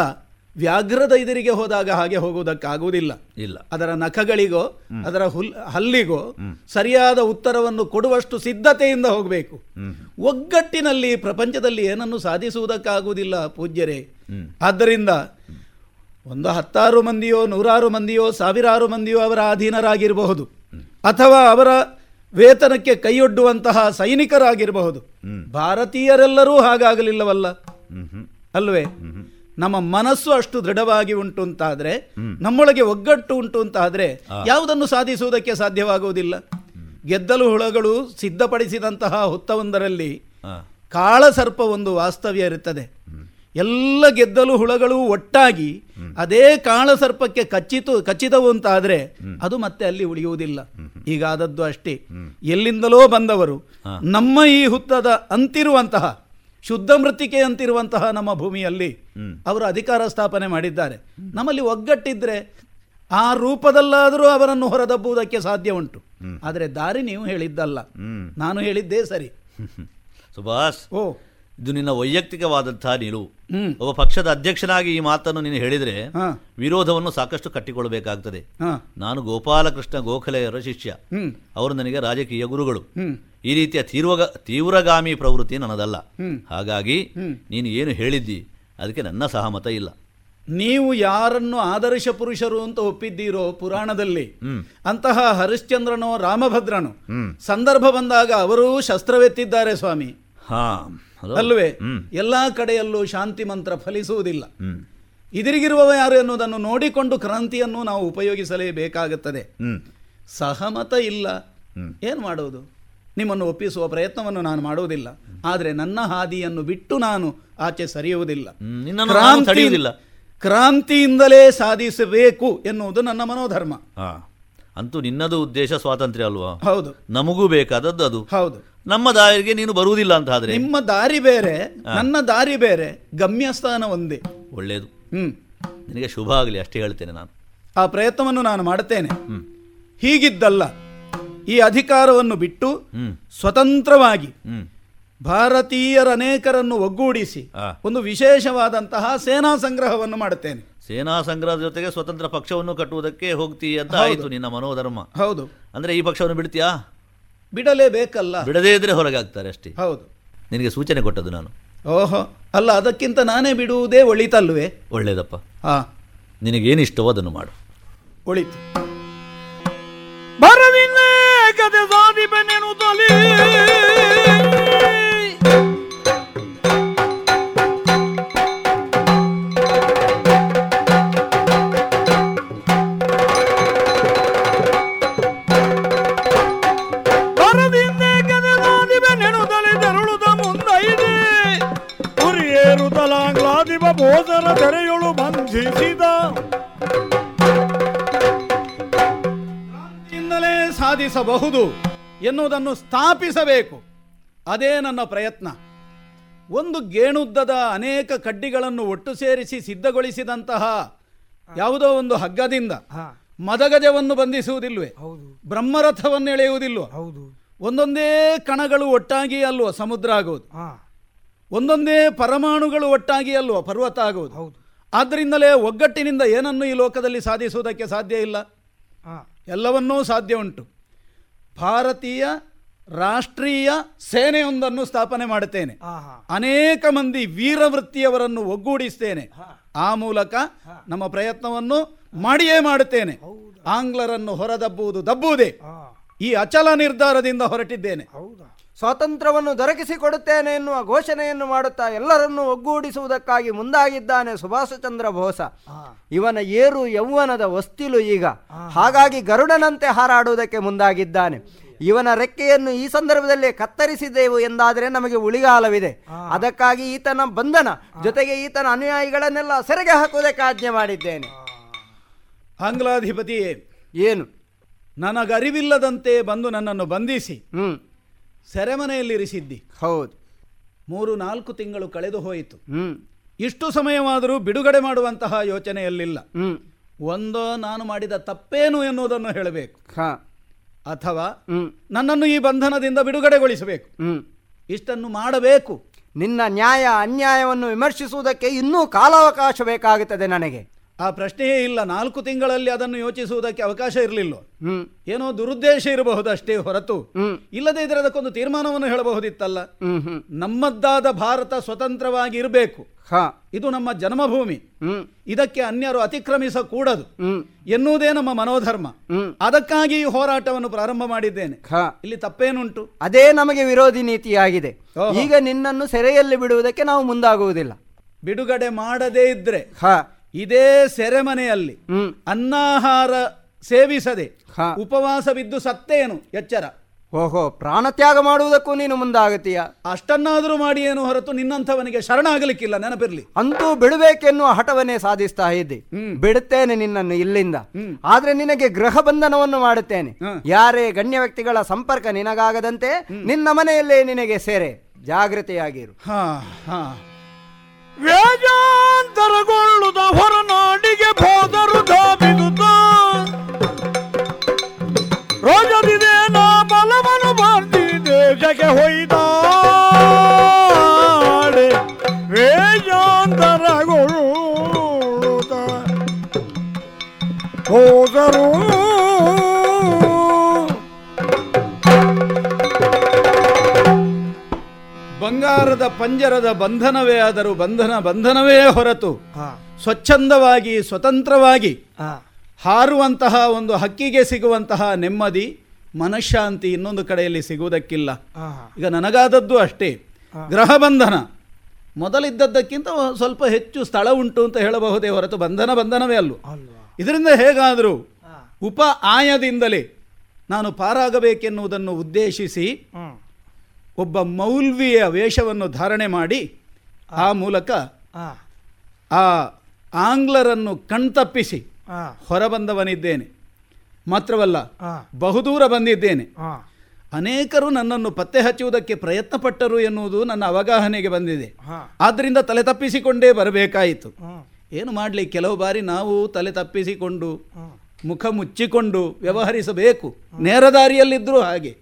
ವ್ಯಾಘ್ರದ ಇದರಿಗೆ ಹೋದಾಗ ಹಾಗೆ ಹೋಗುವುದಕ್ಕಾಗುವುದಿಲ್ಲ. ಇಲ್ಲ. ಅದರ ನಖಗಳಿಗೋ ಅದರ ಹುಲ್ ಹಲ್ಲಿಗೋ ಸರಿಯಾದ ಉತ್ತರವನ್ನು ಕೊಡುವಷ್ಟು ಸಿದ್ಧತೆಯಿಂದ ಹೋಗಬೇಕು. ಒಗ್ಗಟ್ಟಿನಲ್ಲಿ ಪ್ರಪಂಚದಲ್ಲಿ ಏನನ್ನು ಸಾಧಿಸುವುದಕ್ಕಾಗುವುದಿಲ್ಲ ಪೂಜ್ಯರೇ. ಆದ್ದರಿಂದ ಒಂದು ಹತ್ತಾರು ಮಂದಿಯೋ ನೂರಾರು ಮಂದಿಯೋ ಸಾವಿರಾರು ಮಂದಿಯೋ ಅವರ ಅಧೀನರಾಗಿರಬಹುದು. ಅಥವಾ ಅವರ ವೇತನಕ್ಕೆ ಕೈಯೊಡ್ಡುವಂತಹ ಸೈನಿಕರಾಗಿರಬಹುದು. ಭಾರತೀಯರೆಲ್ಲರೂ ಹಾಗಾಗಲಿಲ್ಲವಲ್ಲ. ಅಲ್ವೇ? ನಮ್ಮ ಮನಸ್ಸು ಅಷ್ಟು ದೃಢವಾಗಿ ಉಂಟು ಅಂತಾದ್ರೆ ನಮ್ಮೊಳಗೆ ಒಗ್ಗಟ್ಟು ಉಂಟು ಅಂತಾದ್ರೆ ಯಾವುದನ್ನು ಸಾಧಿಸುವುದಕ್ಕೆ ಸಾಧ್ಯವಾಗುವುದಿಲ್ಲ. ಗೆದ್ದಲು ಹುಳಗಳು ಸಿದ್ಧಪಡಿಸಿದಂತಹ ಹುತ್ತವೊಂದರಲ್ಲಿ. ಕಾಳಸರ್ಪ ಒಂದು ವಾಸ್ತವ್ಯ ಇರುತ್ತದೆ. ಎಲ್ಲ ಗೆದ್ದಲು ಹುಳಗಳು ಒಟ್ಟಾಗಿ ಅದೇ ಕಾಳಸರ್ಪಕ್ಕೆ ಕಚ್ಚಿತು ಕಚ್ಚಿದವು ಅಂತಾದ್ರೆ ಅದು ಮತ್ತೆ ಅಲ್ಲಿ ಉಳಿಯುವುದಿಲ್ಲ. ಈಗಾದದ್ದು ಅಷ್ಟೇ. ಎಲ್ಲಿಂದಲೋ ಬಂದವರು ನಮ್ಮ ಈ ಹುತ್ತದ ಅಂತಿರುವಂತಹ ಶುದ್ಧ ಮೃತ್ತಿಕೆ ಅಂತಿರುವಂತಹ ನಮ್ಮ ಭೂಮಿಯಲ್ಲಿ ಅವರು ಅಧಿಕಾರ ಸ್ಥಾಪನೆ ಮಾಡಿದ್ದಾರೆ. ನಮ್ಮಲ್ಲಿ ಒಗ್ಗಟ್ಟಿದ್ರೆ ಆ ರೂಪದಲ್ಲಾದರೂ ಅವರನ್ನು ಹೊರದಬ್ಬುವುದಕ್ಕೆ ಸಾಧ್ಯ ಉಂಟು. ಆದರೆ ದಾರಿ ನೀವು ಹೇಳಿದ್ದಲ್ಲ. ನಾನು ಹೇಳಿದ್ದೇ ಸರಿ. ಸುಭಾಷ್. ಓ. ಇದು ನಿನ್ನ ವೈಯಕ್ತಿಕವಾದಂತಹ ನಿಲುವು. ಒಬ್ಬ ಪಕ್ಷದ ಅಧ್ಯಕ್ಷನಾಗಿ ಈ ಮಾತನ್ನು ನೀನು ಹೇಳಿದರೆ. ವಿರೋಧವನ್ನು ಸಾಕಷ್ಟು ಕಟ್ಟಿಕೊಳ್ಳಬೇಕಾಗ್ತದೆ. ನಾನು ಗೋಪಾಲಕೃಷ್ಣ ಗೋಖಲೆಯರ ಶಿಷ್ಯ. ಅವರು ನನಗೆ ರಾಜಕೀಯ ಗುರುಗಳು. ಈ ರೀತಿಯ ತೀವ್ರ ತೀವ್ರಗಾಮಿ ಪ್ರವೃತ್ತಿ ನನ್ನದಲ್ಲ. ಹಾಗಾಗಿ ನೀನು ಏನು ಹೇಳಿದ್ದಿ ಅದಕ್ಕೆ ನನ್ನ ಸಹಮತ ಇಲ್ಲ. ನೀವು ಯಾರನ್ನು ಆದರ್ಶ ಪುರುಷರು ಅಂತ ಒಪ್ಪಿದ್ದೀರೋ ಪುರಾಣದಲ್ಲಿ ಅಂತಹ ಹರಿಶ್ಚಂದ್ರನೋ ರಾಮಭದ್ರನು ಸಂದರ್ಭ ಬಂದಾಗ ಅವರೂ ಶಸ್ತ್ರವೆತ್ತಿದ್ದಾರೆ ಸ್ವಾಮಿ. ಹಾ. ಅಲ್ವೇ ಎಲ್ಲ ಕಡೆಯಲ್ಲೂ ಶಾಂತಿ ಮಂತ್ರ ಫಲಿಸುವುದಿಲ್ಲ. ಇದಿರಿಗಿರುವವರು ಇದಿರಿಗಿರುವವ ಯಾರು ಎನ್ನುವುದನ್ನು ನೋಡಿಕೊಂಡು ಕ್ರಾಂತಿಯನ್ನು ನಾವು ಉಪಯೋಗಿಸಲೇಬೇಕಾಗುತ್ತದೆ. ಹ್ಮ್. ಸಹಮತ ಇಲ್ಲ. ಏನು ಮಾಡುವುದು ನಿಮ್ಮನ್ನು ಒಪ್ಪಿಸುವ ಪ್ರಯತ್ನವನ್ನು ನಾನು ಮಾಡುವುದಿಲ್ಲ. ಆದರೆ ನನ್ನ ಹಾದಿಯನ್ನು ಬಿಟ್ಟು ನಾನು ಆಚೆ ಸರಿಯುವುದಿಲ್ಲ. ಕ್ರಾಂತಿಯಿಂದಲೇ ಸಾಧಿಸಬೇಕು ಎನ್ನುವುದು ನನ್ನ ಮನೋಧರ್ಮ. ಅಂತೂ ನಿನ್ನದು ಉದ್ದೇಶ ಸ್ವಾತಂತ್ರ್ಯ ಅಲ್ವಾ? ಹೌದು. ನಮಗೂ ಬೇಕಾದದ್ದು ಅದು. ಹೌದು. ನಮ್ಮ ದಾರಿಗೆ ನೀನು ಬರುವುದಿಲ್ಲ ಅಂತ ಆದ್ರೆ? ನಿಮ್ಮ ದಾರಿ ಬೇರೆ ನನ್ನ ದಾರಿ ಬೇರೆ ಗಮ್ಯಸ್ಥಾನ ಒಂದೇ. ಒಳ್ಳೆಯದು ಹ್ಮ್. ನಿನಗೆ ಶುಭ ಆಗಲಿ ಅಷ್ಟೇ ಹೇಳ್ತೇನೆ ನಾನು. ಆ ಪ್ರಯತ್ನವನ್ನು ನಾನು ಮಾಡುತ್ತೇನೆ. ಹೀಗಿದ್ದಲ್ಲ ಈ ಅಧಿಕಾರವನ್ನು ಬಿಟ್ಟು. ಸ್ವತಂತ್ರವಾಗಿ. ಭಾರತೀಯರ ಅನೇಕರನ್ನು ಒಗ್ಗೂಡಿಸಿ. ಒಂದು ವಿಶೇಷವಾದಂತಹ ಸೇನಾ ಸಂಗ್ರಹವನ್ನು ಮಾಡುತ್ತೇನೆ. ಸೇನಾ ಸಂಗ್ರಹದ ಜೊತೆಗೆ ಸ್ವತಂತ್ರ ಪಕ್ಷವನ್ನು ಕಟ್ಟುವುದಕ್ಕೆ ಹೋಗ್ತೀ ಅಂತ. ಆಯಿತು ನಿನ್ನ ಮನೋಧರ್ಮ. ಹೌದು. ಅಂದ್ರೆ ಈ ಪಕ್ಷವನ್ನು ಬಿಡ್ತೀಯಾ? ಬಿಡಲೇಬೇಕಲ್ಲ. ಬಿಡದೇ ಇದ್ರೆ ಹೊರಗೆ ಆಗ್ತಾರೆ ಅಷ್ಟೇ. ಹೌದು. ನಿನಗೆ ಸೂಚನೆ ಕೊಟ್ಟದ್ದು ನಾನು. ಓಹೋ. ಅಲ್ಲ ಅದಕ್ಕಿಂತ ನಾನೇ ಬಿಡುವುದೇ ಒಳಿತಲ್ವೇ? ಒಳ್ಳೇದಪ್ಪ. ಹಾ ನಿನಗೇನಿಷ್ಟವೋ ಅದನ್ನು ಮಾಡು. ಒಳಿತು. ಬರದಿನ್ನೇ ಕತೆ ಬೆನ್ನೆನು ತಲಿ. ಬೋಧರ ತೆರೆಯೊಳು ಬಂಧಿಸಿದ. ಇಂದಲೇ ಸಾಧಿಸಬಹುದು ಎನ್ನುವುದನ್ನು ಸ್ಥಾಪಿಸಬೇಕು. ಅದೇ ನನ್ನ ಪ್ರಯತ್ನ. ಒಂದು ಗೇಣುದ್ದದ ಅನೇಕ ಕಡ್ಡಿಗಳನ್ನು ಒಟ್ಟು ಸೇರಿಸಿ ಸಿದ್ಧಗೊಳಿಸಿದಂತಹ ಯಾವುದೋ ಒಂದು ಹಗ್ಗದಿಂದ ಮದಗಜವನ್ನು ಬಂಧಿಸುವುದಿಲ್ವೇ? ಬ್ರಹ್ಮರಥವನ್ನು ಎಳೆಯುವುದಿಲ್ವ? ಒಂದೊಂದೇ ಕಣಗಳು ಒಟ್ಟಾಗಿ ಅಲ್ವ ಸಮುದ್ರ ಆಗುವುದು ಒಂದೊಂದೇ ಪರಮಾಣುಗಳು ಒಟ್ಟಾಗಿ ಅಲ್ವ ಪರ್ವತ ಆಗುವುದು? ಹೌದು. ಆದ್ದರಿಂದಲೇ ಒಗ್ಗಟ್ಟಿನಿಂದ ಏನನ್ನು ಈ ಲೋಕದಲ್ಲಿ ಸಾಧಿಸುವುದಕ್ಕೆ ಸಾಧ್ಯ ಇಲ್ಲ? ಎಲ್ಲವನ್ನೂ ಸಾಧ್ಯ ಉಂಟು. ಭಾರತೀಯ ರಾಷ್ಟ್ರೀಯ ಸೇನೆಯೊಂದನ್ನು ಸ್ಥಾಪನೆ ಮಾಡುತ್ತೇನೆ. ಅನೇಕ ಮಂದಿ ವೀರವೃತ್ತಿಯವರನ್ನು ಒಗ್ಗೂಡಿಸ್ತೇನೆ. ಆ ಮೂಲಕ ನಮ್ಮ ಪ್ರಯತ್ನವನ್ನು ಮಾಡಿಯೇ ಮಾಡುತ್ತೇನೆ. ಆಂಗ್ಲರನ್ನು ಹೊರದಬ್ಬುವುದು ದಬ್ಬುವುದೇ. ಈ ಅಚಲ ನಿರ್ಧಾರದಿಂದ ಹೊರಟಿದ್ದೇನೆ. ಸ್ವಾತಂತ್ರ್ಯವನ್ನು ದೊರಕಿಸಿಕೊಡುತ್ತೇನೆ ಎನ್ನುವ ಘೋಷಣೆಯನ್ನು ಮಾಡುತ್ತಾ ಎಲ್ಲರನ್ನೂ ಒಗ್ಗೂಡಿಸುವುದಕ್ಕಾಗಿ ಮುಂದಾಗಿದ್ದಾನೆ ಸುಭಾಷ ಚಂದ್ರ ಬೋಸ. ಇವನ ಏರು ಯೌವನದ ವಸ್ತಿಲು ಈಗ. ಹಾಗಾಗಿ ಗರುಡನಂತೆ ಹಾರಾಡುವುದಕ್ಕೆ ಮುಂದಾಗಿದ್ದಾನೆ. ಇವನ ರೆಕ್ಕೆಯನ್ನು ಈ ಸಂದರ್ಭದಲ್ಲಿ ಕತ್ತರಿಸಿದೆವು ಎಂದಾದರೆ ನಮಗೆ ಉಳಿಗಾಲವಿದೆ. ಅದಕ್ಕಾಗಿ ಈತನ ಬಂಧನ ಜೊತೆಗೆ ಈತನ ಅನುಯಾಯಿಗಳನ್ನೆಲ್ಲ ಸೆರೆಗೆ ಹಾಕುವುದಕ್ಕೆ ಆಜ್ಞೆ ಮಾಡಿದ್ದೇನೆ. ಆಂಗ್ಲಾಧಿಪತಿಯೇ ಏನು? ನನಗರಿವಿಲ್ಲದಂತೆ ಬಂದು ನನ್ನನ್ನು ಬಂಧಿಸಿ. ಸೆರೆಮನೆಯಲ್ಲಿರಿಸಿದ್ದಿ. ಹೌದು. ಮೂರು ನಾಲ್ಕು ತಿಂಗಳು ಕಳೆದು ಹೋಯಿತು. ಇಷ್ಟು ಸಮಯವಾದರೂ ಬಿಡುಗಡೆ ಮಾಡುವಂತಹ ಯೋಚನೆಯಲ್ಲಿಲ್ಲ. ಒಂದೋ ನಾನು ಮಾಡಿದ ತಪ್ಪೇನು ಎನ್ನುವುದನ್ನು ಹೇಳಬೇಕು. ಹಾ. ಅಥವಾ ನನ್ನನ್ನು ಈ ಬಂಧನದಿಂದ ಬಿಡುಗಡೆಗೊಳಿಸಬೇಕು. ಇಷ್ಟನ್ನು ಮಾಡಬೇಕು. ನಿನ್ನ ನ್ಯಾಯ ಅನ್ಯಾಯವನ್ನು ವಿಮರ್ಶಿಸುವುದಕ್ಕೆ ಇನ್ನೂ ಕಾಲಾವಕಾಶ ಬೇಕಾಗುತ್ತದೆ ನನಗೆ. ಆ ಪ್ರಶ್ನೆಯೇ ಇಲ್ಲ. ನಾಲ್ಕು ತಿಂಗಳಲ್ಲಿ ಅದನ್ನು ಯೋಚಿಸುವುದಕ್ಕೆ ಅವಕಾಶ ಇರಲಿಲ್ಲ. ಏನೋ ದುರುದ್ದೇಶ ಇರಬಹುದು ಅಷ್ಟೇ ಹೊರತು ಇಲ್ಲದೇ ಇದ್ರೆ ಅದಕ್ಕೊಂದು ತೀರ್ಮಾನವನ್ನು ಹೇಳಬಹುದಿತ್ತಲ್ಲ. ನಮ್ಮದ್ದಾದ ಭಾರತ ಸ್ವತಂತ್ರವಾಗಿ ಇರಬೇಕು. ಹಾ. ಇದು ನಮ್ಮ ಜನ್ಮಭೂಮಿ. ಇದಕ್ಕೆ ಅನ್ಯರು ಅತಿಕ್ರಮಿಸಕೂಡದು. ಕೂಡದು ಎನ್ನುವುದೇ ನಮ್ಮ ಮನೋಧರ್ಮ. ಅದಕ್ಕಾಗಿ ಈ ಹೋರಾಟವನ್ನು ಪ್ರಾರಂಭ ಮಾಡಿದ್ದೇನೆ. ಇಲ್ಲಿ ತಪ್ಪೇನುಂಟು? ಅದೇ ನಮಗೆ ವಿರೋಧಿ ನೀತಿಯಾಗಿದೆ. ಈಗ ನಿನ್ನನ್ನು ಸೆರೆಯಲ್ಲಿ ಬಿಡುವುದಕ್ಕೆ ನಾವು ಮುಂದಾಗುವುದಿಲ್ಲ. ಬಿಡುಗಡೆ ಮಾಡದೇ ಇದ್ರೆ. ಹಾ. ಇದೇ ಸೆರೆಮನೆಯಲ್ಲಿ ಹ್ಮ್. ಅನ್ನಾಹಾರ ಸೇವಿಸದೆ. ಉಪವಾಸವಿದ್ದು ಸತ್ತೇನು? ಎಚ್ಚರ. ಓಹೋ ಪ್ರಾಣತ್ಯಾಗ ಮಾಡುವುದಕ್ಕೂ ನೀನು ಮುಂದಾಗತೀಯ ಅಷ್ಟನ್ನಾದರೂ ಮಾಡಿ ಏನು ಹೊರತು ನಿನ್ನಂಥವನಿಗೆ ಶರಣಾಗಲಿಕ್ಕಿಲ್ಲ ನೆನಪಿರ್ಲಿ. ಅಂತೂ ಬಿಡಬೇಕೆನ್ನುವ ಹಠವನ್ನೇ ಸಾಧಿಸ್ತಾ ಇದ್ದೆ. ಬಿಡುತ್ತೇನೆ ನಿನ್ನನ್ನು ಇಲ್ಲಿಂದ. ಆದ್ರೆ ನಿನಗೆ ಗೃಹ ಬಂಧನವನ್ನು ಮಾಡುತ್ತೇನೆ. ಯಾರೇ ಗಣ್ಯ ವ್ಯಕ್ತಿಗಳ ಸಂಪರ್ಕ ನಿನಗಾಗದಂತೆ ನಿನ್ನ ಮನೆಯಲ್ಲೇ ನಿನಗೆ ಸೇರೆ. ಜಾಗೃತೆಯಾಗಿರು. ಹಾ ಹಾ. ವ್ಯಾಜಾಂತರಗೊಳ್ಳುದ ಹೊರನಾಡಿಗೆ ಹೋದರು ಧಾಪಿದುತ್ತ ರೋಜದಿದೆ ನಾ ಬಲವನು ಬಾಂಧಿ ದೇಶಕ್ಕೆ ಹೊಯ್ದಾಡೆ. ವೇಜಾಂತರಗೊಳ್ಳುದ ಹೋದರು ಬಂಗಾರದ ಪಂಜರದ ಬಂಧನವೇ ಆದರೂ ಬಂಧನ ಬಂಧನವೇ ಹೊರತು ಸ್ವಚ್ಛಂದವಾಗಿ ಸ್ವತಂತ್ರವಾಗಿ ಹಾರುವಂತಹ ಒಂದು ಹಕ್ಕಿಗೆ ಸಿಗುವಂತಹ ನೆಮ್ಮದಿ ಮನಃಶಾಂತಿ ಇನ್ನೊಂದು ಕಡೆಯಲ್ಲಿ ಸಿಗುವುದಕ್ಕಿಲ್ಲ. ಈಗ ನನಗಾದದ್ದು ಅಷ್ಟೇ. ಗ್ರಹ ಬಂಧನ. ಮೊದಲಿದ್ದದ್ದಕ್ಕಿಂತ ಸ್ವಲ್ಪ ಹೆಚ್ಚು ಸ್ಥಳ ಉಂಟು ಅಂತ ಹೇಳಬಹುದೇ ಹೊರತು ಬಂಧನ ಬಂಧನವೇ ಅಲ್ಲ. ಇದರಿಂದ ಹೇಗಾದರೂ ಉಪ ಆಯದಿಂದಲೇ ನಾನು ಪಾರಾಗಬೇಕೆನ್ನುವುದನ್ನು ಉದ್ದೇಶಿಸಿ ಒಬ್ಬ ಮೌಲ್ವಿಯ ವೇಷವನ್ನು ಧಾರಣೆ ಮಾಡಿ ಆ ಮೂಲಕ ಆ. ಆಂಗ್ಲರನ್ನು ಕಣ್ತಪ್ಪಿಸಿ ಹೊರಬಂದವನಿದ್ದೇನೆ. ಮಾತ್ರವಲ್ಲ ಬಹುದೂರ ಬಂದಿದ್ದೇನೆ. ಅನೇಕರು ನನ್ನನ್ನು ಪತ್ತೆ ಹಚ್ಚುವುದಕ್ಕೆ ಪ್ರಯತ್ನ ಪಟ್ಟರು ಎನ್ನುವುದು ನನ್ನ ಅವಗಾಹನೆಗೆ ಬಂದಿದೆ. ಆದ್ದರಿಂದ ತಲೆ ತಪ್ಪಿಸಿಕೊಂಡೇ ಬರಬೇಕಾಯಿತು. ಏನು ಮಾಡಲಿ ಕೆಲವು ಬಾರಿ ನಾವು ತಲೆ ತಪ್ಪಿಸಿಕೊಂಡು ಮುಖ ಮುಚ್ಚಿಕೊಂಡು ವ್ಯವಹರಿಸಬೇಕು. ನೇರ ದಾರಿಯಲ್ಲಿದ್ದರೂ ಹಾಗೆ.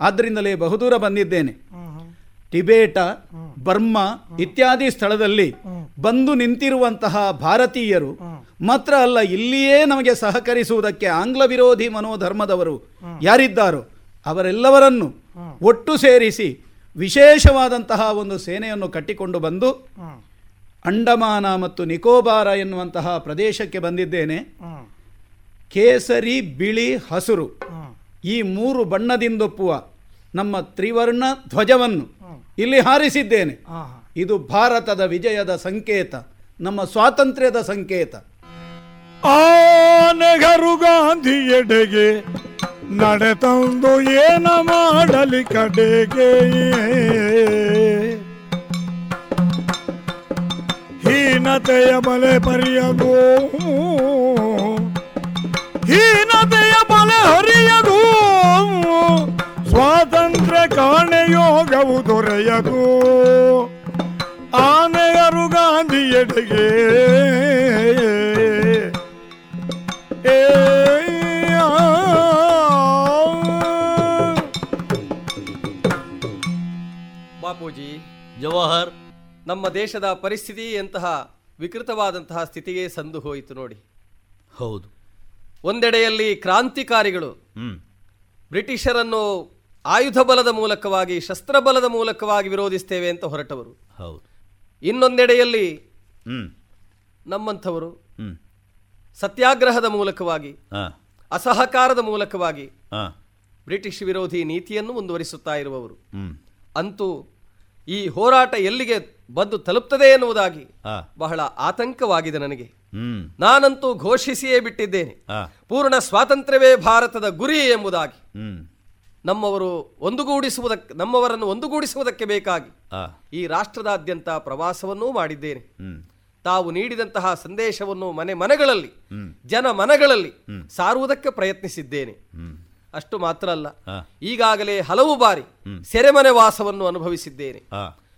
ಆದ್ದರಿಂದಲೇ ಬಹುದೂರ ಬಂದಿದ್ದೇನೆ. ಟಿಬೇಟ ಬರ್ಮಾ ಇತ್ಯಾದಿ ಸ್ಥಳದಲ್ಲಿ ಬಂದು ನಿಂತಿರುವಂತಹ ಭಾರತೀಯರು ಮಾತ್ರ ಅಲ್ಲ ಇಲ್ಲಿಯೇ ನಮಗೆ ಸಹಕರಿಸುವುದಕ್ಕೆ ಆಂಗ್ಲ ವಿರೋಧಿ ಮನೋಧರ್ಮದವರು ಯಾರಿದ್ದಾರೋ ಅವರೆಲ್ಲವರನ್ನು ಒಟ್ಟು ಸೇರಿಸಿ ವಿಶೇಷವಾದಂತಹ ಒಂದು ಸೇನೆಯನ್ನು ಕಟ್ಟಿಕೊಂಡು ಬಂದು ಅಂಡಮಾನ ಮತ್ತು ನಿಕೋಬಾರ ಎನ್ನುವಂತಹ ಪ್ರದೇಶಕ್ಕೆ ಬಂದಿದ್ದೇನೆ. ಕೇಸರಿ ಬಿಳಿ ಹಸುರು. ಈ ಮೂರು ಬಣ್ಣದಿಂದೊಪ್ಪುವ ನಮ್ಮ ತ್ರಿವರ್ಣ ಧ್ವಜವನ್ನು ಇಲ್ಲಿ ಹಾರಿಸಿದ್ದೇನೆ. ಇದು ಭಾರತದ ವಿಜಯದ ಸಂಕೇತ ನಮ್ಮ ಸ್ವಾತಂತ್ರ್ಯದ ಸಂಕೇತ. ಆ ನೆಹರು ಗಾಂಧಿ ಎಡೆಗೆ ನಡೆತಂದು ಏನ ಮಾಡಲಿ ಕಡೆಗೆ. ಹೀನತೆಯ ಬಲೆ ಪರಿಯದು ಹೀನತೆಯ ಬಲೆ ಹರಿಯದು ಸ್ವಾತಂತ್ರ್ಯ ಕಾಣೆಯೋಗವು ದೊರೆಯದು. ಆನೆಯರು ನೆಹರು ಗಾಂಧಿ ಎಡೆಗೆ ಬಾಪೂಜಿ ಜವಾಹರ್ ನಮ್ಮ ದೇಶದ ಪರಿಸ್ಥಿತಿ ಎಂತಹ ವಿಕೃತವಾದಂತಹ ಸ್ಥಿತಿಗೆ ಸಂದು ಹೋಯಿತು ನೋಡಿ. ಹೌದು. ಒಂದೆಡೆಯಲ್ಲಿ ಕ್ರಾಂತಿಕಾರಿಗಳು. ಬ್ರಿಟಿಷರನ್ನು ಆಯುಧ ಬಲದ ಮೂಲಕವಾಗಿ ಶಸ್ತ್ರಬಲದ ಮೂಲಕವಾಗಿ ವಿರೋಧಿಸ್ತೇವೆ ಅಂತ ಹೊರಟವರು. ಹೌದು. ಇನ್ನೊಂದೆಡೆಯಲ್ಲಿ ನಮ್ಮಂಥವರು ಸತ್ಯಾಗ್ರಹದ ಮೂಲಕವಾಗಿ ಅಸಹಕಾರದ ಮೂಲಕವಾಗಿ ಬ್ರಿಟಿಷ್ ವಿರೋಧಿ ನೀತಿಯನ್ನು ಮುಂದುವರಿಸುತ್ತಾ ಇರುವವರು. ಅಂತೂ ಈ ಹೋರಾಟ ಎಲ್ಲಿಗೆ ಬಂದು ತಲುಪ್ತದೆ ಎನ್ನುವುದಾಗಿ ಬಹಳ ಆತಂಕವಾಗಿದೆ ನನಗೆ. ನಾನಂತೂ ಘೋಷಿಸಿಯೇ ಬಿಟ್ಟಿದ್ದೇನೆ. ಪೂರ್ಣ ಸ್ವಾತಂತ್ರ್ಯವೇ ಭಾರತದ ಗುರಿ ಎಂಬುದಾಗಿ. ನಮ್ಮವರು ಒಂದುಗೂಡಿಸುವುದಕ್ಕೆ ನಮ್ಮವರನ್ನು ಒಂದುಗೂಡಿಸುವುದಕ್ಕೆ ಬೇಕಾಗಿ ಈ ರಾಷ್ಟ್ರದಾದ್ಯಂತ ಪ್ರವಾಸವನ್ನೂ ಮಾಡಿದ್ದೇನೆ. ತಾವು ನೀಡಿದಂತಹ ಸಂದೇಶವನ್ನು ಮನೆ ಮನೆಗಳಲ್ಲಿ ಜನ ಮನಗಳಲ್ಲಿ. ಸಾರುವುದಕ್ಕೆ ಪ್ರಯತ್ನಿಸಿದ್ದೇನೆ. ಅಷ್ಟು ಮಾತ್ರ ಅಲ್ಲ. ಈಗಾಗಲೇ ಹಲವು ಬಾರಿ. ಸೆರೆಮನೆ ವಾಸವನ್ನು ಅನುಭವಿಸಿದ್ದೇನೆ.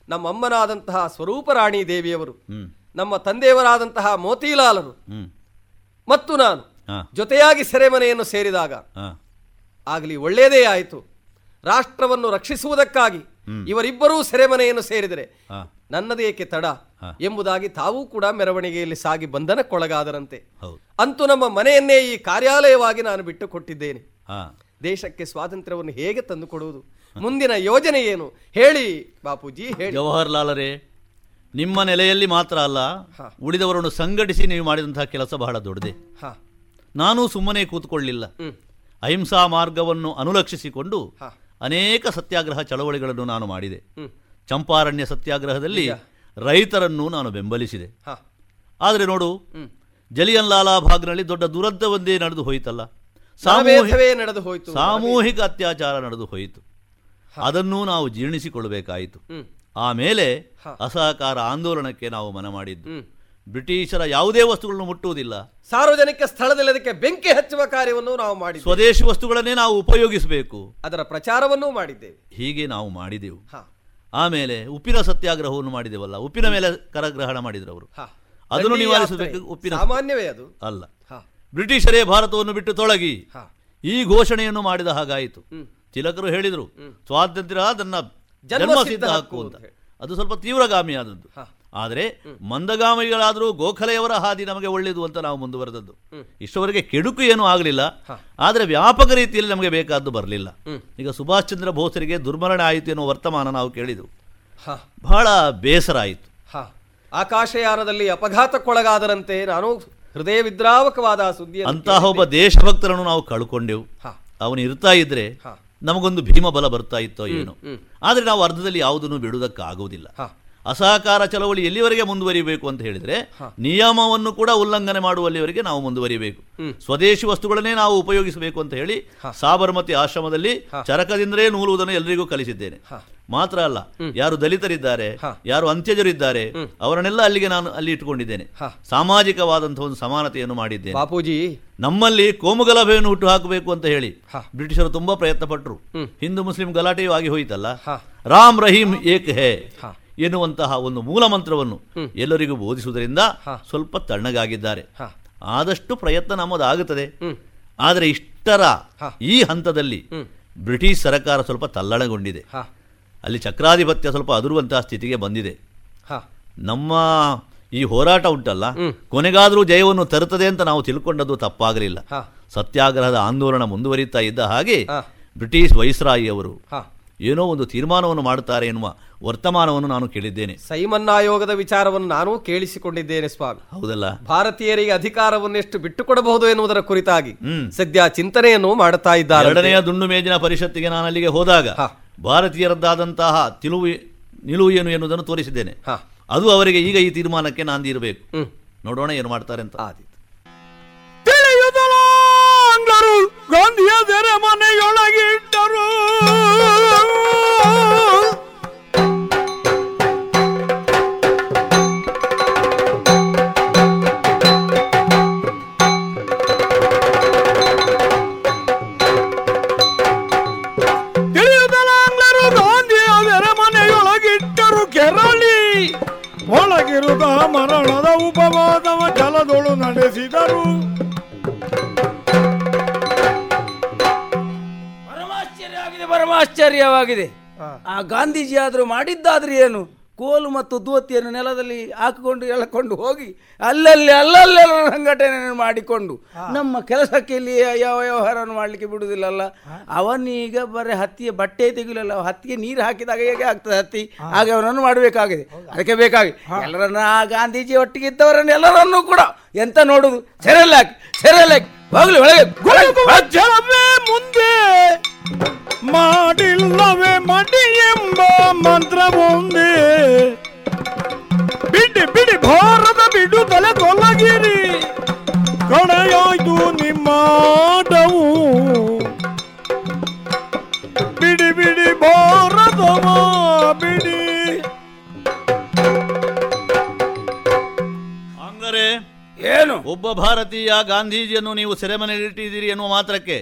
ನಮ್ಮಮ್ಮನಾದಂತಹ ಸ್ವರೂಪ ರಾಣಿ ದೇವಿಯವರು ನಮ್ಮ ತಂದೆಯವರಾದಂತಹ ಮೋತಿಲಾಲರು ಮತ್ತು ನಾನು ಜೊತೆಯಾಗಿ ಸೆರೆಮನೆಯನ್ನು ಸೇರಿದಾಗ ಆಗಲಿ ಒಳ್ಳೆಯದೇ ಆಯಿತು. ರಾಷ್ಟ್ರವನ್ನು ರಕ್ಷಿಸುವುದಕ್ಕಾಗಿ ಇವರಿಬ್ಬರೂ ಸೆರೆಮನೆಯನ್ನು ಸೇರಿದರೆ ನನ್ನದೇಕೆ ತಡ ಎಂಬುದಾಗಿ ತಾವೂ ಕೂಡ ಮೆರವಣಿಗೆಯಲ್ಲಿ ಸಾಗಿ ಬಂಧನಕ್ಕೊಳಗಾದರಂತೆ. ಅಂತೂ ನಮ್ಮ ಮನೆಯನ್ನೇ ಈ ಕಾರ್ಯಾಲಯವಾಗಿ ನಾನು ಬಿಟ್ಟು ಕೊಟ್ಟಿದ್ದೇನೆ ದೇಶಕ್ಕೆ ಸ್ವಾತಂತ್ರ್ಯವನ್ನು ಹೇಗೆ ತಂದುಕೊಡುವುದು? ಮುಂದಿನ ಯೋಜನೆ ಏನು? ಹೇಳಿ ಬಾಪೂಜಿ ಹೇಳಿ. ಜವಾಹರ್ಲಾಲರೇ ನಿಮ್ಮ ನೆಲೆಯಲ್ಲಿ ಮಾತ್ರ ಅಲ್ಲ. ಉಳಿದವರನ್ನು ಸಂಘಟಿಸಿ ನೀವು ಮಾಡಿದಂತಹ ಕೆಲಸ ಬಹಳ ದೊಡ್ಡದೆ. ನಾನು ಸುಮ್ಮನೆ ಕೂತ್ಕೊಳ್ಳಿಲ್ಲ. ಅಹಿಂಸಾ ಮಾರ್ಗವನ್ನು ಅನುಲಕ್ಷಿಸಿಕೊಂಡು ಅನೇಕ ಸತ್ಯಾಗ್ರಹ ಚಳವಳಿಗಳನ್ನು ನಾನು ಮಾಡಿದೆ. ಚಂಪಾರಣ್ಯ ಸತ್ಯಾಗ್ರಹದಲ್ಲಿ ರೈತರನ್ನು ನಾನು ಬೆಂಬಲಿಸಿದೆ. ಆದರೆ ನೋಡು ಜಲಿಯನ್ ಲಾಲಾ ಭಾಗ್ನಲ್ಲಿ ದೊಡ್ಡ ದುರಂತವೊಂದೇ ನಡೆದು ಹೋಯಿತಲ್ಲ. ನಡೆದು ಹೋಯಿತು. ಸಾಮೂಹಿಕ ಅತ್ಯಾಚಾರ ನಡೆದು ಹೋಯಿತು. ಅದನ್ನು ನಾವು ಜೀರ್ಣಿಸಿಕೊಳ್ಳಬೇಕಾಯಿತು. ಆಮೇಲೆ ಅಸಹಕಾರ ಆಂದೋಲನಕ್ಕೆ ನಾವು ಮನ ಮಾಡಿದ್ದು. ಬ್ರಿಟಿಷರ ಯಾವುದೇ ವಸ್ತುಗಳನ್ನು ಮುಟ್ಟುವುದಿಲ್ಲ. ಸಾರ್ವಜನಿಕ ಸ್ಥಳದಲ್ಲಿ ಅದಕ್ಕೆ ಬೆಂಕಿ ಹಚ್ಚುವ ಕಾರ್ಯವನ್ನು ನಾವು ಮಾಡಿ ಸ್ವದೇಶಿ ವಸ್ತುಗಳನ್ನೇ ನಾವು ಉಪಯೋಗಿಸಬೇಕು. ಅದರ ಪ್ರಚಾರವನ್ನೂ ಮಾಡಿದ್ದೇವೆ. ಹೀಗೆ ನಾವು ಮಾಡಿದೆವು. ಆಮೇಲೆ ಉಪ್ಪಿನ ಸತ್ಯಾಗ್ರಹವನ್ನು ಮಾಡಿದೆವಲ್ಲ ಉಪ್ಪಿನ ಮೇಲೆ ಕರಗ್ರಹಣ ಮಾಡಿದ್ರು ಅವರು. ಅದನ್ನು ನಿವಾರಿಸಬೇಕು ಉಪ್ಪಿನ. ಸಾಮಾನ್ಯವೇ ಅದು. ಅಲ್ಲ. ಬ್ರಿಟಿಷರೇ ಭಾರತವನ್ನು ಬಿಟ್ಟು ತೊಳಗಿ. ಈ ಘೋಷಣೆಯನ್ನು ಮಾಡಿದ ಹಾಗಾಯಿತು. ತಿಲಕರು ಹೇಳಿದರು ಸ್ವಾತಂತ್ರ್ಯ ಅದನ್ನ ಜನ್ಮ ಜನ್ಮ ಸಿದ್ಧ ಸಿದ್ಧ ಹಕ್ಕು ಅಂತ ಅದು ಸ್ವಲ್ಪ ತೀವ್ರಗಾಮಿ ಆದದ್ದು. ಆದರೆ ಮಂದಗಾಮಿಗಳಾದರೂ ಗೋಖಲೆಯವರ ಹಾದಿ ನಮಗೆ ಒಳ್ಳೆಯದು ಅಂತ ನಾವು ಮುಂದುವರೆದದ್ದು. ಇಷ್ಟವರೆಗೆ ಕೆಡುಕು ಏನೂ ಆಗಲಿಲ್ಲ. ಆದರೆ ವ್ಯಾಪಕ ರೀತಿಯಲ್ಲಿ ನಮಗೆ ಬೇಕಾದ್ದು ಬರಲಿಲ್ಲ. ಈಗ ಸುಭಾಷ್ ಚಂದ್ರ ಬೋಸರಿಗೆ ದುರ್ಮರಣ ಆಯಿತು ಎನ್ನುವ ವರ್ತಮಾನ ನಾವು ಕೇಳಿದೆವು. ಬಹಳ ಬೇಸರ ಆಯಿತು. ಆಕಾಶಯಾನದಲ್ಲಿ ಅಪಘಾತಕ್ಕೊಳಗಾದರಂತೆ ನಾನು ಹೃದಯ ವಿದ್ರಾವಕವಾದ ಸುದ್ದಿ ಅಂತಹ ಒಬ್ಬ ದೇಶಭಕ್ತರನ್ನು ನಾವು ಕಳ್ಕೊಂಡೆವು. ಅವನು ಇರ್ತಾ ಇದ್ರೆ. ನಮಗೊಂದು ಭೀಮ ಬಲ ಬರ್ತಾ ಇತ್ತೋ ಏನೋ. ಆದರೆ ನಾವು ಅರ್ಧದಲ್ಲಿ ಯಾವುದನ್ನು ಬಿಡುವುದಕ್ಕಾಗುವುದಿಲ್ಲ ಹಾ. ಅಸಹಕಾರ ಚಳವಳಿ ಎಲ್ಲಿವರೆಗೆ ಮುಂದುವರಿಬೇಕು ಅಂತ ಹೇಳಿದ್ರೆ. ನಿಯಮವನ್ನು ಕೂಡ ಉಲ್ಲಂಘನೆ ಮಾಡುವಲ್ಲಿವರೆಗೆ ನಾವು ಮುಂದುವರಿಬೇಕು. ಸ್ವದೇಶಿ ವಸ್ತುಗಳನ್ನೇ ನಾವು ಉಪಯೋಗಿಸಬೇಕು ಅಂತ ಹೇಳಿ. ಸಾಬರಮತಿ ಆಶ್ರಮದಲ್ಲಿ. ಚರಕದಿಂದಲೇ ನೂಲುವುದನ್ನು ಎಲ್ಲರಿಗೂ ಕಲಿಸಿದ್ದೇನೆ. ಮಾತ್ರ ಅಲ್ಲ ಯಾರು ದಲಿತರಿದ್ದಾರೆ ಯಾರು ಅಂತ್ಯಜರಿದ್ದಾರೆ. ಅವರನ್ನೆಲ್ಲ ಅಲ್ಲಿಗೆ ನಾನು ಅಲ್ಲಿ ಇಟ್ಟುಕೊಂಡಿದ್ದೇನೆ. ಸಾಮಾಜಿಕವಾದಂತಹ ಒಂದು ಸಮಾನತೆಯನ್ನು ಮಾಡಿದ್ದೇನೆ. ಬಾಪೂಜಿ. ನಮ್ಮಲ್ಲಿ ಕೋಮುಗಲಭೆಯನ್ನು ಹುಟ್ಟು ಹಾಕಬೇಕು ಅಂತ ಹೇಳಿ ಬ್ರಿಟಿಷರು ತುಂಬಾ ಪ್ರಯತ್ನ ಪಟ್ಟರು ಹಿಂದೂ ಮುಸ್ಲಿಂ ಗಲಾಟೆಯೂ ಆಗಿ ಹೋಯಿತಲ್ಲ? ರಾಮ್ ರಹೀಂ ಏಕ್ ಹಾ. ಎನ್ನುವಂತಹ ಒಂದು ಮೂಲ ಮಂತ್ರವನ್ನು ಎಲ್ಲರಿಗೂ ಬೋಧಿಸುವುದರಿಂದ ಸ್ವಲ್ಪ ತಣ್ಣಗಾಗಿದ್ದಾರೆ. ಆದಷ್ಟು ಪ್ರಯತ್ನ ನಮ್ಮದಾಗುತ್ತದೆ. ಆದರೆ ಇಷ್ಟರ ಈ ಹಂತದಲ್ಲಿ ಬ್ರಿಟಿಷ್ ಸರ್ಕಾರ ಸ್ವಲ್ಪ ತಲ್ಲಣಗೊಂಡಿದೆ. ಅಲ್ಲಿ ಚಕ್ರಾಧಿಪತ್ಯ ಸ್ವಲ್ಪ ಅದುರುವಂತಹ ಸ್ಥಿತಿಗೆ ಬಂದಿದೆ. ನಮ್ಮ ಈ ಹೋರಾಟ ಉಂಟಲ್ಲ ಕೊನೆಗಾದರೂ ಜಯವನ್ನು ತರುತ್ತದೆ ಅಂತ ನಾವು ತಿಳ್ಕೊಂಡದ್ದು ತಪ್ಪಾಗಲಿಲ್ಲ. ಸತ್ಯಾಗ್ರಹದ ಆಂದೋಲನ ಮುಂದುವರಿತಾ ಇದ್ದ ಹಾಗೆ ಬ್ರಿಟಿಷ್ ವೈಸ್ರಾಯಿ ಅವರು ಹಾ. ಏನೋ ಒಂದು ತೀರ್ಮಾನವನ್ನು ಮಾಡುತ್ತಾರೆ ಎನ್ನುವ ವರ್ತಮಾನವನ್ನು ನಾನು ಕೇಳಿದ್ದೇನೆ. ಸೈಮನ್ ಆಯೋಗದ ವಿಚಾರವನ್ನು ನಾನು ಕೇಳಿಸಿಕೊಂಡಿದ್ದೇನೆ ಸ್ವಾಮಿ. ಹೌದಲ್ಲ? ಭಾರತೀಯರಿಗೆ ಅಧಿಕಾರವನ್ನು ಎಷ್ಟು ಬಿಟ್ಟುಕೊಡಬಹುದು ಎನ್ನುವುದರ ಕುರಿತಾಗಿ. ಸದ್ಯ ಚಿಂತನೆಯನ್ನು ಮಾಡುತ್ತಾ ಇದ್ದಾರೆ. ಎರಡನೆಯ ದುಂಡು ಮೇಜಿನ ಪರಿಷತ್ತಿಗೆ ನಾನು ಅಲ್ಲಿಗೆ ಹೋದಾಗ ಭಾರತೀಯರದ್ದಾದಂತಹ ತಿಳುವು ನಿಲುವು ಏನು ಎನ್ನುವುದನ್ನು ತೋರಿಸಿದ್ದೇನೆ. ಅದು ಅವರಿಗೆ ಈಗ ಈ ತೀರ್ಮಾನಕ್ಕೆ ನಾಂದಿ ಇರಬೇಕು ನೋಡೋಣ ಏನು ಮಾಡ್ತಾರೆ ಅಂತ. ತಿಳಿಯುವುದಲಾಂಗ್ಲರು ಗಾಂಧಿಯ ಮನೆಯೊಳಗೆ ಮನೆಯೊಳಗಿಟ್ಟರು ಒಳಗಿರುದ ಮರಣದ ಉಪವಾದವ ಜಲದೊಳು ನಡೆಸಿದರು. ಪರಮಾಶ್ಚರ್ಯವಾಗಿದೆ ಪರಮಾಶ್ಚರ್ಯವಾಗಿದೆ. ಆ. ಗಾಂಧೀಜಿ ಆದರೂ ಮಾಡಿದ್ದಾದ್ರೆ ಏನು? ಕೋಲು ಮತ್ತು ದೋತಿಯನ್ನು ನೆಲದಲ್ಲಿ ಹಾಕಿಕೊಂಡು ಎಳಕೊಂಡು ಹೋಗಿ ಅಲ್ಲಲ್ಲಿ ಅಲ್ಲಲ್ಲೆಲ್ಲ ಸಂಘಟನೆ ಮಾಡಿಕೊಂಡು ನಮ್ಮ ಕೆಲಸಕ್ಕೆ ಇಲ್ಲಿ ಯಾವ ವ್ಯವಹಾರವನ್ನು ಮಾಡಲಿಕ್ಕೆ ಬಿಡುವುದಿಲ್ಲಲ್ಲ. ಅವನೀಗ ಬರೀ ಹತ್ತಿಯ ಬಟ್ಟೆ ತೆಗಿಲಿಲ್ಲ ಹತ್ತಿಗೆ ನೀರು ಹಾಕಿದಾಗ ಹೇಗೆ ಆಗ್ತದೆ ಹತ್ತಿ? ಹಾಗೆ ಅವನನ್ನು ಮಾಡಬೇಕಾಗಿದೆ. ಅದಕ್ಕೆ ಬೇಕಾಗಿ ಎಲ್ಲರನ್ನ ಆ ಗಾಂಧೀಜಿ ಒಟ್ಟಿಗೆ ಇದ್ದವರನ್ನು ಎಲ್ಲರನ್ನೂ ಕೂಡ ಎಂತ ನೋಡುದು? ಸೆರೆಲ್ಲಾಕಿ ಹಾಕಿ ಹೋಗ್ಲಿ ಒಳಗೆ ಮುಂದೆ. ಮಾಡಿಲ್ಲವೇ ಮಡಿ ಎಂಬ ಮಂತ್ರ ಮುಂದೆ ಬಿಡಿ ಬಿಡಿ ಭಾರತ ಬಿಡು ತಲೆ ತೊಲಗಿರಿ ಕಡೆಯಾಯ್ತು ನಿಮ್ಮ ಆಟವು. ಬಿಡಿ ಬಿಡಿ ಭಾರತವ ಬಿಡಿ. ಅಂದರೆ ಏನು? ಒಬ್ಬ ಭಾರತೀಯ ಗಾಂಧೀಜಿಯನ್ನು ನೀವು ಸೆರೆಮನೆಯಲ್ಲಿಟ್ಟಿದ್ದೀರಿ ಎನ್ನುವ ಮಾತ್ರಕ್ಕೆ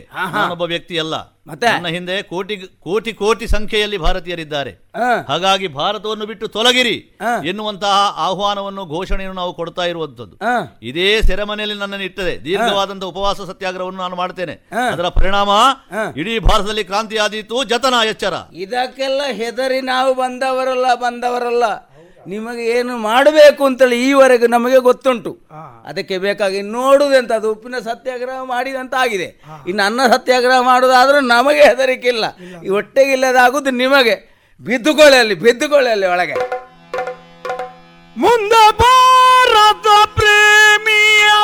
ಒಬ್ಬ ವ್ಯಕ್ತಿ ಅಲ್ಲ ಮತ್ತೆ? ನನ್ನ ಹಿಂದೆ ಕೋಟಿ ಕೋಟಿ ಕೋಟಿ ಸಂಖ್ಯೆಯಲ್ಲಿ ಭಾರತೀಯರಿದ್ದಾರೆ. ಹಾಗಾಗಿ ಭಾರತವನ್ನು ಬಿಟ್ಟು ತೊಲಗಿರಿ ಎನ್ನುವಂತಹ ಆಹ್ವಾನವನ್ನು ಘೋಷಣೆಯನ್ನು ನಾವು ಕೊಡ್ತಾ ಇರುವಂತದ್ದು ಇದೇ ಸೆರೆಮನೆಯಲ್ಲಿ ನನ್ನನ್ನು ಇಟ್ಟದೆ ದೀರ್ಘವಾದಂತಹ ಉಪವಾಸ ಸತ್ಯಾಗ್ರಹವನ್ನು ನಾನು ಮಾಡ್ತೇನೆ. ಅದರ ಪರಿಣಾಮ ಇಡೀ ಭಾರತದಲ್ಲಿ ಕ್ರಾಂತಿ ಆದೀತು ಜತನ ಎಚ್ಚರ ಇದಕ್ಕೆಲ್ಲ ಹೆದರಿ ನಾವು ಬಂದವರಲ್ಲ ಬಂದವರಲ್ಲ. ನಿಮಗೆ ಏನು ಮಾಡಬೇಕು ಅಂತೇಳಿ ಈವರೆಗೆ ನಮಗೆ ಗೊತ್ತುಂಟು. ಅದಕ್ಕೆ ಬೇಕಾಗಿ ನೋಡುವುದೆಂತ ಅದು ಉಪ್ಪಿನ ಸತ್ಯಾಗ್ರಹ ಮಾಡಿದಂತ ಆಗಿದೆ ಇನ್ನು ಅನ್ನ ಸತ್ಯಾಗ್ರಹ ಮಾಡೋದಾದರೂ ನಮಗೆ ಹೆದರಿಕೆ ಇಲ್ಲ. ಈ ಹೊಟ್ಟೆಗಿಲ್ಲದಾಗುದು ನಿಮಗೆ. ಬಿದ್ದುಕೊಳ್ಳಲ್ಲಿ ಬಿದ್ದುಕೊಳ್ಳಲ್ಲಿ ಒಳಗೆ. ಮುಂದೆ ಭಾರತ ಪ್ರೇಮಿಯಾಚೆಯು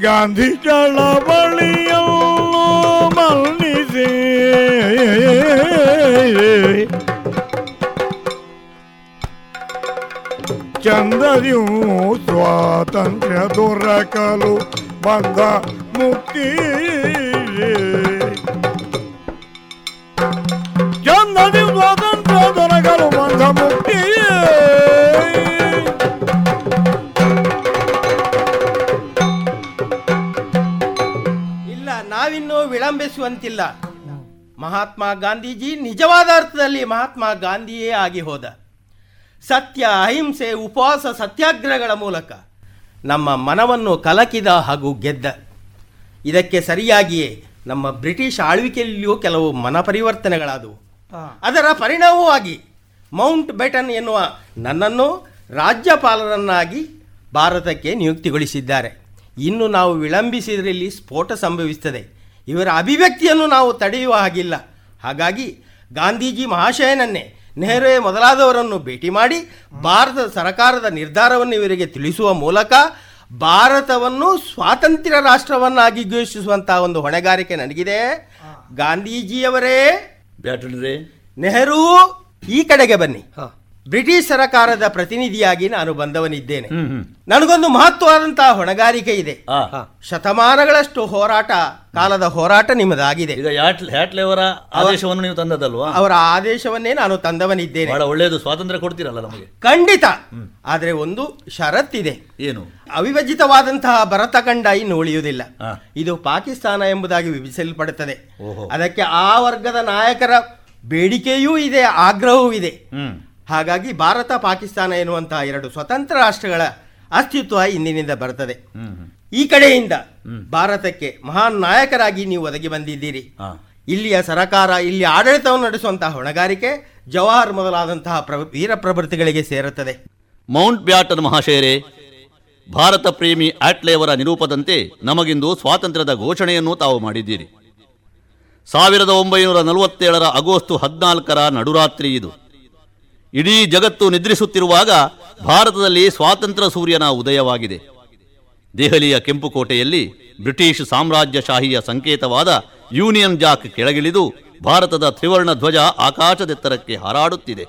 ಗಾಂಧಿ ಚಂದದಿಯು ಸ್ವಾತಂತ್ರ್ಯ ದೊರಕಲು ಬಂದ ಮುಕ್ತಿ. ಚಂದದಿ ಸ್ವಾತಂತ್ರ್ಯ ದೊರಕಲು ಬಂದ ಮುಕ್ತಿ. ಇಲ್ಲ, ನಾವಿನ್ನೂ ವಿಳಂಬಿಸುವಂತಿಲ್ಲ. ಮಹಾತ್ಮ ಗಾಂಧೀಜಿ ನಿಜವಾದ ಅರ್ಥದಲ್ಲಿ ಮಹಾತ್ಮ ಗಾಂಧಿಯೇ ಆಗಿ ಹೋದ. ಸತ್ಯ ಅಹಿಂಸೆ ಉಪವಾಸ ಸತ್ಯಾಗ್ರಹಗಳ ಮೂಲಕ ನಮ್ಮ ಮನವನ್ನು ಕಲಕಿದ ಹಾಗೂ ಗೆದ್ದ. ಇದಕ್ಕೆ ಸರಿಯಾಗಿಯೇ ನಮ್ಮ ಬ್ರಿಟಿಷ್ ಆಳ್ವಿಕೆಯಲ್ಲಿಯೂ ಕೆಲವು ಮನ ಪರಿವರ್ತನೆಗಳಾದವು ಅದರ ಪರಿಣಾಮವಾಗಿ ಮೌಂಟ್ ಬೆಟನ್ ಎನ್ನುವ ನನ್ನನ್ನು ರಾಜ್ಯಪಾಲರನ್ನಾಗಿ ಭಾರತಕ್ಕೆ ನಿಯುಕ್ತಿಗೊಳಿಸಿದ್ದಾರೆ. ಇನ್ನು ನಾವು ವಿಳಂಬಿಸಿದ್ರಲ್ಲಿ ಸ್ಫೋಟ ಸಂಭವಿಸುತ್ತದೆ. ಇವರ ಅಭಿವ್ಯಕ್ತಿಯನ್ನು ನಾವು ತಡೆಯುವ ಹಾಗಿಲ್ಲ. ಹಾಗಾಗಿ ಗಾಂಧೀಜಿ ಮಹಾಶಯನನ್ನೇ ನೆಹರು ಮೊದಲಾದವರನ್ನು ಭೇಟಿ ಮಾಡಿ ಭಾರತದ ಸರ್ಕಾರದ ನಿರ್ಧಾರವನ್ನು ಇವರಿಗೆ ತಿಳಿಸುವ ಮೂಲಕ ಭಾರತವನ್ನು ಸ್ವಾತಂತ್ರ್ಯ ರಾಷ್ಟ್ರವನ್ನಾಗಿ ಘೋಷಿಸುವಂತಹ ಒಂದು ಹೊಣೆಗಾರಿಕೆ ನನಗಿದೆ. ಗಾಂಧೀಜಿಯವರೇ ನೆಹರು ಈ ಕಡೆಗೆ ಬನ್ನಿ. ಬ್ರಿಟಿಷ್ ಸರಕಾರದ ಪ್ರತಿನಿಧಿಯಾಗಿ ನಾನು ಬಂದವನಿದ್ದೇನೆ. ನನಗೊಂದು ಮಹತ್ವವಾದಂತಹ ಹೊಣೆಗಾರಿಕೆ ಇದೆ. ಶತಮಾನಗಳಷ್ಟು ಹೋರಾಟ ಕಾಲದ ಹೋರಾಟ ನಿಮ್ಮದಾಗಿದೆ. ಆದೇಶವನ್ನು ನೀವು ತಂದದಲ್ವಾ ಅವರ ಆದೇಶವನ್ನೇ ನಾನು ತಂದವನಿದ್ದೇನೆ. ಬಹಳ ಒಳ್ಳೆಯದು ಸ್ವಾತಂತ್ರ್ಯ ಕೊಡ್ತೀರಲ್ಲ ನಮಗೆ. ಖಂಡಿತ. ಆದ್ರೆ ಒಂದು ಷರತ್ತಿದೆ. ಏನು? ಅವಿಭಜಿತವಾದಂತಹ ಭರತ ಖಂಡ ಇನ್ನು ಉಳಿಯುವುದಿಲ್ಲ. ಇದು ಪಾಕಿಸ್ತಾನ ಎಂಬುದಾಗಿ ವಿಭಜಿಸಲ್ಪಡುತ್ತದೆ. ಅದಕ್ಕೆ ಆ ವರ್ಗದ ನಾಯಕರ ಬೇಡಿಕೆಯೂ ಇದೆ ಆಗ್ರಹವೂ ಇದೆ. ಹ್ಮ್. ಹಾಗಾಗಿ ಭಾರತ ಪಾಕಿಸ್ತಾನ ಎನ್ನುವಂತಹ ಎರಡು ಸ್ವತಂತ್ರ ರಾಷ್ಟ್ರಗಳ ಅಸ್ತಿತ್ವ ಇಂದಿನಿಂದ ಬರ್ತದೆ ಈ ಕಡೆಯಿಂದ ಭಾರತಕ್ಕೆ ಮಹಾನ್ ನಾಯಕರಾಗಿ ನೀವು ಒದಗಿ ಬಂದಿದ್ದೀರಿ. ಇಲ್ಲಿಯ ಸರಕಾರ ಇಲ್ಲಿ ಆಡಳಿತವನ್ನು ನಡೆಸುವಂತಹ ಹೊಣೆಗಾರಿಕೆ ಜವಾಹರ್ ಮೊದಲಾದಂತಹ ವೀರ ಪ್ರಭೃತಿಗಳಿಗೆ ಸೇರುತ್ತದೆ. ಮೌಂಟ್ ಬ್ಯಾಟನ್ ಮಹಾಶಯರೇ ಭಾರತ ಪ್ರೇಮಿ ಆಟ್ಲೆಯವರ ನಿರೂಪದಂತೆ ನಮಗಿಂದು ಸ್ವಾತಂತ್ರ್ಯದ ಘೋಷಣೆಯನ್ನು ತಾವು ಮಾಡಿದ್ದೀರಿ. ಸಾವಿರದ ಒಂಬೈನೂರ ನಲವತ್ತೇಳರ ಆಗಸ್ಟ್ ಹದಿನಾಲ್ಕರ ನಡುರಾತ್ರಿ ಇದು. ಇಡೀ ಜಗತ್ತು ನಿದ್ರಿಸುತ್ತಿರುವಾಗ ಭಾರತದಲ್ಲಿ ಸ್ವಾತಂತ್ರ್ಯ ಸೂರ್ಯನ ಉದಯವಾಗಿದೆ. ದೆಹಲಿಯ ಕೆಂಪುಕೋಟೆಯಲ್ಲಿ ಬ್ರಿಟಿಷ್ ಸಾಮ್ರಾಜ್ಯಶಾಹಿಯ ಸಂಕೇತವಾದ ಯೂನಿಯನ್ ಜಾಕ್ ಕೆಳಗಿಳಿದು ಭಾರತದ ತ್ರಿವರ್ಣ ಧ್ವಜ ಆಕಾಶದೆತ್ತರಕ್ಕೆ ಹಾರಾಡುತ್ತಿದೆ.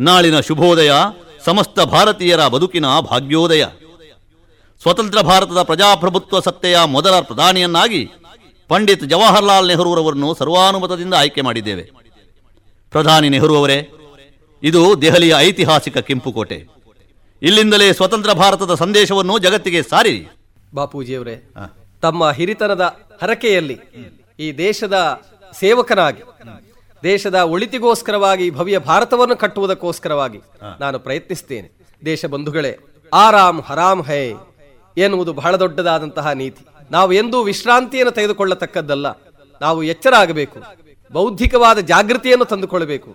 ನಾಳಿನ ಶುಭೋದಯ ಸಮಸ್ತ ಭಾರತೀಯರ ಬದುಕಿನ ಭಾಗ್ಯೋದಯ. ಸ್ವತಂತ್ರ ಭಾರತದ ಪ್ರಜಾಪ್ರಭುತ್ವ ಸತ್ತೆಯ ಮೊದಲ ಪ್ರಧಾನಿಯನ್ನಾಗಿ ಪಂಡಿತ್ ಜವಾಹರ್ಲಾಲ್ ನೆಹರೂರವರನ್ನು ಸರ್ವಾನುಮತದಿಂದ ಆಯ್ಕೆ ಮಾಡಿದ್ದೇವೆ. ಪ್ರಧಾನಿ ನೆಹರೂವರೇ ಇದು ದೆಹಲಿಯ ಐತಿಹಾಸಿಕ ಕೆಂಪುಕೋಟೆ. ಇಲ್ಲಿಂದಲೇ ಸ್ವತಂತ್ರ ಭಾರತದ ಸಂದೇಶವನ್ನು ಜಗತ್ತಿಗೆ ಸಾರಿ. ಬಾಪೂಜಿಯವರೇ ತಮ್ಮ ಹಿರಿತನದ ಹರಕೆಯಲ್ಲಿ ಈ ದೇಶದ ಸೇವಕನಾಗಿ ದೇಶದ ಒಳಿತಿಗೋಸ್ಕರವಾಗಿ ಭವ್ಯ ಭಾರತವನ್ನು ಕಟ್ಟುವುದಕ್ಕೋಸ್ಕರವಾಗಿ ನಾನು ಪ್ರಯತ್ನಿಸ್ತೇನೆ ದೇಶ ಬಂಧುಗಳೇ ಆರಾಮ್ ಹರಾಮ್ ಹೈ ಎನ್ನುವುದು ಬಹಳ ದೊಡ್ಡದಾದಂತಹ ನೀತಿ. ನಾವು ಎಂದೂ ವಿಶ್ರಾಂತಿಯನ್ನು ತೆಗೆದುಕೊಳ್ಳತಕ್ಕದ್ದಲ್ಲ. ನಾವು ಎಚ್ಚರ ಆಗಬೇಕು ಬೌದ್ಧಿಕವಾದ ಜಾಗೃತಿಯನ್ನು ತಂದುಕೊಳ್ಳಬೇಕು.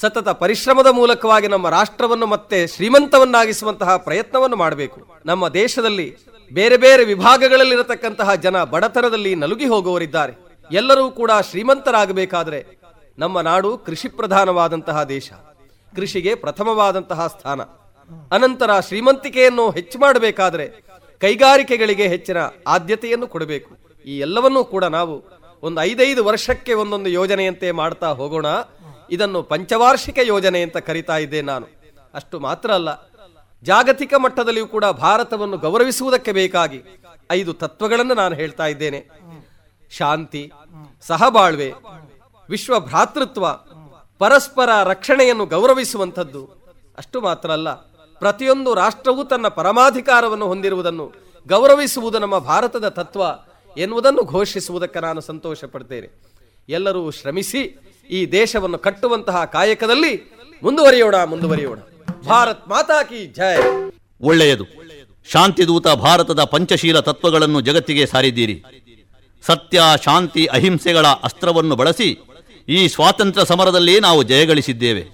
ಸತತ ಪರಿಶ್ರಮದ ಮೂಲಕವಾಗಿ ನಮ್ಮ ರಾಷ್ಟ್ರವನ್ನು ಮತ್ತೆ ಶ್ರೀಮಂತವನ್ನಾಗಿಸುವಂತಹ ಪ್ರಯತ್ನವನ್ನು ಮಾಡಬೇಕು. ನಮ್ಮ ದೇಶದಲ್ಲಿ ಬೇರೆ ಬೇರೆ ವಿಭಾಗಗಳಲ್ಲಿರತಕ್ಕಂತಹ ಜನ ಬಡತನದಲ್ಲಿ ನಲುಗಿ ಹೋಗುವವರಿದ್ದಾರೆ. ಎಲ್ಲರೂ ಕೂಡ ಶ್ರೀಮಂತರಾಗಬೇಕಾದ್ರೆ ನಮ್ಮ ನಾಡು ಕೃಷಿ ಪ್ರಧಾನವಾದಂತಹ ದೇಶ, ಕೃಷಿಗೆ ಪ್ರಥಮವಾದಂತಹ ಸ್ಥಾನ. ಅನಂತರ ಶ್ರೀಮಂತಿಕೆಯನ್ನು ಹೆಚ್ಚು ಮಾಡಬೇಕಾದರೆ ಕೈಗಾರಿಕೆಗಳಿಗೆ ಹೆಚ್ಚಿನ ಆದ್ಯತೆಯನ್ನು ಕೊಡಬೇಕು. ಈ ಎಲ್ಲವನ್ನೂ ಕೂಡ ನಾವು ಒಂದು ಐದೈದು ವರ್ಷಕ್ಕೆ ಒಂದೊಂದು ಯೋಜನೆಯಂತೆ ಮಾಡ್ತಾ ಹೋಗೋಣ. ಇದನ್ನು ಪಂಚವಾರ್ಷಿಕ ಯೋಜನೆ ಅಂತ ಕರಿತಾ ಇದ್ದೆ ನಾನು. ಅಷ್ಟು ಮಾತ್ರ ಅಲ್ಲ, ಜಾಗತಿಕ ಮಟ್ಟದಲ್ಲಿಯೂ ಕೂಡ ಭಾರತವನ್ನು ಗೌರವಿಸುವುದಕ್ಕೆ ಬೇಕಾಗಿ ಐದು ತತ್ವಗಳನ್ನು ನಾನು ಹೇಳ್ತಾ ಇದ್ದೇನೆ. ಶಾಂತಿ, ಸಹಬಾಳ್ವೆ, ವಿಶ್ವ ಭ್ರಾತೃತ್ವ, ಪರಸ್ಪರ ರಕ್ಷಣೆಯನ್ನು ಗೌರವಿಸುವಂಥದ್ದು. ಅಷ್ಟು ಮಾತ್ರ ಅಲ್ಲ, ಪ್ರತಿಯೊಂದು ರಾಷ್ಟ್ರವೂ ತನ್ನ ಪರಮಾಧಿಕಾರವನ್ನು ಹೊಂದಿರುವುದನ್ನು ಗೌರವಿಸುವುದು ನಮ್ಮ ಭಾರತದ ತತ್ವ ಎನ್ನುವುದನ್ನು ಘೋಷಿಸುವುದಕ್ಕೆ ನಾನು ಸಂತೋಷ ಪಡ್ತೇನೆ ಎಲ್ಲರೂ ಶ್ರಮಿಸಿ ಈ ದೇಶವನ್ನು ಕಟ್ಟುವಂತಹ ಕಾಯಕದಲ್ಲಿ ಮುಂದುವರಿಯೋಣ ಮುಂದುವರಿಯೋಣ. ಭಾರತ್ ಮಾತಾ ಕಿ ಜಯ ಒಳ್ಳೆಯದು. ಶಾಂತಿದೂತ ಭಾರತದ ಪಂಚಶೀಲ ತತ್ವಗಳನ್ನು ಜಗತ್ತಿಗೆ ಸಾರಿದ್ದೀರಿ. ಸತ್ಯ, ಶಾಂತಿ, ಅಹಿಂಸೆಗಳ ಅಸ್ತ್ರವನ್ನು ಬಳಸಿ ಈ ಸ್ವಾತಂತ್ರ್ಯ ಸಮರದಲ್ಲಿ ನಾವು ಜಯಗಳಿಸಿದ್ದೇವೆ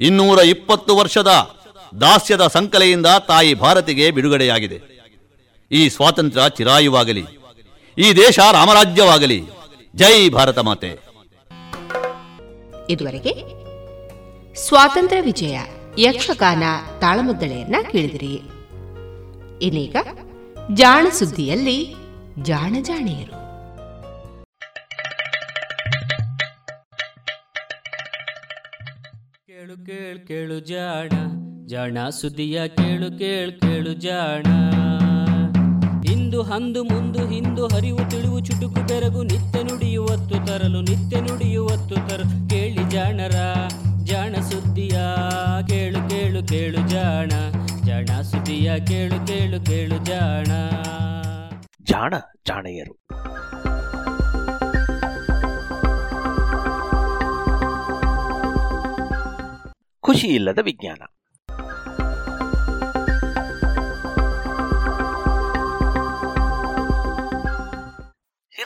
ಇನ್ನೂರ ಇಪ್ಪತ್ತು ವರ್ಷದ ದಾಸ್ಯದ ಸಂಕಲೆಯಿಂದ ತಾಯಿ ಭಾರತಿಗೆ ಬಿಡುಗಡೆಯಾಗಿದೆ. ಈ ಸ್ವಾತಂತ್ರ್ಯ ಚಿರಾಯುವಾಗಲಿ, ಈ ದೇಶ ರಾಮರಾಜ್ಯವಾಗಲಿ. ಜೈ ಭಾರತ ಮಾತೆ. ಇದುವರೆಗೆ ಸ್ವಾತಂತ್ರ್ಯ ವಿಜಯ ಯಕ್ಷಗಾನ ತಾಳಮದ್ದಳೆಯನ್ನ ಕೇಳಿದಿರಿ. ಇನ್ನೀಗ ಜಾಣ ಸುದ್ದಿಯಲ್ಲಿ ಜಾಣ ಜಾಣೆಯರು. ಕೇಳು ಕೇಳು ಕೇಳು ಜಾಣ ಜಾಣ ಸುದ್ದಿಯ ಕೇಳು ಕೇಳು ಕೇಳು ಜಾಣ. ಇಂದು ಹಂದು ಮುಂದು ಹಿಂದು ಹರಿವು ತಿಳಿವು ಚುಟುಕು ಬೆರಗು ನಿತ್ಯ ನುಡಿಯುವತ್ತು ತರಲು ನಿತ್ಯ ನುಡಿಯುವತ್ತು ತರಲು ಕೇಳಿ ಜಾಣರ, ಜಾಣ ಸುದ್ದಿಯ, ಕೇಳು ಕೇಳು ಕೇಳು ಜಾಣ. ಜಾಣ ಸುದ್ದಿಯ, ಕೇಳು ಕೇಳು ಕೇಳು ಜಾಣ. ಜಾಣ, ಜಾಣೆಯರು. ಖುಷಿ ಇಲ್ಲದ ವಿಜ್ಞಾನ.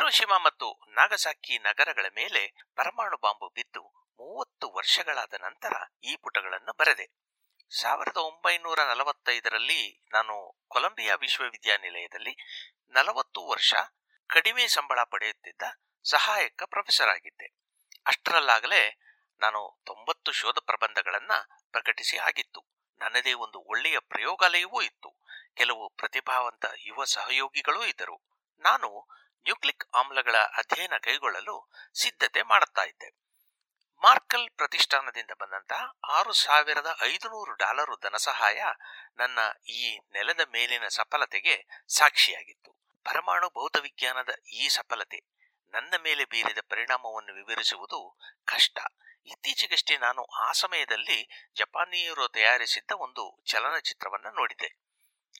ಹಿರೋಶಿಮಾ ಮತ್ತು ನಾಗಸಾಕಿ ನಗರಗಳ ಮೇಲೆ ಪರಮಾಣು ಬಾಂಬು ಬಿದ್ದು ಮೂವತ್ತು ವರ್ಷಗಳಾದ ನಂತರ ಈ ಪುಟಗಳನ್ನು ಬರೆದೆ. ಸಾವಿರದ ಒಂಬೈನೂರ ನಲವತ್ತೈದರಲ್ಲಿ ನಾನು ಕೊಲಂಬಿಯಾ ವಿಶ್ವವಿದ್ಯಾನಿಲಯದಲ್ಲಿ ನಲವತ್ತು ವರ್ಷ ಕಡಿಮೆ ಸಂಬಳ ಪಡೆಯುತ್ತಿದ್ದ ಸಹಾಯಕ ಪ್ರೊಫೆಸರ್ ಆಗಿದ್ದೆ. ಅಷ್ಟರಲ್ಲಾಗಲೇ ನಾನು ತೊಂಬತ್ತು ಶೋಧ ಪ್ರಬಂಧಗಳನ್ನ ಪ್ರಕಟಿಸಿ ಆಗಿತ್ತು. ನನ್ನದೇ ಒಂದು ಒಳ್ಳೆಯ ಪ್ರಯೋಗಾಲಯವೂ ಇತ್ತು. ಕೆಲವು ಪ್ರತಿಭಾವಂತ ಯುವ ಸಹಯೋಗಿಗಳೂ ಇದ್ದರು. ನಾನು ನ್ಯೂಕ್ಲಿಕ್ ಆಮ್ಲಗಳ ಅಧ್ಯಯನ ಕೈಗೊಳ್ಳಲು ಸಿದ್ಧತೆ ಮಾಡುತ್ತಾ ಇದ್ದೆ ಮಾರ್ಕಲ್ ಪ್ರತಿಷ್ಠಾನದಿಂದ ಬಂದಂತಹ ಆರು ಸಾವಿರದ ಐದುನೂರು ಡಾಲರು ಧನಸಹಾಯ ನನ್ನ ಈ ನೆಲದ ಮೇಲಿನ ಸಫಲತೆಗೆ ಸಾಕ್ಷಿಯಾಗಿತ್ತು. ಪರಮಾಣು ಭೌತವಿಜ್ಞಾನದ ಈ ಸಫಲತೆ ನನ್ನ ಮೇಲೆ ಬೀರಿದ ಪರಿಣಾಮವನ್ನು ವಿವರಿಸುವುದು ಕಷ್ಟ. ಇತ್ತೀಚೆಗಷ್ಟೇ ನಾನು ಆ ಸಮಯದಲ್ಲಿ ಜಪಾನಿಯರು ತಯಾರಿಸಿದ್ದ ಒಂದು ಚಲನಚಿತ್ರವನ್ನು ನೋಡಿದೆ.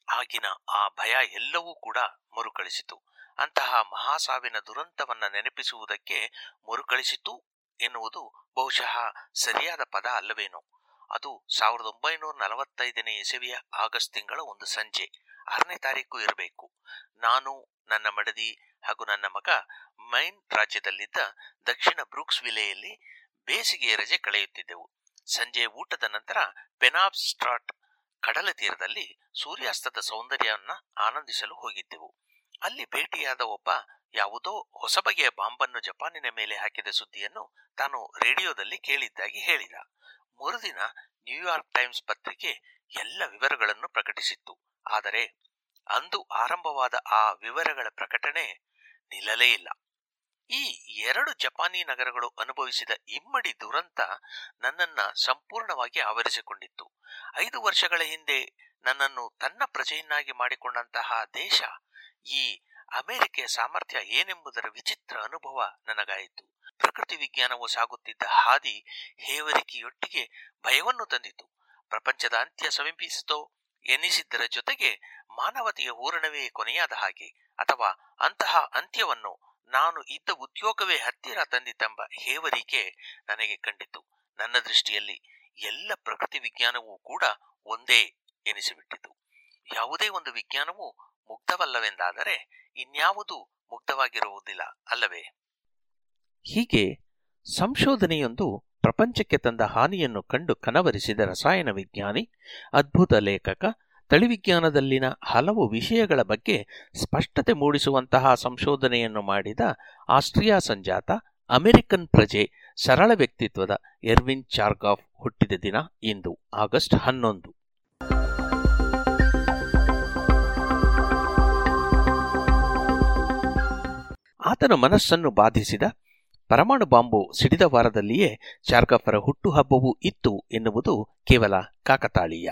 ಆಗಿನ ಆ ಭಯ ಎಲ್ಲವೂ ಕೂಡ ಮರುಕಳಿಸಿತು. ಅಂತಹ ಮಹಾಸಾವಿನ ದುರಂತವನ್ನ ನೆನಪಿಸುವುದಕ್ಕೆ ಮರುಕಳಿಸಿತು ಎನ್ನುವುದು ಬಹುಶಃ ಸರಿಯಾದ ಪದ ಅಲ್ಲವೇನೋ. ಅದು ಸಾವಿರದ ಒಂಬೈನೂರ ನಲವತ್ತೈದನೇ ಇಸವಿಯ ಆಗಸ್ಟ್ ತಿಂಗಳ ಒಂದು ಸಂಜೆ. ಆರನೇ ತಾರೀಕು ಇರಬೇಕು. ನಾನು, ನನ್ನ ಮಡದಿ ಹಾಗೂ ನನ್ನ ಮಗ ಮೈನ್ ರಾಜ್ಯದಲ್ಲಿದ್ದ ದಕ್ಷಿಣ ಬ್ರೂಕ್ಸ್ ವಿಲೆಯಲ್ಲಿ ಬೇಸಿಗೆಯ ರಜೆ ಕಳೆಯುತ್ತಿದ್ದೆವು. ಸಂಜೆ ಊಟದ ನಂತರ ಪೆನಾಬ್ ಸ್ಟ್ರಾಟ್ ಕಡಲ ತೀರದಲ್ಲಿ ಸೂರ್ಯಾಸ್ತದ ಸೌಂದರ್ಯವನ್ನ ಆನಂದಿಸಲು ಹೋಗಿದ್ದೆವು. ಅಲ್ಲಿ ಭೇಟಿಯಾದ ಒಬ್ಬ ಯಾವುದೋ ಹೊಸ ಬಗೆಯ ಬಾಂಬನ್ನು ಜಪಾನಿನ ಮೇಲೆ ಹಾಕಿದ ಸುದ್ದಿಯನ್ನು ತಾನು ರೇಡಿಯೋದಲ್ಲಿ ಕೇಳಿದ್ದಾಗಿ ಹೇಳಿದ. ಮರುದಿನ ನ್ಯೂಯಾರ್ಕ್ ಟೈಮ್ಸ್ ಪತ್ರಿಕೆ ಎಲ್ಲ ವಿವರಗಳನ್ನು ಪ್ರಕಟಿಸಿತ್ತು. ಆದರೆ ಅಂದು ಆರಂಭವಾದ ಆ ವಿವರಗಳ ಪ್ರಕಟಣೆ ನಿಲ್ಲಲೇ ಇಲ್ಲ. ಈ ಎರಡು ಜಪಾನಿ ನಗರಗಳು ಅನುಭವಿಸಿದ ಇಮ್ಮಡಿ ದುರಂತ ನನ್ನನ್ನ ಸಂಪೂರ್ಣವಾಗಿ ಆವರಿಸಿಕೊಂಡಿತ್ತು. ಐದು ವರ್ಷಗಳ ಹಿಂದೆ ನನ್ನನ್ನು ತನ್ನ ಪ್ರಜೆಯನ್ನಾಗಿ ಮಾಡಿಕೊಂಡಂತಹ ದೇಶ ಈ ಅಮೆರಿಕೆಯ ಸಾಮರ್ಥ್ಯ ಏನೆಂಬುದರ ವಿಚಿತ್ರ ಅನುಭವ ನನಗಾಯಿತು. ಪ್ರಕೃತಿ ವಿಜ್ಞಾನವು ಸಾಗುತ್ತಿದ್ದ ಹಾದಿ ಹೇವರಿಕೆಯೊಟ್ಟಿಗೆ ಭಯವನ್ನು ತಂದಿತು. ಪ್ರಪಂಚದ ಅಂತ್ಯ ಸಮೀಪಿಸಿತೋ ಎನಿಸಿದ್ದರ ಜೊತೆಗೆ ಮಾನವತೆಯ ಹೂರಣವೇ ಕೊನೆಯಾದ ಹಾಗೆ, ಅಥವಾ ಅಂತಹ ಅಂತ್ಯವನ್ನು ನಾನು ಇದ್ದ ಉದ್ಯೋಗವೇ ಹತ್ತಿರ ತಂದಿತೆಂಬ ಹೇವರಿಕೆ ನನಗೆ ಕಂಡಿತು. ನನ್ನ ದೃಷ್ಟಿಯಲ್ಲಿ ಎಲ್ಲ ಪ್ರಕೃತಿ ವಿಜ್ಞಾನವೂ ಕೂಡ ಒಂದೇ ಎನಿಸಿಬಿಟ್ಟಿತು. ಯಾವುದೇ ಒಂದು ವಿಜ್ಞಾನವು ಮುಗ್ಧವಲ್ಲವೆಂದಾದರೆ ಇನ್ಯಾವುದು ಮುಗ್ಧವಾಗಿರುವುದಿಲ್ಲ ಅಲ್ಲವೇ? ಹೀಗೆ ಸಂಶೋಧನೆಯೊಂದು ಪ್ರಪಂಚಕ್ಕೆ ತಂದ ಹಾನಿಯನ್ನು ಕಂಡು ಕನವರಿಸಿದ ರಸಾಯನ ವಿಜ್ಞಾನಿ, ಅದ್ಭುತ ಲೇಖಕ, ತಳಿವಿಜ್ಞಾನದಲ್ಲಿನ ಹಲವು ವಿಷಯಗಳ ಬಗ್ಗೆ ಸ್ಪಷ್ಟತೆ ಮೂಡಿಸುವಂತಹ ಸಂಶೋಧನೆಯನ್ನು ಮಾಡಿದ ಆಸ್ಟ್ರಿಯಾ ಸಂಜಾತ, ಅಮೆರಿಕನ್ ಪ್ರಜೆ ಸರಳ ವ್ಯಕ್ತಿತ್ವದ ಎರ್ವಿನ್ ಚಾರ್ಗಾಫ್ ಹುಟ್ಟಿದ ದಿನ ಇಂದು, ಆಗಸ್ಟ್ ಹನ್ನೊಂದು. ಆತನ ಮನಸ್ಸನ್ನು ಬಾಧಿಸಿದ ಪರಮಾಣು ಬಾಂಬು ಸಿಡಿದ ವಾರದಲ್ಲಿಯೇ ಚಾರ್ಗಾಫರ ಹುಟ್ಟುಹಬ್ಬವೂ ಇತ್ತು ಎನ್ನುವುದು ಕೇವಲ ಕಾಕತಾಳೀಯ.